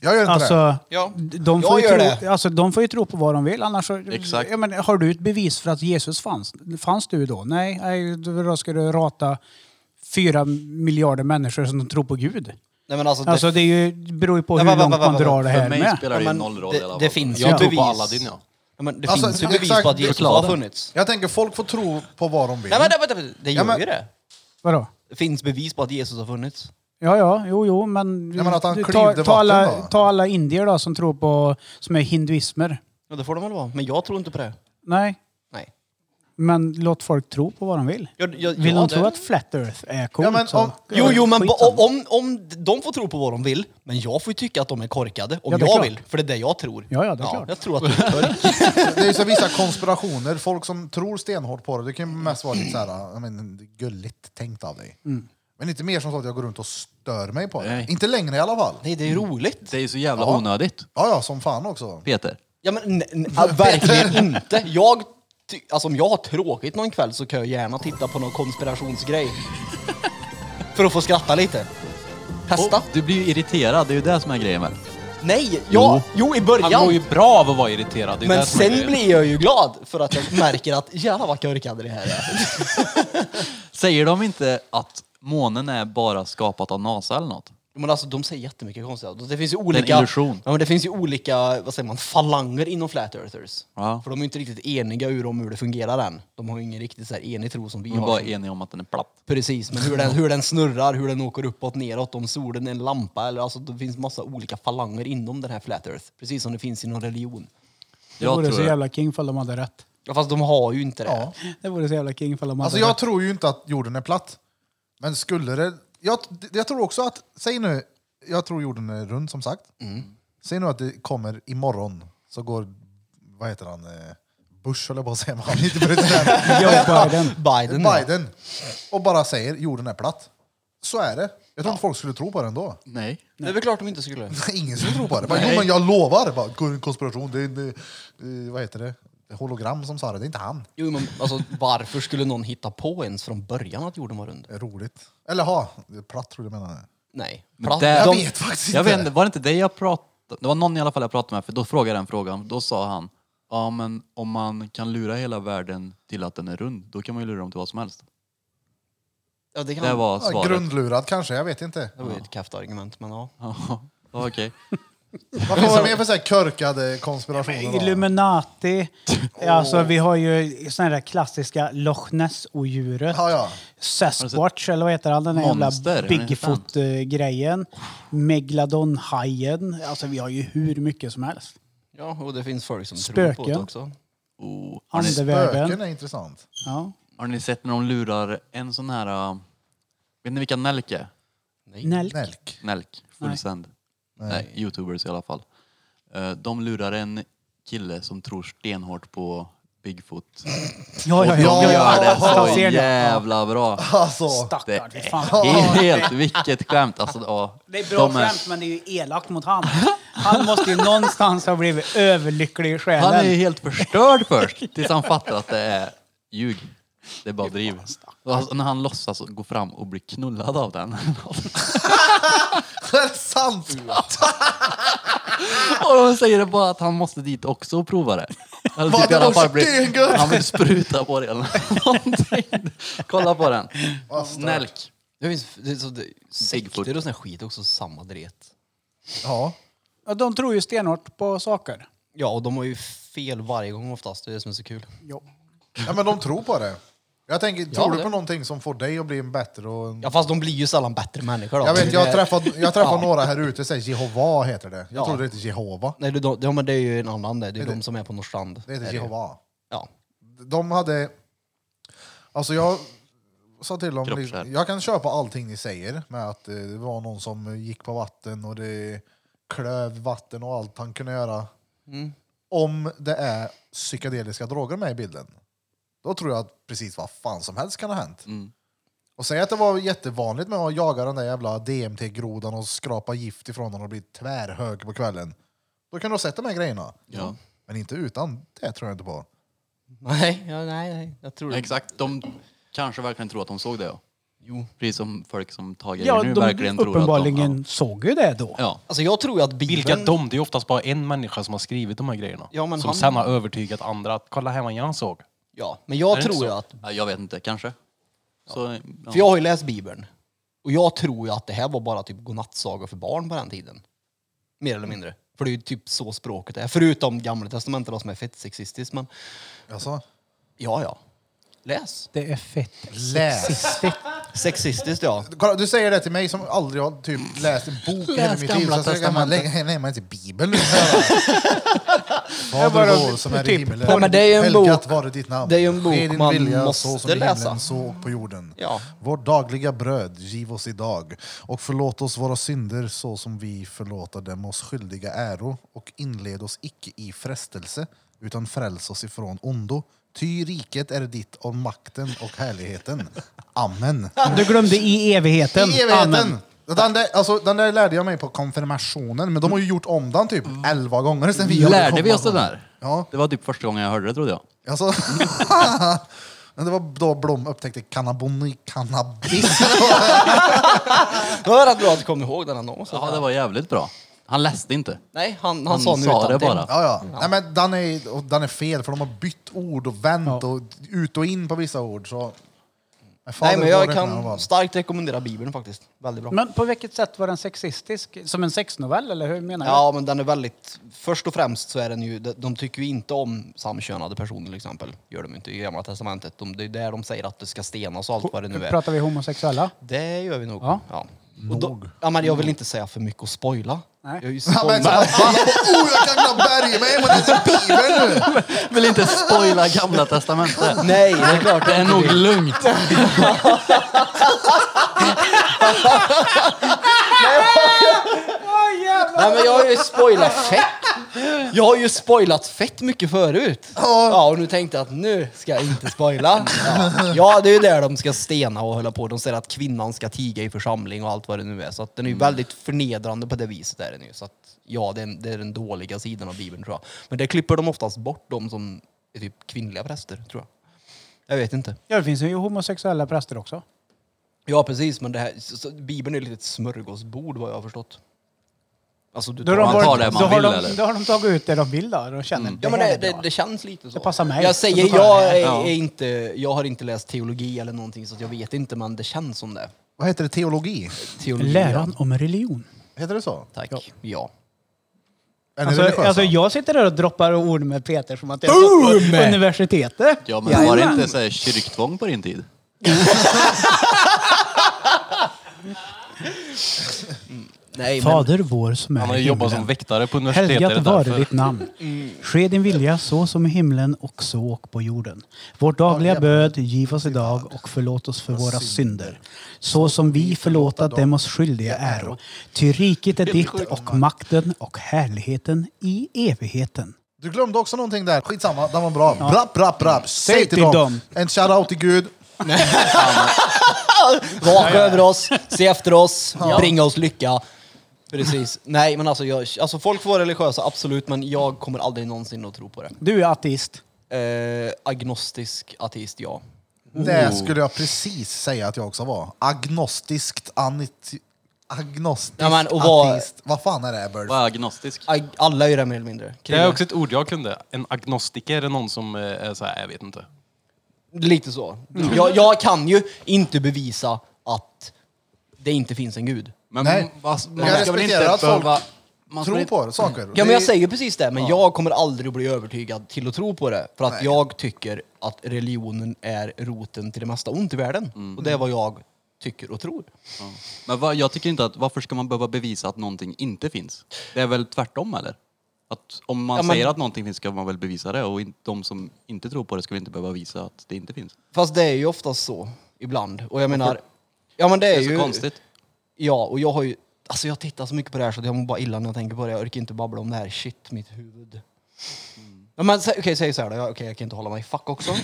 Jag gör inte det. Alltså, Ja, de, jag får ju gör tro, det. alltså, de får ju tro på vad de vill. Annars så, Exakt. Ja, men, har du ett bevis för att Jesus fanns? Fanns du då? Nej, nej då ska du rata fyra miljarder människor som tror på Gud. Nej men alltså, det, Alltså det är ju, beror ju på Ja, hur va, va, långt va, va, man va. drar det För här mig med. spelar det ju men noll roll i det, alla det finns Jag ju tror bevis. på Aladdin ja. Ja, men det Alltså, finns ju bevis exakt, på att Jesus förklara. har funnits. Jag tänker folk får tro på vad de vill. Nej men det, det, det gör Ja, men- ju det. Vadå? Det finns bevis på att Jesus har funnits. Ja, ja, jo, jo, men... Ja, men att han du, klyvde ta, ta, alla, vatten då? ta alla indier då som tror på, som är hinduismer. Ja det får de väl vara. Men jag tror inte på det. Nej, Nej. men låt folk tro på vad de vill. Jag, jag, Vill ja, de det- tro att flat earth är coolt Ja, men så... om- Jo, jo, men skitsamma. om, om de får tro på vad de vill, men jag får ju tycka att de är korkade om Ja, är jag klart. vill. För det är det jag tror. Ja, ja, det är klart. Jag tror att du är. Det är ju så vissa konspirationer, folk som tror stenhårt på det, det kan ju mest vara lite så här, jag men, gulligt tänkt av dig. Mm. Men inte mer som så att jag går runt och stör mig på det. Nej. Inte längre i alla fall. Nej, det är roligt. Det är ju så jävla Ja. onödigt, Ja, ja, som fan också. Peter. Ja, men ja, verkligen inte. Jag, ty- alltså, om jag har tråkigt någon kväll så kan jag gärna titta på någon konspirationsgrej. För att få skratta lite. Testa. Och du blir ju irriterad, det är ju det som är grejen väl? Nej, ja, jo. i Han mår början. ju bra av att vara irriterad. Det är Men det som är sen grejen. blir jag ju glad för att jag märker att jävlar vad korkade det här är. Säger de inte att månen är bara skapat av NASA eller något? Men alltså de säger jättemycket konstiga. Det finns ju en olika, illusion. ja, men det finns ju olika vad säger man, falanger inom flat earthers. Ja. För de är ju inte riktigt eniga ur om hur det fungerar än. De har ju ingen riktigt så här enig tro som vi De är har. bara eniga om att den är platt. Precis, men hur den, hur den snurrar, hur den åker uppåt, neråt, om solen är en lampa eller alltså det finns massa olika falanger inom den här flat earth. Precis som det finns inom religion. Det Jag vore tror så det. jävla king ifall de hade rätt. Ja, fast de har ju inte det. Ja. Det vore så jävla king ifall de hade Alltså jag rätt. tror ju inte att jorden är platt. Men skulle det... Jag, jag tror också att... Säg nu, jag tror jorden är rund som sagt. Säg nu att det kommer imorgon, så går... Vad heter han? eh, Bush höll jag på att säga, men han är inte president. Joe Biden. Biden. Biden. Och bara säger jorden är platt. Så är det. Jag tror inte folk skulle tro på det ändå. Nej. Det är väl klart de inte skulle. Ingen skulle tro på det. Bara, jo, men jag lovar. Bara, "Kon- konspiration, det är en, vad heter det? Hologram som sa det, det är inte han. Jo, men alltså, varför skulle någon hitta på ens från början att jorden var rund? Det är roligt. Eller ha, platt tror du menar. Nej. Men Platt, där- Jag vet faktiskt Jag inte. vet inte, var det inte det jag pratade... Det var någon i alla fall jag pratade med, för då frågade jag den frågan. Då sa han, ja men om man kan lura hela världen till att den är rund, då kan man ju lura dem till vad som helst. ja, det, kan, Det var Ja, svaret. grundlurad kanske, jag vet inte. det var ju ett käft argument, men ja. Ja, ja, okej. Vad får man mer för så här körkade konspirationer? då? Illuminati. Alltså vi har ju såna där klassiska Loch Ness-odjuret. Ja, ja. Sasquatch, eller vad heter han? Den där Monster, jävla är det Bigfoot-grejen. Megalodon-hajen. Alltså vi har ju hur mycket som helst. Ja, och det finns folk som tror på Spöken. det också. Oh, har, ni, Spöken Andevärlden. är intressant. Ja. har ni sett när de lurar en sån här... Uh, vet ni vilka Nelk är? Nej. Nälk. Nelk. Nelk, fullsänd. Nej. Nej. youtubers i alla fall. Eh, de lurar en kille som tror stenhårt på Bigfoot. Ja, ja, Och ja. de ja, gör ja. det så ser det. jävla bra. Alltså, Det Stackarn, fy fan. är helt vilket skämt. Alltså, ja, Det är bra de skämt, men det är ju elakt mot han. Han måste ju någonstans ha blivit överlycklig i själen. Han är ju helt förstörd först, tills han fattar att det är ljug. Det är bara driv. Och alltså, när han låtsas gå fram och bli knullad av den. det är sant! och de säger det bara att han måste dit också och prova det. Eller Vad, typ i det alla var fall bli, stengött! han vill spruta på det eller någonting. Kolla på den. Vad stört. Nelk. Det finns det är så, det, sekter Bigfoot. och sån här skit också samma dret. Ja. Ja, de tror ju stenhårt på saker. Ja, och de har ju fel varje gång oftast. Det är det som är så kul. Jo. ja, men de tror på det. Jag tänker, Ja, tror du det- på någonting som får dig att bli en bättre och... Ja, fast de blir ju sällan bättre människor då. Jag vet, jag har träffat, jag har träffat Ja. några här ute, säger Jehova heter det. Jag Ja. trodde det heter Jehova. Nej, det, ja, men det är ju en annan det. Det är det- de som är på Norrstrand. Det heter Är Jehova. Ja. De hade... Alltså jag sa till dem, jag kan köpa allting ni säger med att eh, det var någon som gick på vatten och det klöv vatten och allt han kunde göra. Mm. Om det är psykedeliska droger med i bilden, då tror jag att precis vad fan som helst kan ha hänt. Mm. Och säg att det var jättevanligt med att jaga den där jävla DMT-grodan och skrapa gift ifrån den och bli tvärhög på kvällen. Då kan du ha sett de här grejerna. Ja. Men inte utan, det tror jag inte på. Nej, ja, nej, nej. Jag tror Exakt, de kanske verkligen tror att de såg det. Ja. Jo. Precis som folk som grejer Ja, nu de verkligen tror att uppenbarligen de... såg ju det då. Ja. Alltså jag tror att Bibeln... Vilka de? Det är oftast bara en människa som har skrivit de här grejerna. Ja, men som han- sen har övertygat andra att kolla här vad jag såg. Ja, men jag Är det tror ju så? att... Ja, jag vet inte, kanske. Så, ja. För jag har ju läst Bibeln. Och jag tror ju att det här var bara typ godnattsagor för barn på den tiden. Mer eller mindre. För det är ju typ så språket är. Förutom Gamla Testamentet då, som är fett sexistiskt. Men Alltså, ja, ja. Läs. Det är fett läs! sexistiskt. Sexistiskt ja. Kolla, du säger det till mig som aldrig har typ läst en bok i hela Läs mitt liv. Gamla Så jag man testamentet. lägga ner mig till Bibeln nu. Fader vår som är i typ- himmelen. Ja, men det är ju en Helgat bok- vare ditt namn. det är ju en bok Ske din man vilja måste så som i himlen, läsa. så på jorden. Ja. Vårt dagliga bröd giv oss idag och förlåt oss våra synder så som vi förlåter dem oss skyldiga äro och inled oss icke i frestelse utan fräls oss ifrån ondo. Ty riket är ditt och makten och härligheten. Amen. Du glömde i evigheten. I evigheten. Amen. Den där, alltså, den där lärde jag mig på konfirmationen, men de har ju gjort om den typ elva gånger sen vi Lärde vi oss det konfirmation. där? Ja. Det var typ första gången jag hörde det trodde jag. Alltså, men det var då Blom upptäckte cannaboni, cannabis. Det var rätt bra att du kom ihåg den annonsen. Ja, det var jävligt bra. Han läste inte. Nej, han, han, Han sa nu sa det utantill. bara. Ja, ja. Nej, men den är, och den är fel för de har bytt ord och vänt och ut och in på vissa ord. Så... Nej, fader men jag kan starkt rekommendera Bibeln faktiskt. Väldigt bra. Men på vilket sätt var den sexistisk? Som en sexnovell eller hur menar du? Ja, men den är väldigt... Först och främst så är den ju... de- De tycker ju inte om samkönade personer till exempel. Gör de inte i Gamla Testamentet. De, det är där de säger att det ska stenas och allt vad det nu är. Pratar vi homosexuella? Det gör vi nog. Ja. Ja. Och då, ja, men jag vill inte säga för mycket och spoila. Nej. Jag har ju Ja, men så, spoilat. alla bara, oh, jag kan knappt bärga mig mot den bibeln nu. Vill inte spoila gamla testamentet. Nej, det är klart. Det är nog lugnt. Nej, men jag har ju spoilat fett. Jag har ju spoilat fett mycket förut. Ja, och nu tänkte jag att nu ska jag inte spoila. Ja, ja det är ju där de ska stena och hålla på. De säger att kvinnan ska tiga i församling och allt vad det nu är. Så att den är ju väldigt förnedrande på det viset. Är den ju. Så att, ja, det är, det är den dåliga sidan av Bibeln tror jag. Men det klipper de oftast bort, de som är typ kvinnliga präster, tror jag. Jag vet inte. Ja, det finns ju homosexuella präster också. Ja, precis. Men det här, så, så, Bibeln är lite ett smörgåsbord vad jag har förstått. Alltså, du Då, har tar- de Man tar det man då, har vill, de, eller? då har de tagit ut det de vill då. De känner Ja, men här det, är det, bra. det känns lite så. Det passar mig. Jag säger, Och då tar jag jag det. är, Ja. är inte, jag har inte läst teologi eller någonting så att jag vet inte, men det känns som det. Vad heter det? Teologi? Teologi, Läran om religion. Heter det så? Ja. Tack. Ja. Är ni Alltså, religiösa? alltså jag sitter där och droppar ord med Peter som att jag är på universitetet. Ja, men var det Jajamän. inte så här kyrktvång på din tid? Nej, men, Fader vår som är Han har i ju jobbat himlen. som väktare på universitetet. Helgat vare därför. ditt namn. Ske din vilja så som i himlen och så och på jorden. Vår dagliga böd giv oss idag och förlåt oss för våra synder. Så som vi förlåta dem oss skyldiga äro. Ty riket är ditt och makten och härligheten i evigheten. Du glömde också någonting där. Skitsamma, den var bra. Brapp, brapp, brapp. Säg till till dem. dem. En shoutout till Gud. Vaka över oss, se efter oss, bringa oss lycka. Precis. Nej, men alltså, jag, alltså folk får vara religiösa, absolut, men jag kommer aldrig någonsin att tro på det. Du är ateist. Eh, agnostisk ateist, ja. Det skulle jag precis säga att jag också var. Agnostiskt anit... Agnostisk Ja, men, och vad- ateist. Vad fan är det, Ebert? Var agnostisk? Ag- alla är ju det mer eller mindre. Det är också ett ord jag kunde. En agnostiker är någon som eh, är så här, jag vet inte. Lite så. Jag, jag kan ju inte bevisa att det inte finns en gud. Men Nej. vad- man Jag ska väl respekterar inte att folk behöva... Man ska Tro inte- på saker. Ja, men Det- jag säger precis det, men jag kommer aldrig att bli övertygad till att tro på det. För att Nej. jag tycker att religionen är roten till det mesta ont i världen. Och det är vad jag tycker och tror. Ja. Men vad, jag tycker inte att, varför ska man behöva bevisa att någonting inte finns? Det är väl tvärtom eller? Att om man Ja, men- säger att någonting finns ska man väl bevisa det och in, de som inte tror på det ska väl inte behöva visa att det inte finns. Fast det är ju oftast så ibland. Och jag menar... Ja men det Det är, är så ju... konstigt. Ja, och jag har ju... Alltså jag tittar så mycket på det här så att jag mår bara illa när jag tänker på det. Jag orkar inte babbla om det här. Shit, mitt huvud. Ja, men sä- okej, säg så här då. Ja, Okej, jag kan inte hålla mig. Fuck också.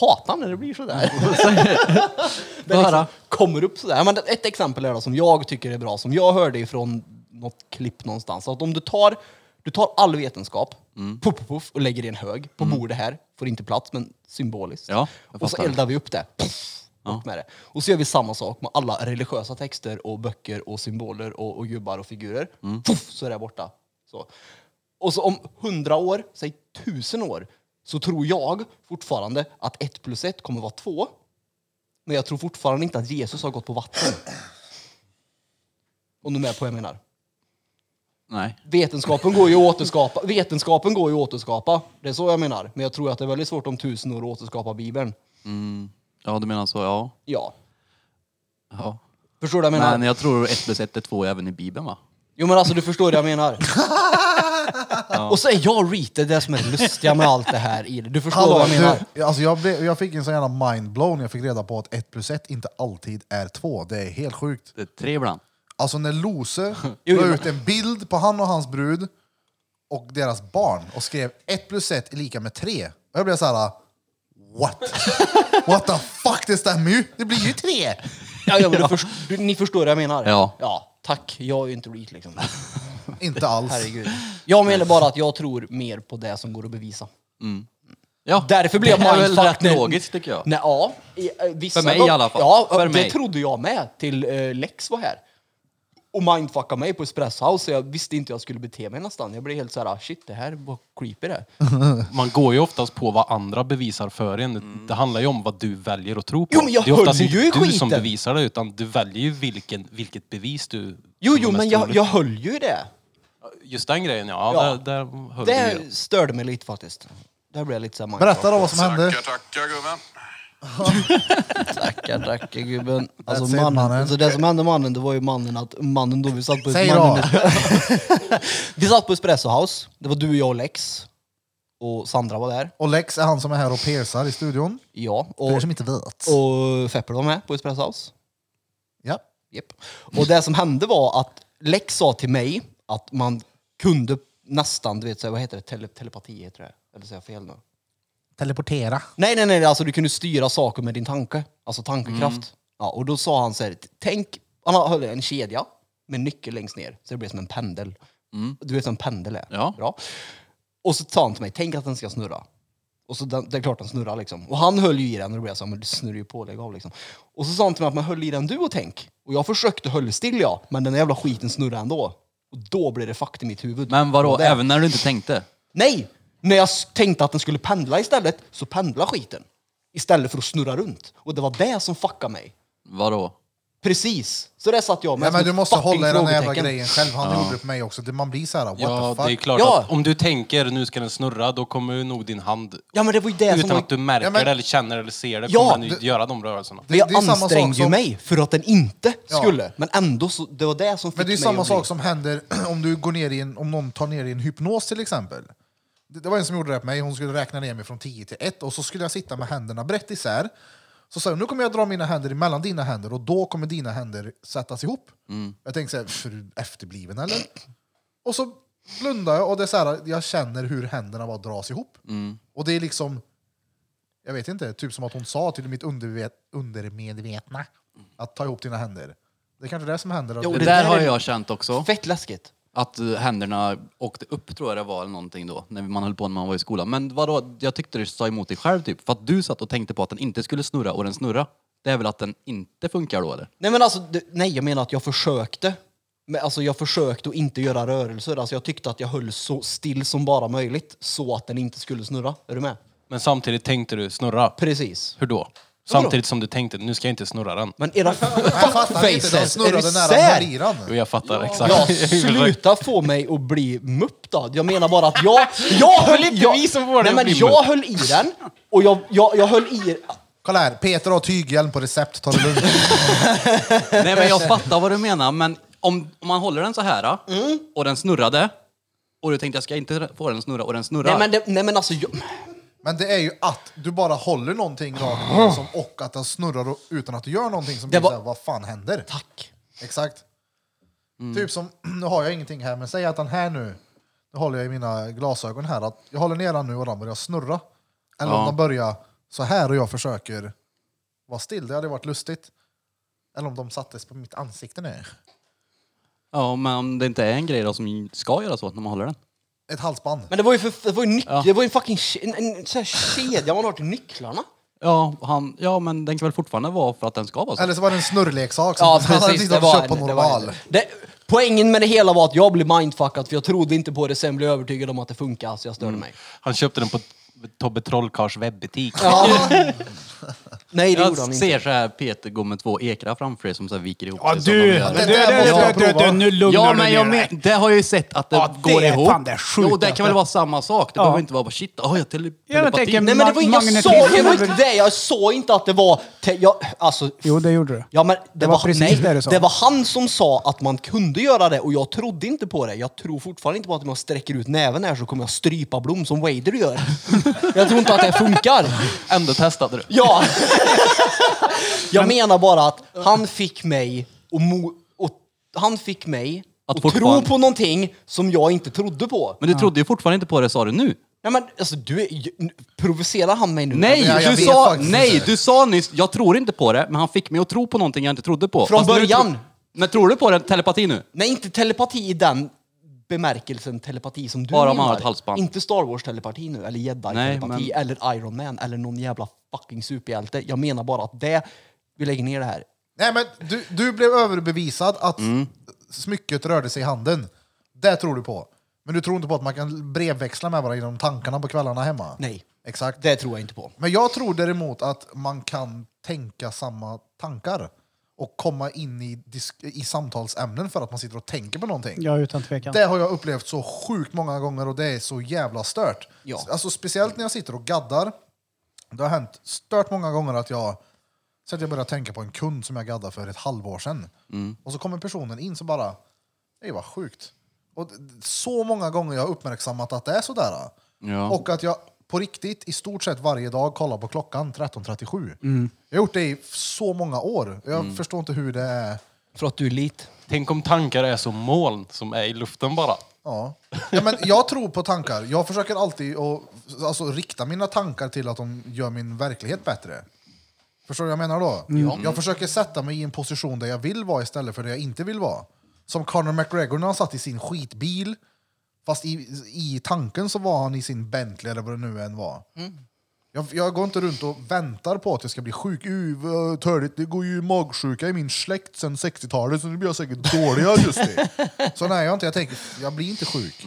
Hatar när det blir sådär. det liksom kommer upp sådär. Ja, men ett exempel är då som jag tycker är bra, som jag hörde ifrån något klipp någonstans. Att om du tar, du tar all vetenskap, puff, puff, puff, och lägger i en hög på bordet här, får inte plats men symboliskt. Ja, jag och så fattar. eldar vi upp det. Puff, upp med det. Och så gör vi samma sak med alla religiösa texter och böcker och symboler och, och gubbar och figurer. Puff, så är det borta. Så. Och så om hundra år, säg tusen år, så tror jag fortfarande att ett plus ett kommer vara två. Men jag tror fortfarande inte att Jesus har gått på vatten. Om du är med på vad jag menar. Nej. Vetenskapen går ju att återskapa. Vetenskapen går ju att återskapa. Det är så jag menar. Men jag tror att det är väldigt svårt om tusen år att återskapa Bibeln. Mm. Ja, du menar så, ja. Ja. ja. Förstår du vad jag menar? Men jag tror ett plus ett är två även i Bibeln va? Jo men alltså du förstår vad jag menar. Och så är jag Reet, det är det som är det lustiga med allt det här i det. Du förstår Hallå, vad jag menar? du, alltså jag, blev, jag fick en sån jävla mindblown jag fick reda på att ett plus ett inte alltid är två. Det är helt sjukt. Det är tre ibland. Alltså när Lose Jo, la jo. ut en bild på han och hans brud och deras barn och skrev 1 plus 1 är lika med 3. Och jag blev så här. What? What the fuck, det stämmer ju! Det blir ju 3! Ja, ja, men du först, du, ni förstår vad jag menar? Ja. Ja, tack. Jag är ju inte reet liksom. Inte alls. Herregud. Jag menar bara att jag tror mer på det som går att bevisa. Ja, Därför blev det är väl rätt när- logiskt tycker jag. Nej, ja, i, eh, vissa För mig i alla fall. Ja, För det mig. trodde jag med till uh, Lex var här. Och mindfuckade mig på Espresso. Så jag visste inte hur jag skulle bete mig nästan. Jag blev helt så här, "Ah, shit det här var creepy det. Man går ju oftast på vad andra bevisar för en. Det handlar ju om vad du väljer att tro på. Jo, men jag det är oftast höll ju inte i du skiten. som bevisar det, utan du väljer ju vilken, vilket bevis du... Jo, som är jo, mest men jag, troligt. jag höll ju i det. Just den grejen, ja. Ja. Där, där höll du ju. Det störde mig lite faktiskt. Där blev jag lite så här Berätta då vad som hände. Tackar, tackar gubben. Tackar, tackar gubben. Alltså, That's it, mannen, mannen. alltså det som hände mannen, det var ju mannen att mannen då vi satt på Säg mannen, då. Vi satt på Espresso House. Det var du, jag och Lex. Och Sandra var där. Och Lex är han som är här och persar i studion. Ja. För er Och, som inte vet. och Fepper var med på Espresso House. Ja. Japp. Och det som hände var att Lex sa till mig att man kunde nästan, du vet, så här, vad heter det, Tele, telepati heter det. Eller säger jag fel nu? Teleportera. Nej, nej, nej, alltså du kunde styra saker med din tanke. Alltså tankekraft. Ja, och då sa han så här, tänk, han höll en kedja med nyckel längst ner, så det blev som en pendel. Du vet vad en pendel är? Ja. Bra. Och så sa han till mig, tänk att den ska snurra. Och så den, det är klart den snurrar liksom. Och han höll ju i den och då blev jag så här, men du snurrar ju på, lägg av liksom. Och så sa han till mig att man höll i den du och tänk. Och jag försökte hålla still ja, men den jävla skiten snurrade ändå. Och då blev det fucked i mitt huvud. Men vadå, Och det- även när du inte tänkte? Nej! När jag tänkte att den skulle pendla istället, så pendla skiten. Istället för att snurra runt. Och det var det som fuckade mig. Vadå? Precis. Så det satt jag med Ja, men du måste hålla i den här jävla grejen själv. Han gjorde det på mig också. Det- Man blir så här, what Ja, the fuck. det är klart Ja. att om du tänker nu ska den snurra, då kommer ju nog din hand, Ja men det var ju det som utan var... att du märker Ja, men- det eller känner eller ser det, Ja, kommer den ju det- göra de rörelserna. Men jag det är samma ansträngde sak ju som- mig för att den inte Ja. skulle. Men ändå, så, det var det som fick Men det är mig samma att bli... sak som händer om du går ner i en, om någon tar ner i en hypnos till exempel. Det, var en som gjorde det på mig, hon skulle räkna ner mig från 10 till 1 och så skulle jag sitta med händerna brett isär. Så sa jag, nu kommer jag dra mina händer mellan dina händer och då kommer dina händer sättas ihop. Jag tänkte så här, för du efterbliven eller? Och så blundar jag och det är så här, jag känner hur händerna bara dras ihop. Och det är liksom, jag vet inte, typ som att hon sa till mitt undervet, undermedvetna att ta ihop dina händer. Det är kanske det som händer. Jo, Det, det där har jag känt också. Fett läskigt. Att händerna åkte upp tror jag det var eller någonting då, när man höll på när man var i skolan. Men vadå, jag tyckte det sa emot dig själv typ. För att du satt och tänkte på att den inte skulle snurra och den snurra. Det är väl att den inte funkar då eller? Nej men alltså, det, nej jag menar att jag försökte. Men, alltså jag försökte att inte göra rörelser. Alltså jag tyckte att jag höll så still som bara möjligt så att den inte skulle snurra. Är du med? Men samtidigt tänkte du snurra. Precis. Hur då? Samtidigt som du tänkte, nu ska jag inte snurra den. Men era Jag fattar inte, de fuckfaces, är snurrade du nära sär? Jo, jag fattar exakt. Ja, sluta få mig att bli mupp då. Jag menar bara att jag... Jag höll inte jag, vi som får dig Nej att men bli jag mupp. höll i den och jag, jag, jag höll i... Kolla här, Peter har tyghjälm på recept, ta det lugnt. Nej men jag fattar vad du menar, men om, om man håller den så här Mm. och den snurrade och du tänkte jag ska inte få den snurra och den snurrar. Nej men, det, nej, men alltså... Jag, Men det är ju att du bara håller någonting rakt ner som, och att den snurrar och- utan att du gör någonting som blir var- såhär, vad fan händer? tack. Exakt. Typ som, nu har jag ingenting här, men säg att den här nu, nu håller jag i mina glasögon här, att jag håller ner den nu och den börjar snurra. Eller om Ja. den börjar så här och jag försöker vara still, det hade varit lustigt. Eller om de sattes på mitt ansikte nu. Ja men om det inte är en grej då som ska göra så när man håller den. Ett halsband. Men det var ju, för, det var ju, nyc- Ja. det var ju en fucking ke- en, en, sån här kedja man har till nycklarna. Ja, han, ja men den kan väl fortfarande vara för att den ska vara så. Eller så var det en snurrleksak som Ja han hade och var köpt på en, det var normal. Det, Poängen med det hela var att jag blev mindfuckad för jag trodde inte på det, sen blev jag övertygad om att det funkar så jag störde mig. Han köpte den på Tobbe Trollkarls webbutik. Nej det gjorde han Jag inte. ser så här Peter gå med två ekrar framför sig som så här viker ihop Ja sig. som du, de du, gör. du, Det där måste jag du, du, prova. du, nu lugnar Ja du men jag ner dig. men, det har jag ju sett att det Ja, det går är ihop. fan det jo det sjukaste. kan väl vara samma sak. Det Ja. behöver inte vara bara shit, oh, jag tele Ja, men telepati. tänk en- Nej men det var, jag, Magnetism sa, det var inte det, jag sa inte att det var... Te, jag, alltså, Jo, det gjorde du. Ja men det, var var, precis nej, det du sa. det var han som sa att man kunde göra det och jag trodde inte på det. Jag tror fortfarande inte på att om jag sträcker ut näven här så kommer jag strypa Blom som Wader gör. jag tror inte att det funkar. Ändå testade du. Ja. jag menar bara att han fick mig och, mo, och han fick mig Att och tro fortfarande- på någonting som jag inte trodde på. Men du trodde ju fortfarande inte på det, sa du nu. Nej men alltså du är, provocerar han mig nu? Nej, Ja, jag du vet sa, faktiskt nej inte. du sa nyss, jag tror inte på det, men han fick mig att tro på någonting jag inte trodde på. Från Fast nu början. tro- Men tror du på det, telepati nu? Nej, inte telepati i den bemärkelsen telepati som du Bara om man menar. har ett halsband. Inte Star Wars-telepati nu, eller jedi-telepati, Nej, eller Iron Man, eller någon jävla fucking superhjälte. Jag menar bara att det, vi lägger ner det här. Nej, men du, du blev överbevisad att Mm. smycket rörde sig i handen. Det tror du på. Men du tror inte på att man kan brevväxla med varandra genom tankarna på kvällarna hemma? Nej, Exakt. det tror jag inte på. Men jag tror däremot att man kan tänka samma tankar och komma in i, disk- i samtalsämnen för att man sitter och tänker på någonting. Ja, utan tvekan. Det har jag upplevt så sjukt många gånger och det är så jävla stört. Ja. Alltså, speciellt när jag sitter och gaddar. Det har hänt stört många gånger att jag, så att jag börjar tänka på en kund som jag gaddade för ett halvår sedan. Och så kommer personen in så bara, det var sjukt. Och så många gånger jag har uppmärksammat att det är sådär. Ja. Och att jag på riktigt i stort sett varje dag kollar på klockan 13.37. Jag har gjort det i så många år. Jag förstår inte hur det är. För att du är lit. Tänk om tankar är som moln som är i luften bara. Ja. Ja, men jag tror på tankar. Jag försöker alltid att alltså, rikta mina tankar till att de gör min verklighet bättre. Förstår du vad jag menar då? Jag försöker sätta mig i en position där jag vill vara istället för där jag inte vill vara. Som Conor McGregor när han satt i sin skitbil. Fast i, i tanken så var han i sin Bentley eller vad det nu än var. Jag, jag går inte runt och väntar på att jag ska bli sjuk. Uh, vad törligt. Det går ju magsjuka i min släkt sedan 60-talet så nu blir jag säkert dålig i augusti. Så nej, jag, inte, jag tänker, jag blir inte sjuk.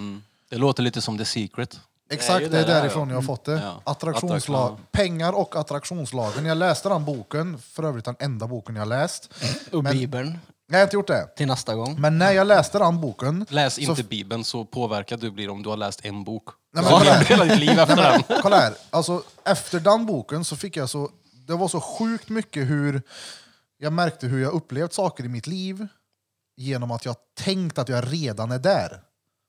Det låter lite som The Secret. Exakt, det är det där, därifrån jag har fått det. Ja. Attraktionslag, Attraktion. pengar och attraktionslagen. Jag läste den boken, för övrigt den enda boken jag läst. Och Men- Bibeln Nej, jag har inte gjort det. till nästa gång. Men när jag läste den boken... Läs så- inte Bibeln så påverkad du blir om du har läst en bok. Nej, Så men kolla här. hela ditt liv efter den. Kolla här, alltså, efter den boken så fick jag så... Det var så sjukt mycket hur... Jag märkte hur jag upplevt saker i mitt liv genom att jag tänkt att jag redan är där. Vet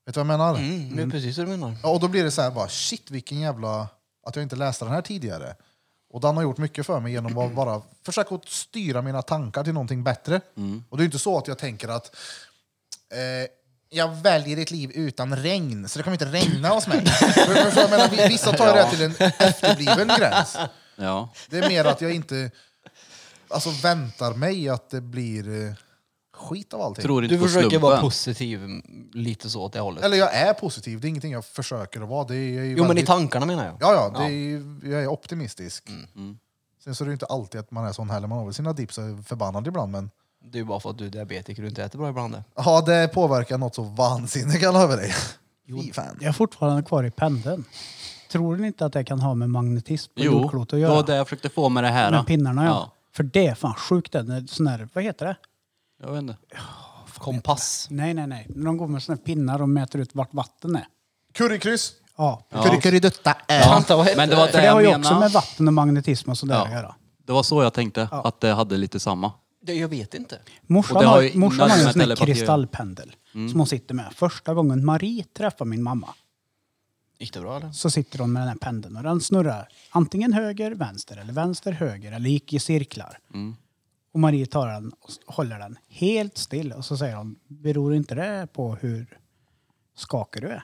du vad jag menar? Mm, det är precis vad du menar. Ja, och då blir det så här, bara, shit vilken jävla... Att jag inte läste den här tidigare. Och den har gjort mycket för mig genom att bara försöka att styra mina tankar till någonting bättre. Och det är inte så att jag tänker att eh, jag väljer ett liv utan regn, så det kommer inte regna hos mig. För- för- menar, vi- vissa tar ju det till en efterbliven gräns. Ja. Det är mer att jag inte alltså, väntar mig att det blir eh, skit av allting. Tror inte Du på försöker slumpen. vara positiv mm, lite så åt det hållet. Eller jag är positiv, det är ingenting jag försöker att vara. Det är, jag är jo men i väldigt- tankarna menar jag. Ja, ja, det är, jag är optimistisk. Mm. Sen så är det ju inte alltid att man är sån heller. Man har väl sina dips och är förbannad ibland. Men Det är ju bara för att du är diabetiker och inte äter bra ibland. det. ja, det påverkar något så vansinnigt kan jag lova dig. Fy fan. Jag är fortfarande kvar i pendeln. Tror ni inte att det kan ha med magnetism på Jo, jordklotet att det göra? var det jag försökte få med det här. Med pinnarna ja. Ja. För det är fan sjukt det. när Sån här, vad heter det? Jag vet inte. Kompass. Nej, nej, nej. De går med såna här pinnar och mäter ut vart vatten är. Currykryss. Ja. Vänta, vad heter Men det var det? För det har jag ju också menade. med vatten och magnetism och sådär Ja. att göra. Det var så jag tänkte, att det hade lite samma. Det, jag vet inte. Morsan det har har, ju morsan innan har ju en med sån här telepati kristallpendel som hon sitter med. Första gången Marie träffar min mamma Gick det bra eller? så sitter hon med den här pendeln och den snurrar antingen höger, vänster eller vänster, höger eller gick i cirklar. Och Marie tar den och håller den helt still och så säger hon, beror inte det på hur skakig du är?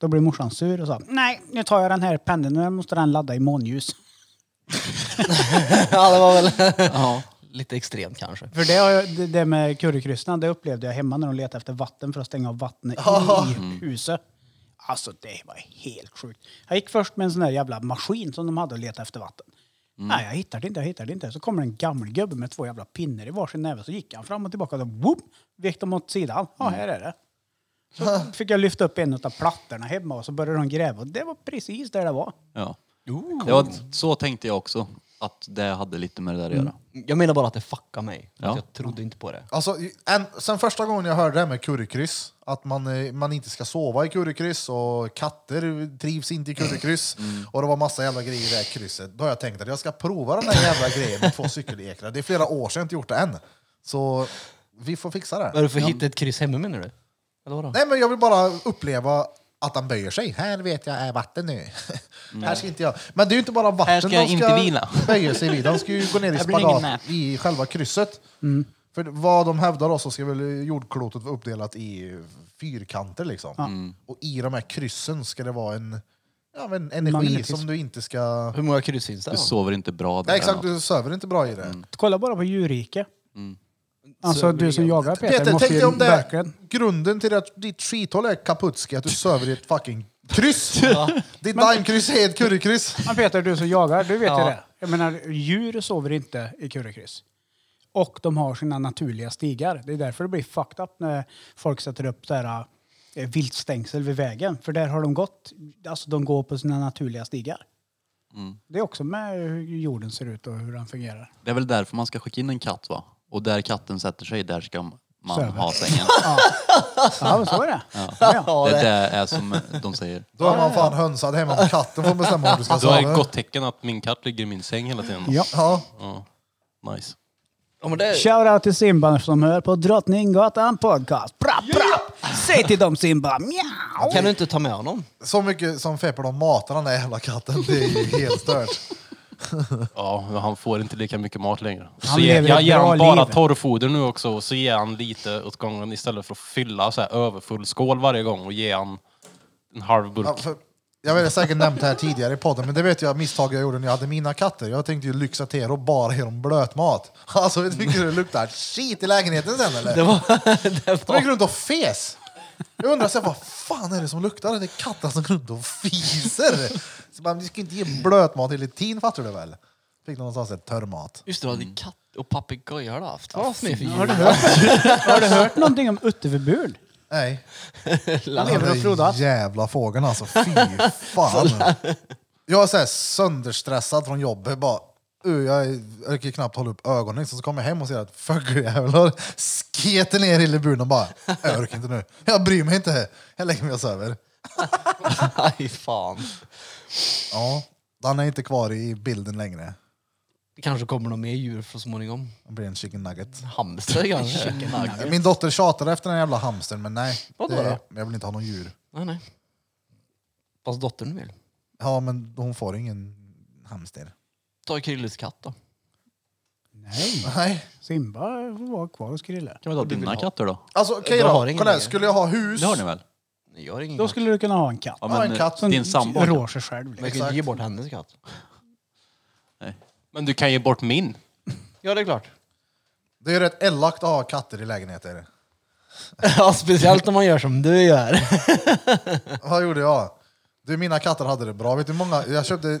Då blir morsan sur och sa, nej nu tar jag den här pendeln och jag måste den ladda i månljus. ja, det var väl Ja. lite extremt kanske. För det, har jag, det, det med currykryssarna, det upplevde jag hemma när de letade efter vatten för att stänga av vattnet i huset. Alltså det var helt sjukt. Jag gick först med en sån där jävla maskin som de hade att leta efter vatten. Nej, jag hittade det inte, jag hittade det inte. Så kommer en gammal gubbe med två jävla pinnar i varsin näve. Så gick han fram och tillbaka och så whoop, vek dem åt sidan. Ja, här är det. Så fick jag lyfta upp en av plattorna hemma och så började de gräva. Och det var precis där det var. Ja. Det var, så tänkte jag också, att det hade lite med det där att göra. Jag menar bara att det fuckade mig. Ja. Att jag trodde inte på det. Alltså, en, sen första gången jag hörde det här med currykryss, att man, eh, man inte ska sova i currykryss och katter trivs inte i currykryss och det var massa jävla grejer i det här krysset. Då har jag tänkt att jag ska prova den här jävla grejen med två cykelekrar. Det är flera år sedan jag inte gjort det än. Så vi får fixa det. Var det för hitta ett kryss hemma menar du? Eller vadå? Nej men jag vill bara uppleva att han böjer sig. Här vet jag är vatten nu. här ska inte jag. Men det är ju inte bara vatten Här ska jag de inte vila. böja sig vid. De ska ju gå ner i Här blir ingen spagat i själva krysset. För vad de hävdar då så ska väl jordklotet vara uppdelat i fyrkanter liksom. Och i de här kryssen ska det vara en, ja, men energi Magnetism. som du inte ska... Hur många kryss finns det? Du sover inte bra där. Ja, exakt, du söver inte bra i det. Kolla bara på djurrike. Alltså du som jagar Peter, Peter, måste tänk ju dig om det verkligen... grunden till att ditt skithåll är kaputski, att du söver i ett fucking kryss. Ditt daimkryss är ett currykryss. Men Peter, du som jagar, du vet ju Ja. det. Jag menar, djur sover inte i currykryss. Och de har sina naturliga stigar. Det är därför det blir fucked up när folk sätter upp så här, eh, viltstängsel vid vägen. För där har de gått, alltså de går på sina naturliga stigar. Det är också med hur jorden ser ut och hur den fungerar. Det är väl därför man ska skicka in en katt va? Och där katten sätter sig, där ska man Söver. ha sängen. Ja, men så är det. Ja. Ja, Det, det är som de säger. Då är man fan hönsad hemma om katten får bestämma om du ska Då är det ett sova. gott tecken att min katt ligger i min säng hela tiden. Ja. Ja. Ja. Nice. Ja, men det, Shoutout till Simba som hör på Drottninggatan podcast. Brapp, brapp! Säg till dem Simba, mjau! kan du inte ta med honom? Så mycket som Feppar de matar den där jävla katten, det är ju helt stört. Ja, men han får inte lika mycket mat längre. Han Så ger, lever jag ett ger bra honom bara liv. torrfoder nu också och så ger han lite åt gången istället för att fylla så här överfull skål varje gång och ge han en halv burk. Ja, för, jag vet säkert nämnt det här tidigare i podden, men det vet jag misstag jag gjorde när jag hade mina katter. Jag tänkte ju lyxa till och bara ge dem blötmat. Alltså hur mycket det luktar skit i lägenheten sen eller? Det var... det De gick runt och fes. Jag undrar så här, vad fan är det som luktar? Det är katter som går runt och fiser. Så bara, vi ska inte ge blötmat hela tiden fattar du väl? Fick de någonstans ett törrmat. Just det, du hade katt och papegoja har du haft. Vad mer för Har du hört, har du hört någonting om utterbud? Nej. lever och frodas. Jävla fågeln alltså, fy fan. Jag är så här sönderstressad från jobbet. Bara, uh, jag orkar knappt hålla upp ögonen. Så, så kommer jag hem och ser att fågeljäveln har sketer ner i buren och bara, jag orkar inte nu. Jag bryr mig inte. Jag lägger mig och söver. Nej, fan. Ja, han är inte kvar i bilden längre. Det kanske kommer några mer djur så småningom. Det blir en chicken nugget. Hamster kanske? Min dotter tjatar efter den jävla hamstern, men nej. Vadå Det, då? jag vill inte ha någon djur. Nej, nej. Fast dottern vill. Ja, men hon får ingen hamster. Ta Krilles katt då. Nej, Nej. Simba får vara kvar hos Krille. Kan vi ta dina katter då? Alltså okej Du då, har ingen kolla här. Skulle jag ha hus... Det har ni väl? Nej, jag har ingen Då katt. skulle du kunna ha en katt. Ja, Ja, en katt. Din sambo? Rår sig själv. Men jag kan Exakt. inte ge bort hennes katt. Nej. Men du kan ge bort min. Ja, det är klart. Det är rätt elakt att ha katter i lägenheter. Ja, speciellt om man gör som du gör. Vad gjorde jag? Du, mina katter hade det bra. Vet du hur många? Jag köpte...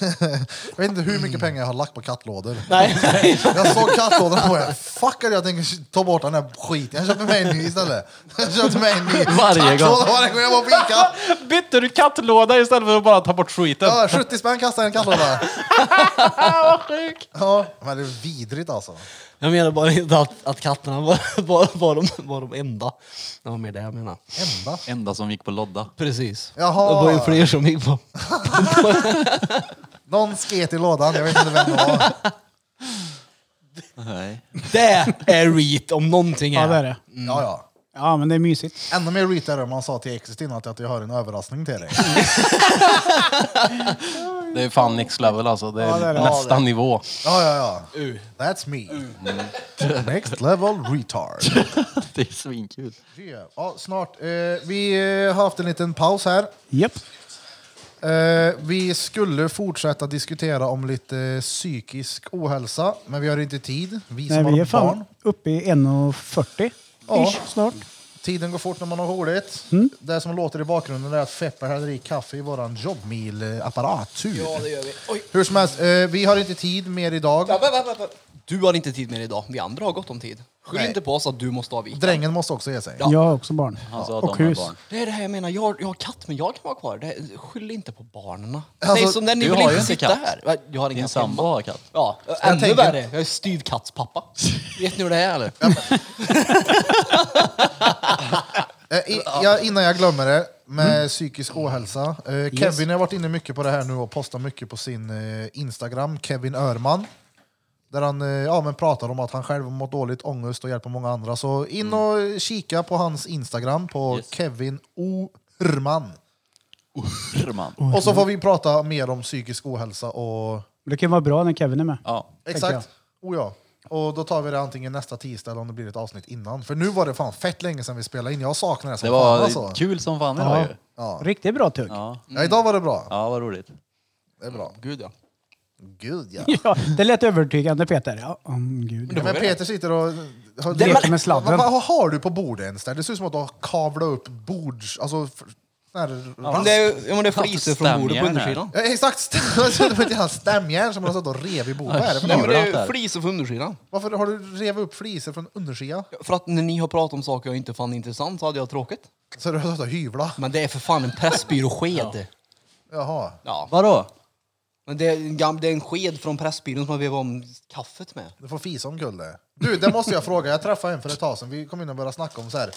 jag vet inte hur mycket pengar jag har lagt på kattlådor. Nej, nej. Jag såg kattlådorna och jag fuck att jag tänker ta bort den här skiten. Jag köpte mig en ny istället. Jag köpte mig en ny Varje gång. varje gång jag var på Ica. Bytte du kattlåda istället för att bara ta bort skiten? Ja, 70 spänn kastade en kattlåda. Vad sjukt. Ja, men det är vidrigt alltså. Jag menar bara inte att, att katterna var, var, var, de, var de enda. Det var mer det jag menar. Enda. Enda som gick på lodda. Precis. Jaha. Det var ju fler som gick på. Någon sket i lådan, jag vet inte vem det var. Nej. Det är reet om någonting Ja, det är är. det. Ja, ja. Ja, men det är mysigt. Ännu mer reet är det om man sa till innan att jag har en överraskning till dig. Det är fan next level alltså. Det är, Ja, det är det. nästa nivå. Ja, ja, ja. That's me. Next level retard. Det är svinkul. Ja, snart. Eh, vi eh, har haft en liten paus här. Japp. Eh, vi skulle fortsätta diskutera om lite psykisk ohälsa, men vi har inte tid. Vi som Nej, vi är har fan barn. uppe i 1,40 Ja. ish snart. Tiden går fort när man har roligt. Mm. Det som låter i bakgrunden är att Fepper häller i kaffe i våran jobbmil-apparatur. Ja, det gör vi. Oj. Hur som helst, eh, vi har inte tid mer idag. Du har inte tid med det idag. Vi andra har gott om tid. Skyll Nej. inte på oss att du måste avvika. Drängen måste också ge sig. Ja. Jag har också barn. Han sa att och de har hus. barn. Det är det här jag menar. Jag har, jag har katt, men jag kan vara kvar. Det, skyll inte på barnen. Alltså, Nej, som när ni du vill har inte ju inte sitta katt. här. Va, Jag har ingen Din katt sambo hemma. har katt. Ja, Jag ännu tänker- värre. Jag är styvkattspappa. Vet ni hur det är eller? Eh, i, ja, innan jag glömmer det, med Mm. psykisk ohälsa. Eh, Kevin har varit inne mycket på det här nu och postar mycket på sin eh, Instagram, Kevin Örman. Där han eh, ja, men pratar om att han själv har mått dåligt, ångest och hjälper många andra. Så in och kika på hans Instagram på Yes. Kevin Orman. Man. Och så får vi prata mer om psykisk ohälsa och... Det kan vara bra när Kevin är med. Ja. Exakt. Oh ja. Och då tar vi det antingen nästa tisdag eller om det blir ett avsnitt innan. För nu var det fan fett länge sedan vi spelade in. Jag saknar det som Det var fan alltså. kul som fan idag Ja. ju. Ja. Riktigt bra tugg. Ja. ja, idag var det bra. ja, vad roligt. Det är bra. Gud ja. Gud ja. Ja, det lät övertygande Peter. Ja, om gud. Men Peter sitter och... Har, Leker med sladden. Vad, vad har du på bordet ens där? Det ser ut som att du har kavlat upp bords... Alltså, f- sån här Men det är, ja, men det är fliser från bordet på stämjärn här. undersidan. Ja, exakt! Det var ett jävla stämjärn som man har suttit och rev i bordet. Vad är det för Nej, något? men det är fliser från undersidan. Varför har du rev upp fliser från undersidan? För att när ni har pratat om saker jag inte fann intressant så hade jag tråkigt. Så du har suttit och hyvlat? Men det är för fan en pressbyråsked. Jaha. Ja. Vadå? Men det är, en gam- det är en sked från Pressbyrån som man vevar om kaffet med. Du får fisa omkull det. Du, det måste jag fråga. Jag träffade en för ett tag sedan. Vi kom in och började snacka om så här.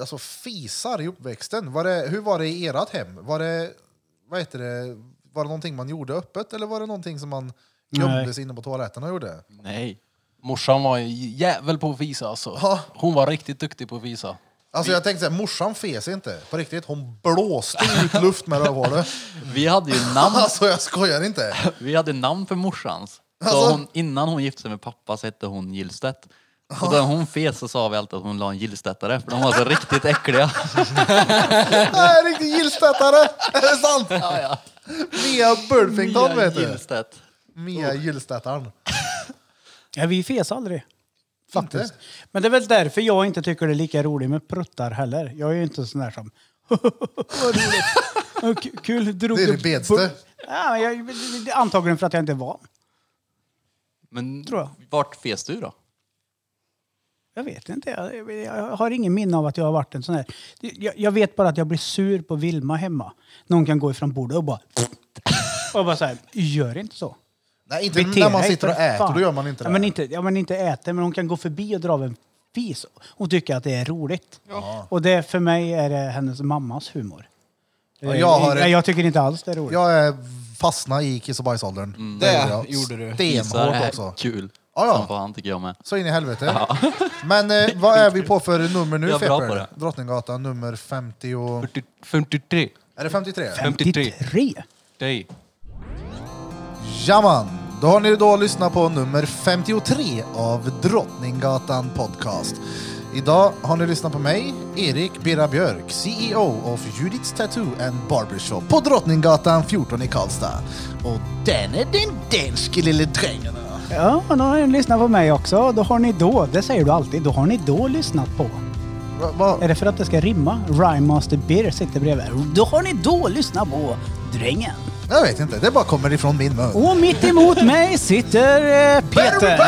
Alltså fisar i uppväxten. Var det, hur var det i ert hem? Var det, vad heter det, var det någonting man gjorde öppet eller var det någonting som man gömde sig inne på toaletten och gjorde? Nej. Morsan var en jävel på att visa alltså. Hon var riktigt duktig på att visa. Alltså jag tänkte så här, morsan fes inte. På riktigt, hon blåste ut luft med rövhålet. Vi hade ju namn, Alltså jag skojar inte. vi hade namn för morsans. Så Alltså? hon, innan hon gifte sig med pappa så hette hon Gillstedt. Så när hon fes så sa vi alltid att hon la en gillstettare, för de var så riktigt äckliga. Nej, riktig gillstöttare! Är det sant? Ja, ja. Mia Burfington vet du. Gillstedt. Mia Gillstöttaren. Ja, vi fes aldrig. Inte? Faktiskt. Men det är väl därför jag inte tycker det är lika roligt med pruttar heller. Jag är ju inte sån där som... Vad roligt. Kul, drog Det är det bedste. Ja, jag, antagligen för att jag inte är van. Men Tror jag. vart fes du då? Jag vet inte. Jag, jag har ingen minne av att jag har varit en sån här. Jag, jag vet bara att jag blir sur på Vilma hemma. Någon kan gå ifrån bordet och bara... Och bara så här, gör inte så. Nej, inte Bete när man dig, sitter och för äter, fan. då gör man inte det. Ja, men inte, ja, men inte äter, men hon kan gå förbi och dra av en fis. Hon tycker att det är roligt. Och det för mig är det hennes mammas humor. Ja, jag har Nej, ett- jag tycker inte alls det är roligt. Jag är fastna i kiss och bajsåldern. Det gjorde jag. gjorde du. Fisar Stenhårt är också. kul. Ja, ja. Som fan tycker jag med. Så in i helvete. Men eh, vad är vi på för nummer nu Jag är bra på Feper? det. Drottninggatan nummer 50 och... 40 53. Är det 53? 53. 53? Dig. Jaman! Då har ni då lyssnat på nummer 53 av Drottninggatan Podcast. Idag har ni lyssnat på mig, Erik Birra Björk, CEO of Judiths Tattoo and Barbershop på Drottninggatan 14 i Karlstad. Och den är din danske lille drängen. Ja, då har ni lyssnat på mig också. Då har ni då, det säger du alltid, då har ni då lyssnat på. Va, va? Är det för att det ska rimma? Rhyme Master Beer sitter bredvid. Då har ni då lyssnat på Drängen. Jag vet inte, det bara kommer ifrån min mun. Och mitt emot mig sitter eh, Peter.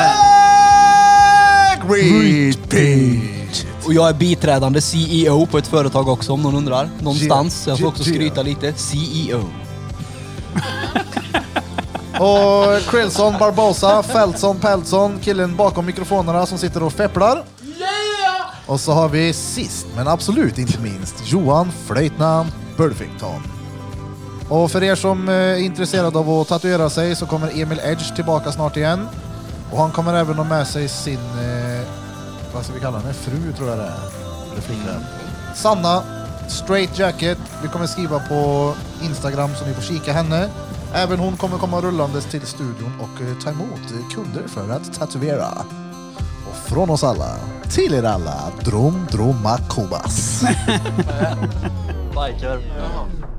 Repeat! Och jag är biträdande CEO på ett företag också om någon undrar. Någonstans. Så jag får också skryta lite. CEO. Och Krillson, Barbosa, Feltson, Peltson, killen bakom mikrofonerna som sitter och fepplar. Och så har vi sist, men absolut inte minst, Johan Flöjtnant Burfington. Och för er som eh, är intresserade av att tatuera sig så kommer Emil Edge tillbaka snart igen. Och han kommer även ha med sig sin, eh, vad ska vi kalla henne, fru tror jag det är. Eller flickvän. Sanna, straight jacket. Vi kommer skriva på Instagram så ni får kika henne. Även hon kommer komma rullandes till studion och eh, ta emot kunder för att tatuera. Och från oss alla, till er alla, Drom Droma Kobas. Biker.